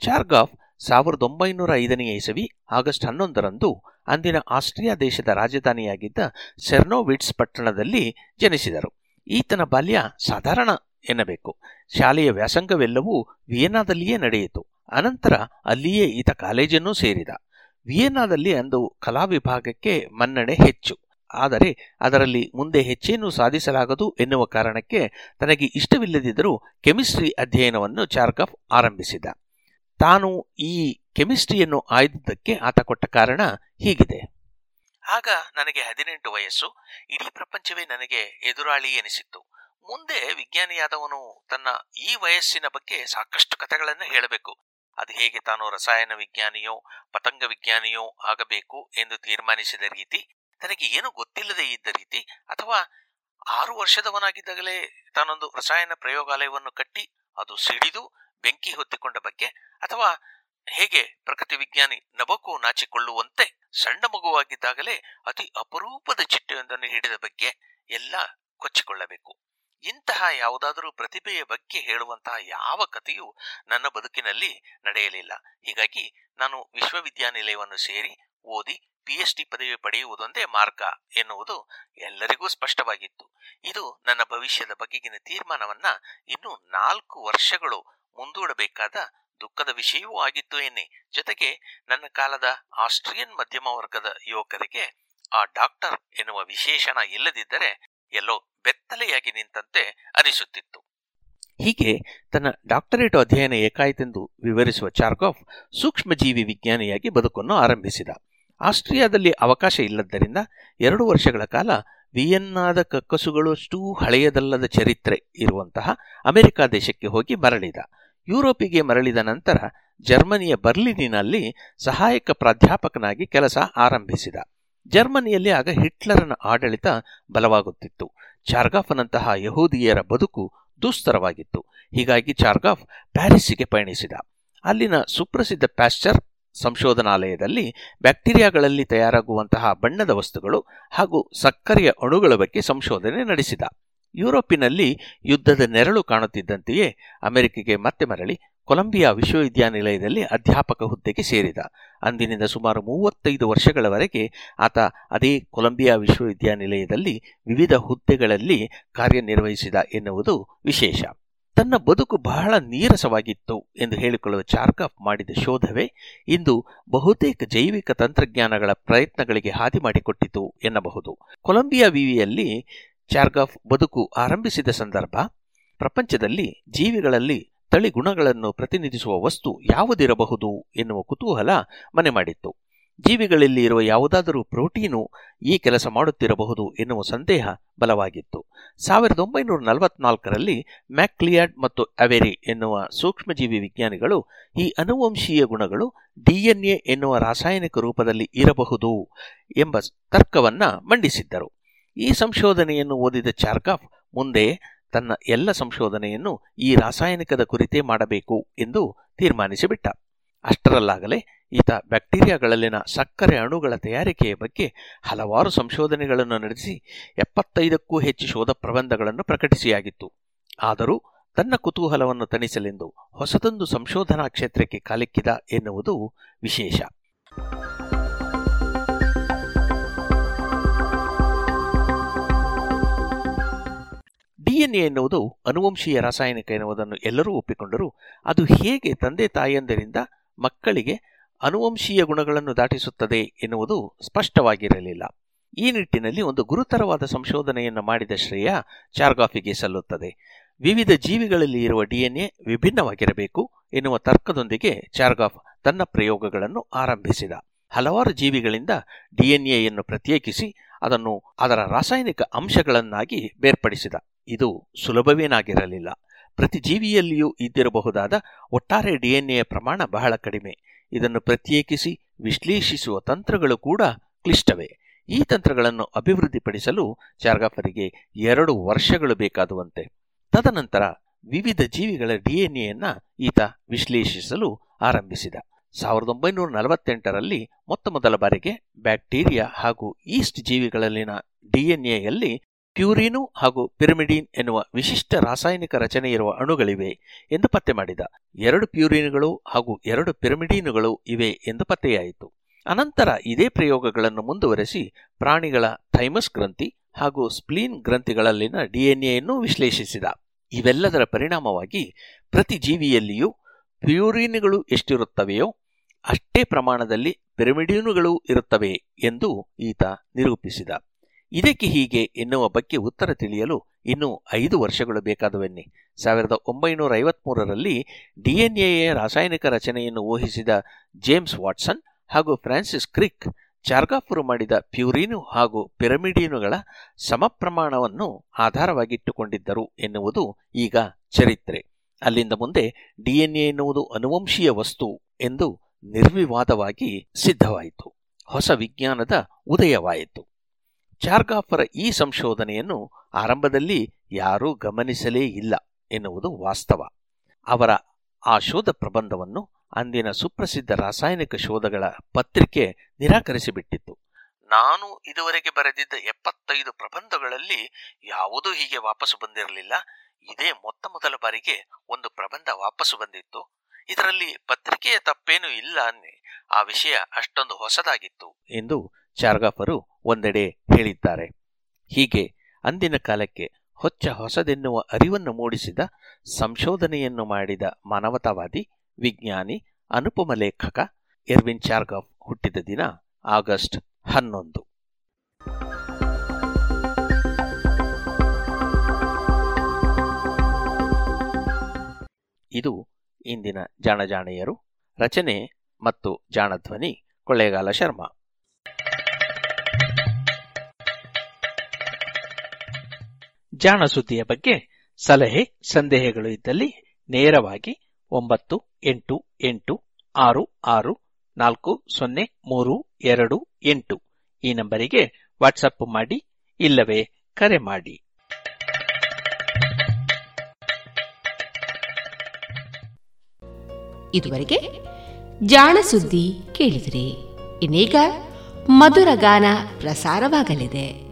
ಚಾರ್ಗಾಫ್ ಸಾವಿರದ ಒಂಬೈನೂರ ಐದನೇ ಇಸವಿ ಆಗಸ್ಟ್ ಹನ್ನೊಂದರಂದು ಅಂದಿನ ಆಸ್ಟ್ರಿಯಾ ದೇಶದ ರಾಜಧಾನಿಯಾಗಿದ್ದ ಸೆರ್ನೋವಿಟ್ಸ್ ಪಟ್ಟಣದಲ್ಲಿ ಜನಿಸಿದರು. ಈತನ ಬಾಲ್ಯ ಸಾಧಾರಣ ಎನ್ನಬೇಕು. ಶಾಲೆಯ ವ್ಯಾಸಂಗವೆಲ್ಲವೂ ವಿಯೆನ್ನಾದಲ್ಲಿಯೇ ನಡೆಯಿತು. ಅನಂತರ ಅಲ್ಲಿಯೇ ಈತ ಕಾಲೇಜನ್ನೂ ಸೇರಿದ. ವಿಯೆನ್ನಾದಲ್ಲಿ ಅಂದು ಕಲಾ ವಿಭಾಗಕ್ಕೆ ಮನ್ನಣೆ ಹೆಚ್ಚು. ಆದರೆ ಅದರಲ್ಲಿ ಮುಂದೆ ಹೆಚ್ಚೇನೂ ಸಾಧಿಸಲಾಗದು ಎನ್ನುವ ಕಾರಣಕ್ಕೆ ತನಗೆ ಇಷ್ಟವಿಲ್ಲದಿದ್ದರೂ ಕೆಮಿಸ್ಟ್ರಿ ಅಧ್ಯಯನವನ್ನು ಚಾರ್ಕಫ್ ಆರಂಭಿಸಿದ. ತಾನು ಈ ಕೆಮಿಸ್ಟ್ರಿಯನ್ನು ಆಯ್ದುದಕ್ಕೆ ಆತ ಕೊಟ್ಟ ಕಾರಣ ಹೀಗಿದೆ. ಆಗ ನನಗೆ ಹದಿನೆಂಟು ವಯಸ್ಸು. ಇಡೀ ಪ್ರಪಂಚವೇ ನನಗೆ ಎದುರಾಳಿ ಎನಿಸಿತ್ತು. ಮುಂದೆ ವಿಜ್ಞಾನಿಯಾದವನು ತನ್ನ ಈ ವಯಸ್ಸಿನ ಬಗ್ಗೆ ಸಾಕಷ್ಟು ಕಥೆಗಳನ್ನು ಹೇಳಬೇಕು. ಅದು ಹೇಗೆ ತಾನು ರಸಾಯನ ವಿಜ್ಞಾನಿಯೋ, ಪತಂಗ ವಿಜ್ಞಾನಿಯೋ ಆಗಬೇಕು ಎಂದು ತೀರ್ಮಾನಿಸಿದ ರೀತಿ ತನಗೆ ಏನು ಗೊತ್ತಿಲ್ಲದೆ ಇದ್ದ ರೀತಿ ಅಥವಾ ಆರು ವರ್ಷದವನಾಗಿದ್ದಾಗಲೇ ತಾನೊಂದು ರಸಾಯನ ಪ್ರಯೋಗಾಲಯವನ್ನು ಕಟ್ಟಿ ಅದು ಸಿಡಿದು ಬೆಂಕಿ ಹೊತ್ತಿಕೊಂಡ ಬಗ್ಗೆ ಅಥವಾ ಹೇಗೆ ಪ್ರಕೃತಿ ವಿಜ್ಞಾನಿ ನಬಕು ನಾಚಿಕೊಳ್ಳುವಂತೆ ಸಣ್ಣ ಮಗುವಾಗಿದ್ದಾಗಲೇ ಅತಿ ಅಪರೂಪದ ಚಿಟ್ಟೆಯೊಂದನ್ನು ಹಿಡಿದ ಬಗ್ಗೆ ಎಲ್ಲ ಕೊಚ್ಚಿಕೊಳ್ಳಬೇಕು. ಇಂತಹ ಯಾವುದಾದರೂ ಪ್ರತಿಭೆಯ ಬಗ್ಗೆ ಹೇಳುವಂತಹ ಯಾವ ಕಥೆಯೂ ನನ್ನ ಬದುಕಿನಲ್ಲಿ ನಡೆಯಲಿಲ್ಲ. ಹೀಗಾಗಿ ನಾನು ವಿಶ್ವವಿದ್ಯಾನಿಲಯವನ್ನು ಸೇರಿ ಓದಿ ಪಿಎಚ್ ಡಿ ಪದವಿ ಪಡೆಯುವುದೊಂದೇ ಮಾರ್ಗ ಎನ್ನುವುದು ಎಲ್ಲರಿಗೂ ಸ್ಪಷ್ಟವಾಗಿತ್ತು. ಇದು ನನ್ನ ಭವಿಷ್ಯದ ಬಗೆಗಿನ ತೀರ್ಮಾನವನ್ನ ಇನ್ನು ನಾಲ್ಕು ವರ್ಷಗಳು ಮುಂದೂಡಬೇಕಾದ ದುಃಖದ ವಿಷಯವೂ ಆಗಿತ್ತು ಎನ್ನಿ. ಜೊತೆಗೆ ನನ್ನ ಕಾಲದ ಆಸ್ಟ್ರಿಯನ್ ಮಧ್ಯಮ ವರ್ಗದ ಯುವಕರಿಗೆ ಆ ಡಾಕ್ಟರ್ ಎನ್ನುವ ವಿಶೇಷಣ ಇಲ್ಲದಿದ್ದರೆ ಎಲ್ಲೋ ಬೆತ್ತಲೆಯಾಗಿ ನಿಂತಂತೆ ಅನಿಸುತ್ತಿತ್ತು. ಹೀಗೆ ತನ್ನ ಡಾಕ್ಟರೇಟ್ ಅಧ್ಯಯನ ಏಕಾಯಿತೆಂದು ವಿವರಿಸುವ ಚಾರ್ಗಾಫ್ ಸೂಕ್ಷ್ಮಜೀವಿ ವಿಜ್ಞಾನಿಯಾಗಿ ಬದುಕನ್ನು ಆರಂಭಿಸಿದ. ಆಸ್ಟ್ರಿಯಾದಲ್ಲಿ ಅವಕಾಶ ಇಲ್ಲದ್ದರಿಂದ ಎರಡು ವರ್ಷಗಳ ಕಾಲ ವಿಯನ್ನಾದ ಕಕ್ಕಸುಗಳಷ್ಟು ಹಳೆಯದಲ್ಲದ ಚರಿತ್ರೆ ಇರುವಂತಹ ಅಮೆರಿಕ ದೇಶಕ್ಕೆ ಹೋಗಿ ಮರಳಿದ. ಯುರೋಪಿಗೆ ಮರಳಿದ ನಂತರ ಜರ್ಮನಿಯ ಬರ್ಲಿನಿನಲ್ಲಿ ಸಹಾಯಕ ಪ್ರಾಧ್ಯಾಪಕನಾಗಿ ಕೆಲಸ ಆರಂಭಿಸಿದ. ಜರ್ಮನಿಯಲ್ಲಿ ಆಗ ಹಿಟ್ಲರನ ಆಡಳಿತ ಬಲವಾಗುತ್ತಿತ್ತು. ಚಾರ್ಗಾಫ್ನಂತಹ ಯಹೂದಿಯರ ಬದುಕು ದುಸ್ತರವಾಗಿತ್ತು. ಹೀಗಾಗಿ ಚಾರ್ಗಾಫ್ ಪ್ಯಾರಿಸ್ಸಿಗೆ ಪಯಣಿಸಿದ. ಅಲ್ಲಿನ ಸುಪ್ರಸಿದ್ಧ ಪ್ಯಾಶ್ಚರ್ ಸಂಶೋಧನಾಲಯದಲ್ಲಿ ಬ್ಯಾಕ್ಟೀರಿಯಾಗಳಲ್ಲಿ ತಯಾರಾಗುವಂತಹ ಬಣ್ಣದ ವಸ್ತುಗಳು ಹಾಗೂ ಸಕ್ಕರೆಯ ಅಣುಗಳ ಬಗ್ಗೆ ಸಂಶೋಧನೆ ನಡೆಸಿದ. ಯುರೋಪಿನಲ್ಲಿ ಯುದ್ಧದ ನೆರಳು ಕಾಣುತ್ತಿದ್ದಂತೆಯೇ ಅಮೆರಿಕೆಗೆ ಮತ್ತೆ ಮರಳಿ ಕೊಲಂಬಿಯಾ ವಿಶ್ವವಿದ್ಯಾನಿಲಯದಲ್ಲಿ ಅಧ್ಯಾಪಕ ಹುದ್ದೆಗೆ ಸೇರಿದ. ಅಂದಿನಿಂದ ಸುಮಾರು ಮೂವತ್ತೈದು ವರ್ಷಗಳವರೆಗೆ ಆತ ಅದೇ ಕೊಲಂಬಿಯಾ ವಿಶ್ವವಿದ್ಯಾನಿಲಯದಲ್ಲಿ ವಿವಿಧ ಹುದ್ದೆಗಳಲ್ಲಿ ಕಾರ್ಯನಿರ್ವಹಿಸಿದ ಎನ್ನುವುದು ವಿಶೇಷ. ತನ್ನ ಬದುಕು ಬಹಳ ನೀರಸವಾಗಿತ್ತು ಎಂದು ಹೇಳಿಕೊಳ್ಳುವ ಚಾರ್ಕಾಫ್ ಮಾಡಿದ ಶೋಧವೇ ಇಂದು ಬಹುತೇಕ ಜೈವಿಕ ತಂತ್ರಜ್ಞಾನಗಳ ಪ್ರಯತ್ನಗಳಿಗೆ ಹಾದಿ ಮಾಡಿಕೊಟ್ಟಿತು ಎನ್ನಬಹುದು. ಕೊಲಂಬಿಯಾ ವಿವಿಯಲ್ಲಿ ಚಾರ್ಗಾಫ್ ಬದುಕು ಆರಂಭಿಸಿದ ಸಂದರ್ಭ, ಪ್ರಪಂಚದಲ್ಲಿ ಜೀವಿಗಳಲ್ಲಿ ತಳಿ ಗುಣಗಳನ್ನು ಪ್ರತಿನಿಧಿಸುವ ವಸ್ತು ಯಾವುದಿರಬಹುದು ಎನ್ನುವ ಕುತೂಹಲ ಮನೆ ಮಾಡಿತ್ತು. ಜೀವಿಗಳಲ್ಲಿ ಇರುವ ಯಾವುದಾದರೂ ಪ್ರೋಟೀನು ಈ ಕೆಲಸ ಮಾಡುತ್ತಿರಬಹುದು ಎನ್ನುವ ಸಂದೇಹ ಬಲವಾಗಿತ್ತು. ಸಾವಿರದ ಒಂಬೈನೂರ ನಲವತ್ನಾಲ್ಕರಲ್ಲಿ ಮ್ಯಾಕ್ಲಿಯಾಡ್ ಮತ್ತು ಅವೆರಿ ಎನ್ನುವ ಸೂಕ್ಷ್ಮಜೀವಿ ವಿಜ್ಞಾನಿಗಳು ಈ ಅನುವಂಶೀಯ ಗುಣಗಳು ಡಿಎನ್ಎ ಎನ್ನುವ ರಾಸಾಯನಿಕ ರೂಪದಲ್ಲಿ ಇರಬಹುದು ಎಂಬ ತರ್ಕವನ್ನ ಮಂಡಿಸಿದ್ದರು. ಈ ಸಂಶೋಧನೆಯನ್ನು ಓದಿದ ಚಾರ್ಕಾಫ್ ಮುಂದೆ ತನ್ನ ಎಲ್ಲ ಸಂಶೋಧನೆಯನ್ನು ಈ ರಾಸಾಯನಿಕದ ಕುರಿತೇ ಮಾಡಬೇಕು ಎಂದು ತೀರ್ಮಾನಿಸಿಬಿಟ್ಟ. ಅಷ್ಟರಲ್ಲಾಗಲೇ ಈತ ಬ್ಯಾಕ್ಟೀರಿಯಾಗಳಲ್ಲಿನ ಸಕ್ಕರೆ ಅಣುಗಳ ತಯಾರಿಕೆಯ ಬಗ್ಗೆ ಹಲವಾರು ಸಂಶೋಧನೆಗಳನ್ನು ನಡೆಸಿ ಎಪ್ಪತ್ತೈದಕ್ಕೂ ಹೆಚ್ಚು ಶೋಧ ಪ್ರಬಂಧಗಳನ್ನು ಪ್ರಕಟಿಸಿಯಾಗಿತ್ತು. ಆದರೂ ತನ್ನ ಕುತೂಹಲವನ್ನು ತಣಿಸಲೆಂದು ಹೊಸದೊಂದು ಸಂಶೋಧನಾ ಕ್ಷೇತ್ರಕ್ಕೆ ಕಾಲಿಕ್ಕಿದ ಎನ್ನುವುದು ವಿಶೇಷ. ಡಿಎನ್ಎ ಎನ್ನುವುದು ಅನುವಂಶೀಯ ರಾಸಾಯನಿಕ ಎನ್ನುವುದನ್ನು ಎಲ್ಲರೂ ಒಪ್ಪಿಕೊಂಡರೂ. ಅದು ಹೇಗೆ ತಂದೆ ತಾಯಿಯಂದರಿಂದ ಮಕ್ಕಳಿಗೆ ಅನುವಂಶೀಯ ಗುಣಗಳನ್ನು ದಾಟಿಸುತ್ತದೆ ಎನ್ನುವುದು ಸ್ಪಷ್ಟವಾಗಿರಲಿಲ್ಲ. ಈ ನಿಟ್ಟಿನಲ್ಲಿ ಒಂದು ಗುರುತರವಾದ ಸಂಶೋಧನೆಯನ್ನು ಮಾಡಿದ ಶ್ರೇಯ ಚಾರ್ಗಾಫಿಗೆ ಸಲ್ಲುತ್ತದೆ. ವಿವಿಧ ಜೀವಿಗಳಲ್ಲಿ ಇರುವ ಡಿಎನ್ಎ ವಿಭಿನ್ನವಾಗಿರಬೇಕು ಎನ್ನುವ ತರ್ಕದೊಂದಿಗೆ ಚಾರ್ಗಾಫ್ ತನ್ನ ಪ್ರಯೋಗಗಳನ್ನು ಆರಂಭಿಸಿದ. ಹಲವಾರು ಜೀವಿಗಳಿಂದ ಡಿಎನ್ಎಯನ್ನು ಪ್ರತ್ಯೇಕಿಸಿ ಅದನ್ನು ಅದರ ರಾಸಾಯನಿಕ ಅಂಶಗಳನ್ನಾಗಿ ಬೇರ್ಪಡಿಸಿದ. ಇದು ಸುಲಭವೇನಾಗಿರಲಿಲ್ಲ. ಪ್ರತಿ ಜೀವಿಯಲ್ಲಿಯೂ ಇದ್ದಿರಬಹುದಾದ ಒಟ್ಟಾರೆ ಡಿಎನ್ಎ ಪ್ರಮಾಣ ಬಹಳ ಕಡಿಮೆ. ಇದನ್ನು ಪ್ರತ್ಯೇಕಿಸಿ, ವಿಶ್ಲೇಷಿಸುವ ತಂತ್ರಗಳು ಕೂಡ ಕ್ಲಿಷ್ಟವೇ. ಈ ತಂತ್ರಗಳನ್ನು ಅಭಿವೃದ್ಧಿಪಡಿಸಲು ಚಾರ್ಗಾಫರಿಗೆ ಎರಡು ವರ್ಷಗಳು ಬೇಕಾದುವಂತೆ. ತದನಂತರ ವಿವಿಧ ಜೀವಿಗಳ ಡಿಎನ್ಎಯನ್ನ ಈತ ವಿಶ್ಲೇಷಿಸಲು ಆರಂಭಿಸಿದ. ಸಾವಿರದ ಒಂಬೈನೂರ ನಲವತ್ತೆಂಟರಲ್ಲಿ ಮೊತ್ತ ಮೊದಲ ಬಾರಿಗೆ ಬ್ಯಾಕ್ಟೀರಿಯಾ ಹಾಗೂ ಈಸ್ಟ್ ಜೀವಿಗಳಲ್ಲಿನ ಡಿಎನ್ಎಯಲ್ಲಿ ಪ್ಯೂರಿನು ಹಾಗೂ ಪಿರಿಮಿಡಿನ್ ಎನ್ನುವ ವಿಶಿಷ್ಟ ರಾಸಾಯನಿಕ ರಚನೆ ಇರುವ ಅಣುಗಳಿವೆ ಎಂದು ಪತ್ತೆ ಮಾಡಿದ. ಎರಡು ಪ್ಯೂರಿನ್ಗಳು ಹಾಗೂ ಎರಡು ಪಿರಮಿಡೀನುಗಳು ಇವೆ ಎಂದು ಪತ್ತೆಯಾಯಿತು. ಅನಂತರ ಇದೇ ಪ್ರಯೋಗಗಳನ್ನು ಮುಂದುವರೆಸಿ ಪ್ರಾಣಿಗಳ ಥೈಮಸ್ ಗ್ರಂಥಿ ಹಾಗೂ ಸ್ಪ್ಲೀನ್ ಗ್ರಂಥಿಗಳಲ್ಲಿನ ಡಿಎನ್ಎಯನ್ನು ವಿಶ್ಲೇಷಿಸಿದ. ಇವೆಲ್ಲದರ ಪರಿಣಾಮವಾಗಿ ಪ್ರತಿ ಜೀವಿಯಲ್ಲಿಯೂ ಪ್ಯೂರಿನ್ಗಳು ಎಷ್ಟಿರುತ್ತವೆಯೋ ಅಷ್ಟೇ ಪ್ರಮಾಣದಲ್ಲಿ ಪಿರಮಿಡಿನುಗಳು ಇರುತ್ತವೆ ಎಂದು ಈತ ನಿರೂಪಿಸಿದ. ಇದಕ್ಕೆ ಹೀಗೆ ಎನ್ನುವ ಬಗ್ಗೆ ಉತ್ತರ ತಿಳಿಯಲು ಇನ್ನೂ ಐದು ವರ್ಷಗಳು ಬೇಕಾದವೆನ್ನಿ. ಸಾವಿರದ ಒಂಬೈನೂರ ಐವತ್ಮೂರರಲ್ಲಿ ಡಿಎನ್ಎಯ ರಾಸಾಯನಿಕ ರಚನೆಯನ್ನು ಊಹಿಸಿದ ಜೇಮ್ಸ್ ವಾಟ್ಸನ್ ಹಾಗೂ ಫ್ರಾನ್ಸಿಸ್ ಕ್ರಿಕ್ ಚಾರ್ಗಾಪುರು ಮಾಡಿದ ಪ್ಯೂರಿನು ಹಾಗೂ ಪಿರಮಿಡಿನುಗಳ ಸಮಪ್ರಮಾಣವನ್ನು ಆಧಾರವಾಗಿಟ್ಟುಕೊಂಡಿದ್ದರು ಎನ್ನುವುದು ಈಗ ಚರಿತ್ರೆ. ಅಲ್ಲಿಂದ ಮುಂದೆ ಡಿಎನ್ಎ ಎನ್ನುವುದು ಅನುವಂಶೀಯ ವಸ್ತು ಎಂದು ನಿರ್ವಿವಾದವಾಗಿ ಸಿದ್ಧವಾಯಿತು. ಹೊಸ ವಿಜ್ಞಾನದ ಉದಯವಾಯಿತು. ಚಾರ್ಗಾಫರ ಈ ಸಂಶೋಧನೆಯನ್ನು ಆರಂಭದಲ್ಲಿ ಯಾರೂ ಗಮನಿಸಲೇ ಇಲ್ಲ ಎನ್ನುವುದು ವಾಸ್ತವ. ಅವರ ಆ ಶೋಧ ಪ್ರಬಂಧವನ್ನು ಅಂದಿನ ಸುಪ್ರಸಿದ್ಧ ರಾಸಾಯನಿಕ ಶೋಧಗಳ ಪತ್ರಿಕೆ ನಿರಾಕರಿಸಿಬಿಟ್ಟಿತ್ತು. ನಾನು ಇದುವರೆಗೆ ಬರೆದಿದ್ದ ಎಪ್ಪತ್ತೈದು ಪ್ರಬಂಧಗಳಲ್ಲಿ ಯಾವುದೂ ಹೀಗೆ ವಾಪಸ್ಸು ಬಂದಿರಲಿಲ್ಲ. ಇದೇ ಮೊತ್ತ ಮೊದಲ ಬಾರಿಗೆ ಒಂದು ಪ್ರಬಂಧ ವಾಪಸ್ಸು ಬಂದಿತ್ತು. ಇದರಲ್ಲಿ ಪತ್ರಿಕೆಯ ತಪ್ಪೇನೂ ಇಲ್ಲ ಆ ವಿಷಯ ಅಷ್ಟೊಂದು ಹೊಸದಾಗಿತ್ತು ಎಂದು ಚಾರ್ಗಾಫರು ಒಂದೆಡೆ ಹೇಳಿದ್ದಾರೆ. ಹೀಗೆ ಅಂದಿನ ಕಾಲಕ್ಕೆ ಹೊಚ್ಚ ಹೊಸದೆನ್ನುವ ಅರಿವನ್ನು ಮೂಡಿಸಿದ, ಸಂಶೋಧನೆಯನ್ನು ಮಾಡಿದ ಮಾನವತಾವಾದಿ, ವಿಜ್ಞಾನಿ, ಅನುಪಮ ಲೇಖಕ ಎರ್ವಿನ್ ಚಾರ್ಗವ್ ಹುಟ್ಟಿದ ದಿನ ಆಗಸ್ಟ್ ಹನ್ನೊಂದು. ಇದು ಇಂದಿನ ಜಾಣಜಾಣೆಯರು. ರಚನೆ ಮತ್ತು ಜಾಣಧ್ವನಿ, ಕೊಳ್ಳೇಗಾಲ ಶರ್ಮಾ. ಜಾಣ ಸುದ್ದಿಯ ಬಗ್ಗೆ ಸಲಹೆ ಸಂದೇಹಗಳು ಇದ್ದಲ್ಲಿ ನೇರವಾಗಿ ಒಂಬತ್ತು ಎಂಟು ಎಂಟು ಆರು ಆರು ನಾಲ್ಕು ಸೊನ್ನೆ ಮೂರು ಎರಡು ಎಂಟು ಈ ನಂಬರಿಗೆ ವಾಟ್ಸಪ್ ಮಾಡಿ ಇಲ್ಲವೇ ಕರೆ ಮಾಡಿ. ಇದುವರೆಗೆ ಜಾಣ ಸುದ್ದಿ ಕೇಳಿದ್ರಿ. ಇನ್ನೀಗ ಮಧುರ ಗಾನ ಪ್ರಸಾರವಾಗಲಿದೆ.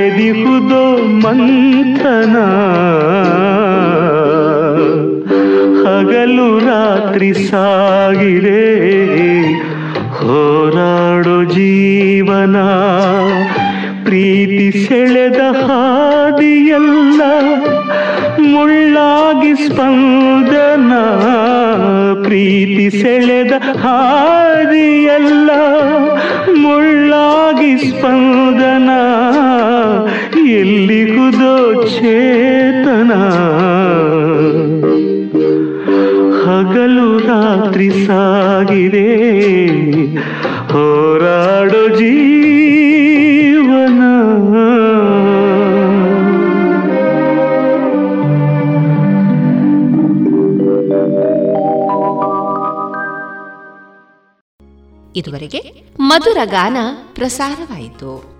ನಡೆದಿಹುದೋ ಮಂಥನ ಹಗಲು ರಾತ್ರಿ ಸಾಗಿರೆ ಹೋರಾಡೋ ಜೀವನ. ಪ್ರೀತಿ ಸೆಳೆದ ಹಾದಿಯಲ್ಲ, ಮುಳ್ಳಾಗಿ ಸ್ಪಂದನ. ಪ್ರೀತಿ ಸೆಳೆದ ಹಾದಿಯಲ್ಲ, ಮುಳ್ಳಾಗಿ ಸ್ಪಂದನ. ಚೇತನ. ಹಗಲು ರಾತ್ರಿ ಸಾಗಿದೆ. ಹೋರಾಡೋ ಜೀವನ. ಇದುವರೆಗೆ ಮಧುರ ಗಾನ ಪ್ರಸಾರವಾಯಿತು.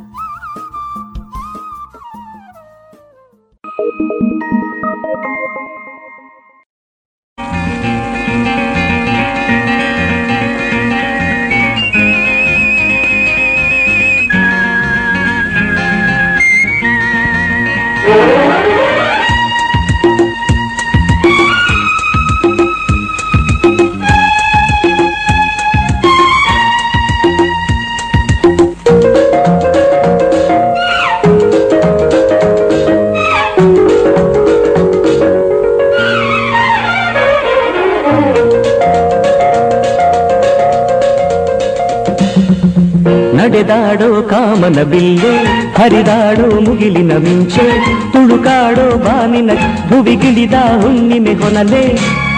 ಕಾಮನ ಬಿಲ್ಲೆ, ಹರಿದಾಡೋ ಮುಗಿಲಿನ ಮಿಂಚೆ ತುಳುಕಾಡೋ ಬಾನಿನ ಭುವಿಗಿಳಿದ ಹುಣ್ಣಿಮೆ ಹೊನಲೆ.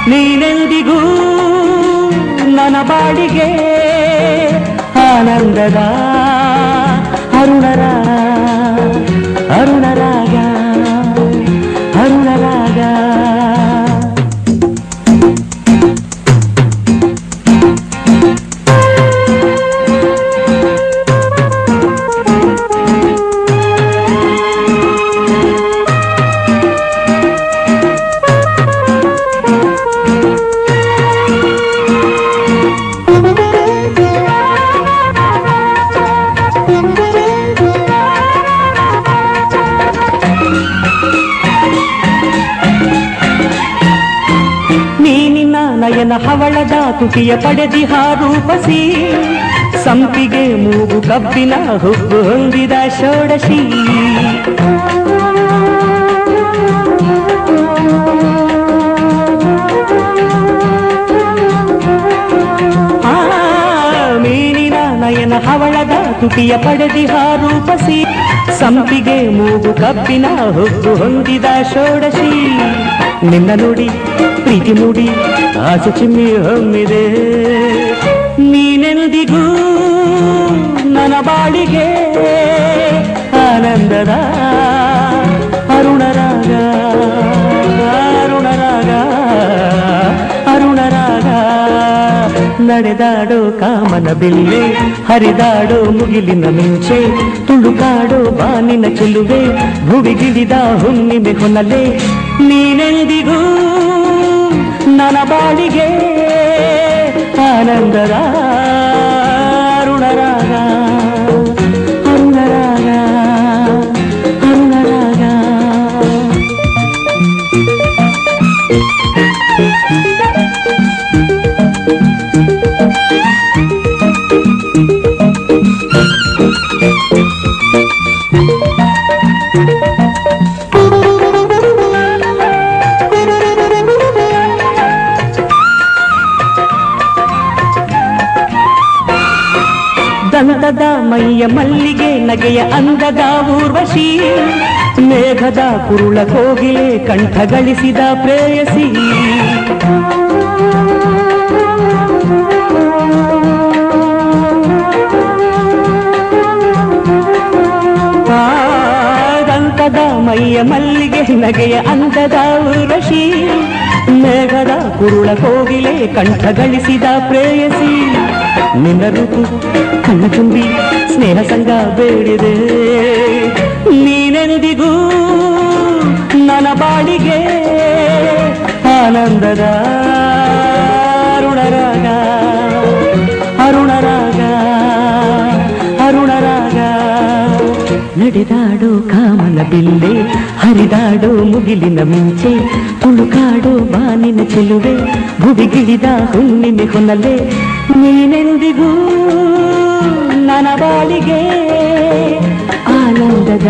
ನೀನೆಂದಿಗೂ ನನ್ನ ಬಾಡಿಗೆ ಆನಂದದ ಅರುಣರ ಹವಳದ ತುಟಿಯ ಪಡೆದಿ ಹಾರೂಪಸಿ. ಸಂಪಿಗೆ ಮೂಗು ಕಬ್ಬಿನ ಹುಬ್ಬು ಹೊಂದಿದ ಷೋಡಶಿ. ತುಟಿಯ ಪಡೆದಿ ಹಾರೂಪಸಿ ಸಂಪಿಗೆ ಮೂಗು ಕಬ್ಬಿನ ಹುಬ್ಬು ಹೊಂದಿದ ಷೋಡಶಿ. ನಿನ್ನ ನುಡಿ, ಪ್ರೀತಿ ನುಡಿ ಆಸೆ ಚಿಮ್ಮಿ ಹೊಮ್ಮಿದೆ. ನೀನೆಂದಿಗೂ ನನ್ನ ಬಾಳಿಗೆ ಆನಂದದ ನಡೆದಾಡೋ ಕಾಮನ ಬಿಲ್ಲೆ ಹರಿದಾಡೋ ಮುಗಿಲಿನ ಮಿಂಚೆ, ತುಳುಕಾಡೋ ಬಾನಿನ ಚೆಲುವೆ, ಭುವಿಗಿಳಿದ ಹುಣ್ಣಿಮೆ ಹೊನಲೆ. ನೀನೆಂದಿಗೂ ನನ್ನ ಬಾಳಿಗೆ ಆನಂದದ ಮೇಘದ ಕುರುಳ ಕೋಗಿಲೆ ಕಂಠ ಗಳಿಸಿದ ಪ್ರೇಯಸಿ. ದಂತದ ಮೈಯ ಮಲ್ಲಿಗೆ ನಗೆಯ ಅಂದದ ಊರ್ವಶಿ ಮೇಘದ ಕುರುಳ ಕೋಗಿಲೆ ಕಂಠ ಗಳಿಸಿದ ಪ್ರೇಯಸಿ. ನಿನ್ನ ಋತು, ಕಣ್ಣು ತುಂಬಿ ಸ್ನೇಹ ಸಂಗ ಬೇಡಿದೆ. ನೀನೆಂದಿಗೂ ನನ್ನ ಬಾಡಿಗೆ ಆನಂದದ ಅರುಣರಾಗ ಅರುಣರಾಗ ಅರುಣರಾಗ ನಡೆದಾಡೋ ಕಾಮನ ಬಿಲ್ಲೆ, ಹರಿದಾಡೋ ಮುಗಿಲಿನ ಮಿಂಚೆ, ತುಳುಕಾಡೋ ಬಾನಿನ ಚೆಲುವೆ, ಭುವಿಗಿಳಿದ ಹುಣ್ಣಿಮೆ ಹೊನಲೆ. ನೀನೆಂದಿಗೂ ನನ್ನ ಬಾಳಿಗೆ ಆನಂದದ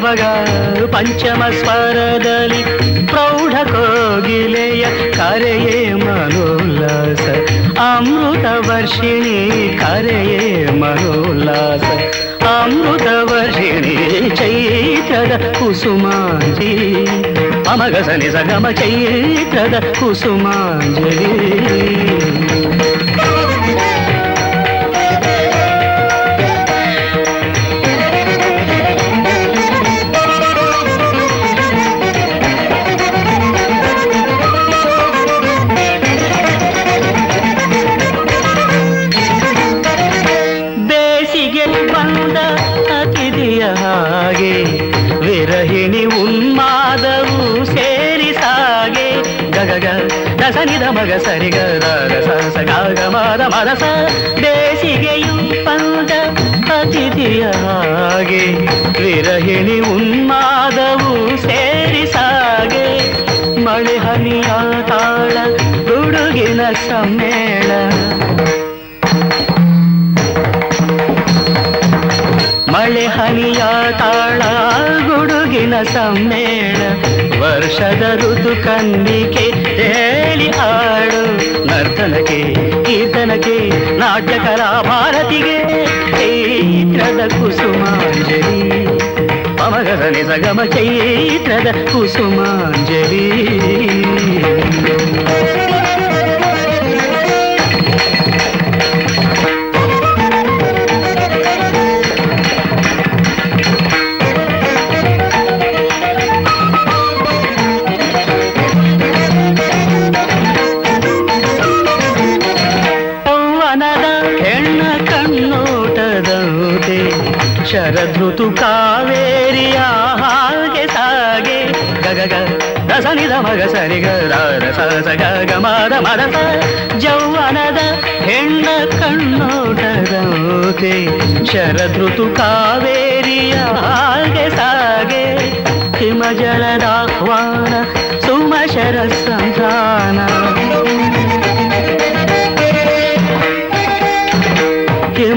ಮದ ನಿಬ ಮಬಗ ಪಂಚಮ ಸ್ವರದಲ್ಲಿ ಪ್ರೌಢ ಕೋಗಿಲೆಯ ಕರೆಯೇ ಮನೋಲ್ಲಾಸ ಅಮೃತ ವರ್ಷಿಣಿ ಕರೆಯೇ ಮನೋಲ್ಲಾಸ ಅಮೃತ ವರ್ಷಿಣಿ ಚೈತ್ರದ ಕುಸುಮಾಂಜಲಿ ಅಮಗ ಸನಿ ಸಗಮ ಚೈತ್ರದ ಕುಸುಮಾಂಜಲಿ ಮಗ ಸರಿಗ ಸಾಗ ಮದ ಮದ ಸ ಬೇಸಿಗೆಯು ಪಂದ ಅತಿಥಿಯ ಹಾಗೆ ವಿರಹಿಣಿ ಉನ್ಮಾದವು ಸೇರಿ ಸಾಗೆ, ಮಳೆ ಹನಿಯ ತಾಳ ಗುಡುಗಿನ ಸಮ್ಮೇಳ. ಮಳೆ ಹನಿಯ ತಾಳ, ಗುಡುಗಿನ ಸಮ್ಮೇಳ, ವರ್ಷದ ಋತು ಕಂದಿಕೆ ಹೇಳಿ ಹಾಡು. ನರ್ತನಕ್ಕೆ, ಕೀರ್ತನಕ್ಕೆ ನಾಟ್ಯ ಕಲಾ ಭಾರತಿಗೆ, ಚೈತ್ರದ ಕುಸುಮಾಂಜಲಿ. ಪಮಗಸನೆ ಸಗಮ ಚೈತ್ರದ ಕುಸುಮಾಂಜಲಿ. ಶರದೃತು ಕಾವೇರಿಯ ಹಾಗೆ ಸಾಗೆ. ಗಗಗ ನಿಧ ಮಗ ಸರಿಗ ರಸ ಸ ಗ ಗ ಮದ ಮದ ಜೌವನದ ಹೆಣ್ಣ ಕಣ್ಣೋಟದಂತೆ ಶರದೃತು ಕಾವೇರಿಯ ಹಾಗೆ ಸಾಗೆ. ಹಿಮಜಲದಾಹ್ವಾನ ಸುಮಶರ ಸಂಧಾನ.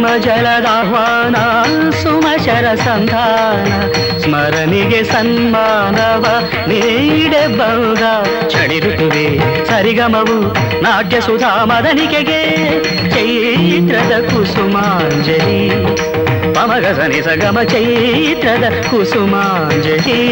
ಹಿಮ ಜಲದಾಹ್ವಾನ ಸುಮಶರ ಸಂಧಾನ ಸ್ಮರಣಿಗೆ ಸನ್ಮಾನವ ನೀಡಬಹುದ ಚಳಿ ಋತುವೆ, ಸರಿಗಮವು ನಾಟ್ಯ ಸುಧಾ ಮದನಿಕೆಗೆ, ಚೈತ್ರದ ಕುಸುಮಾಂಜಲಿ. ಪಮಗಸನಿ ಸಗಮ ಚೈತ್ರದ ಕುಸುಮಾಂಜಲಿ.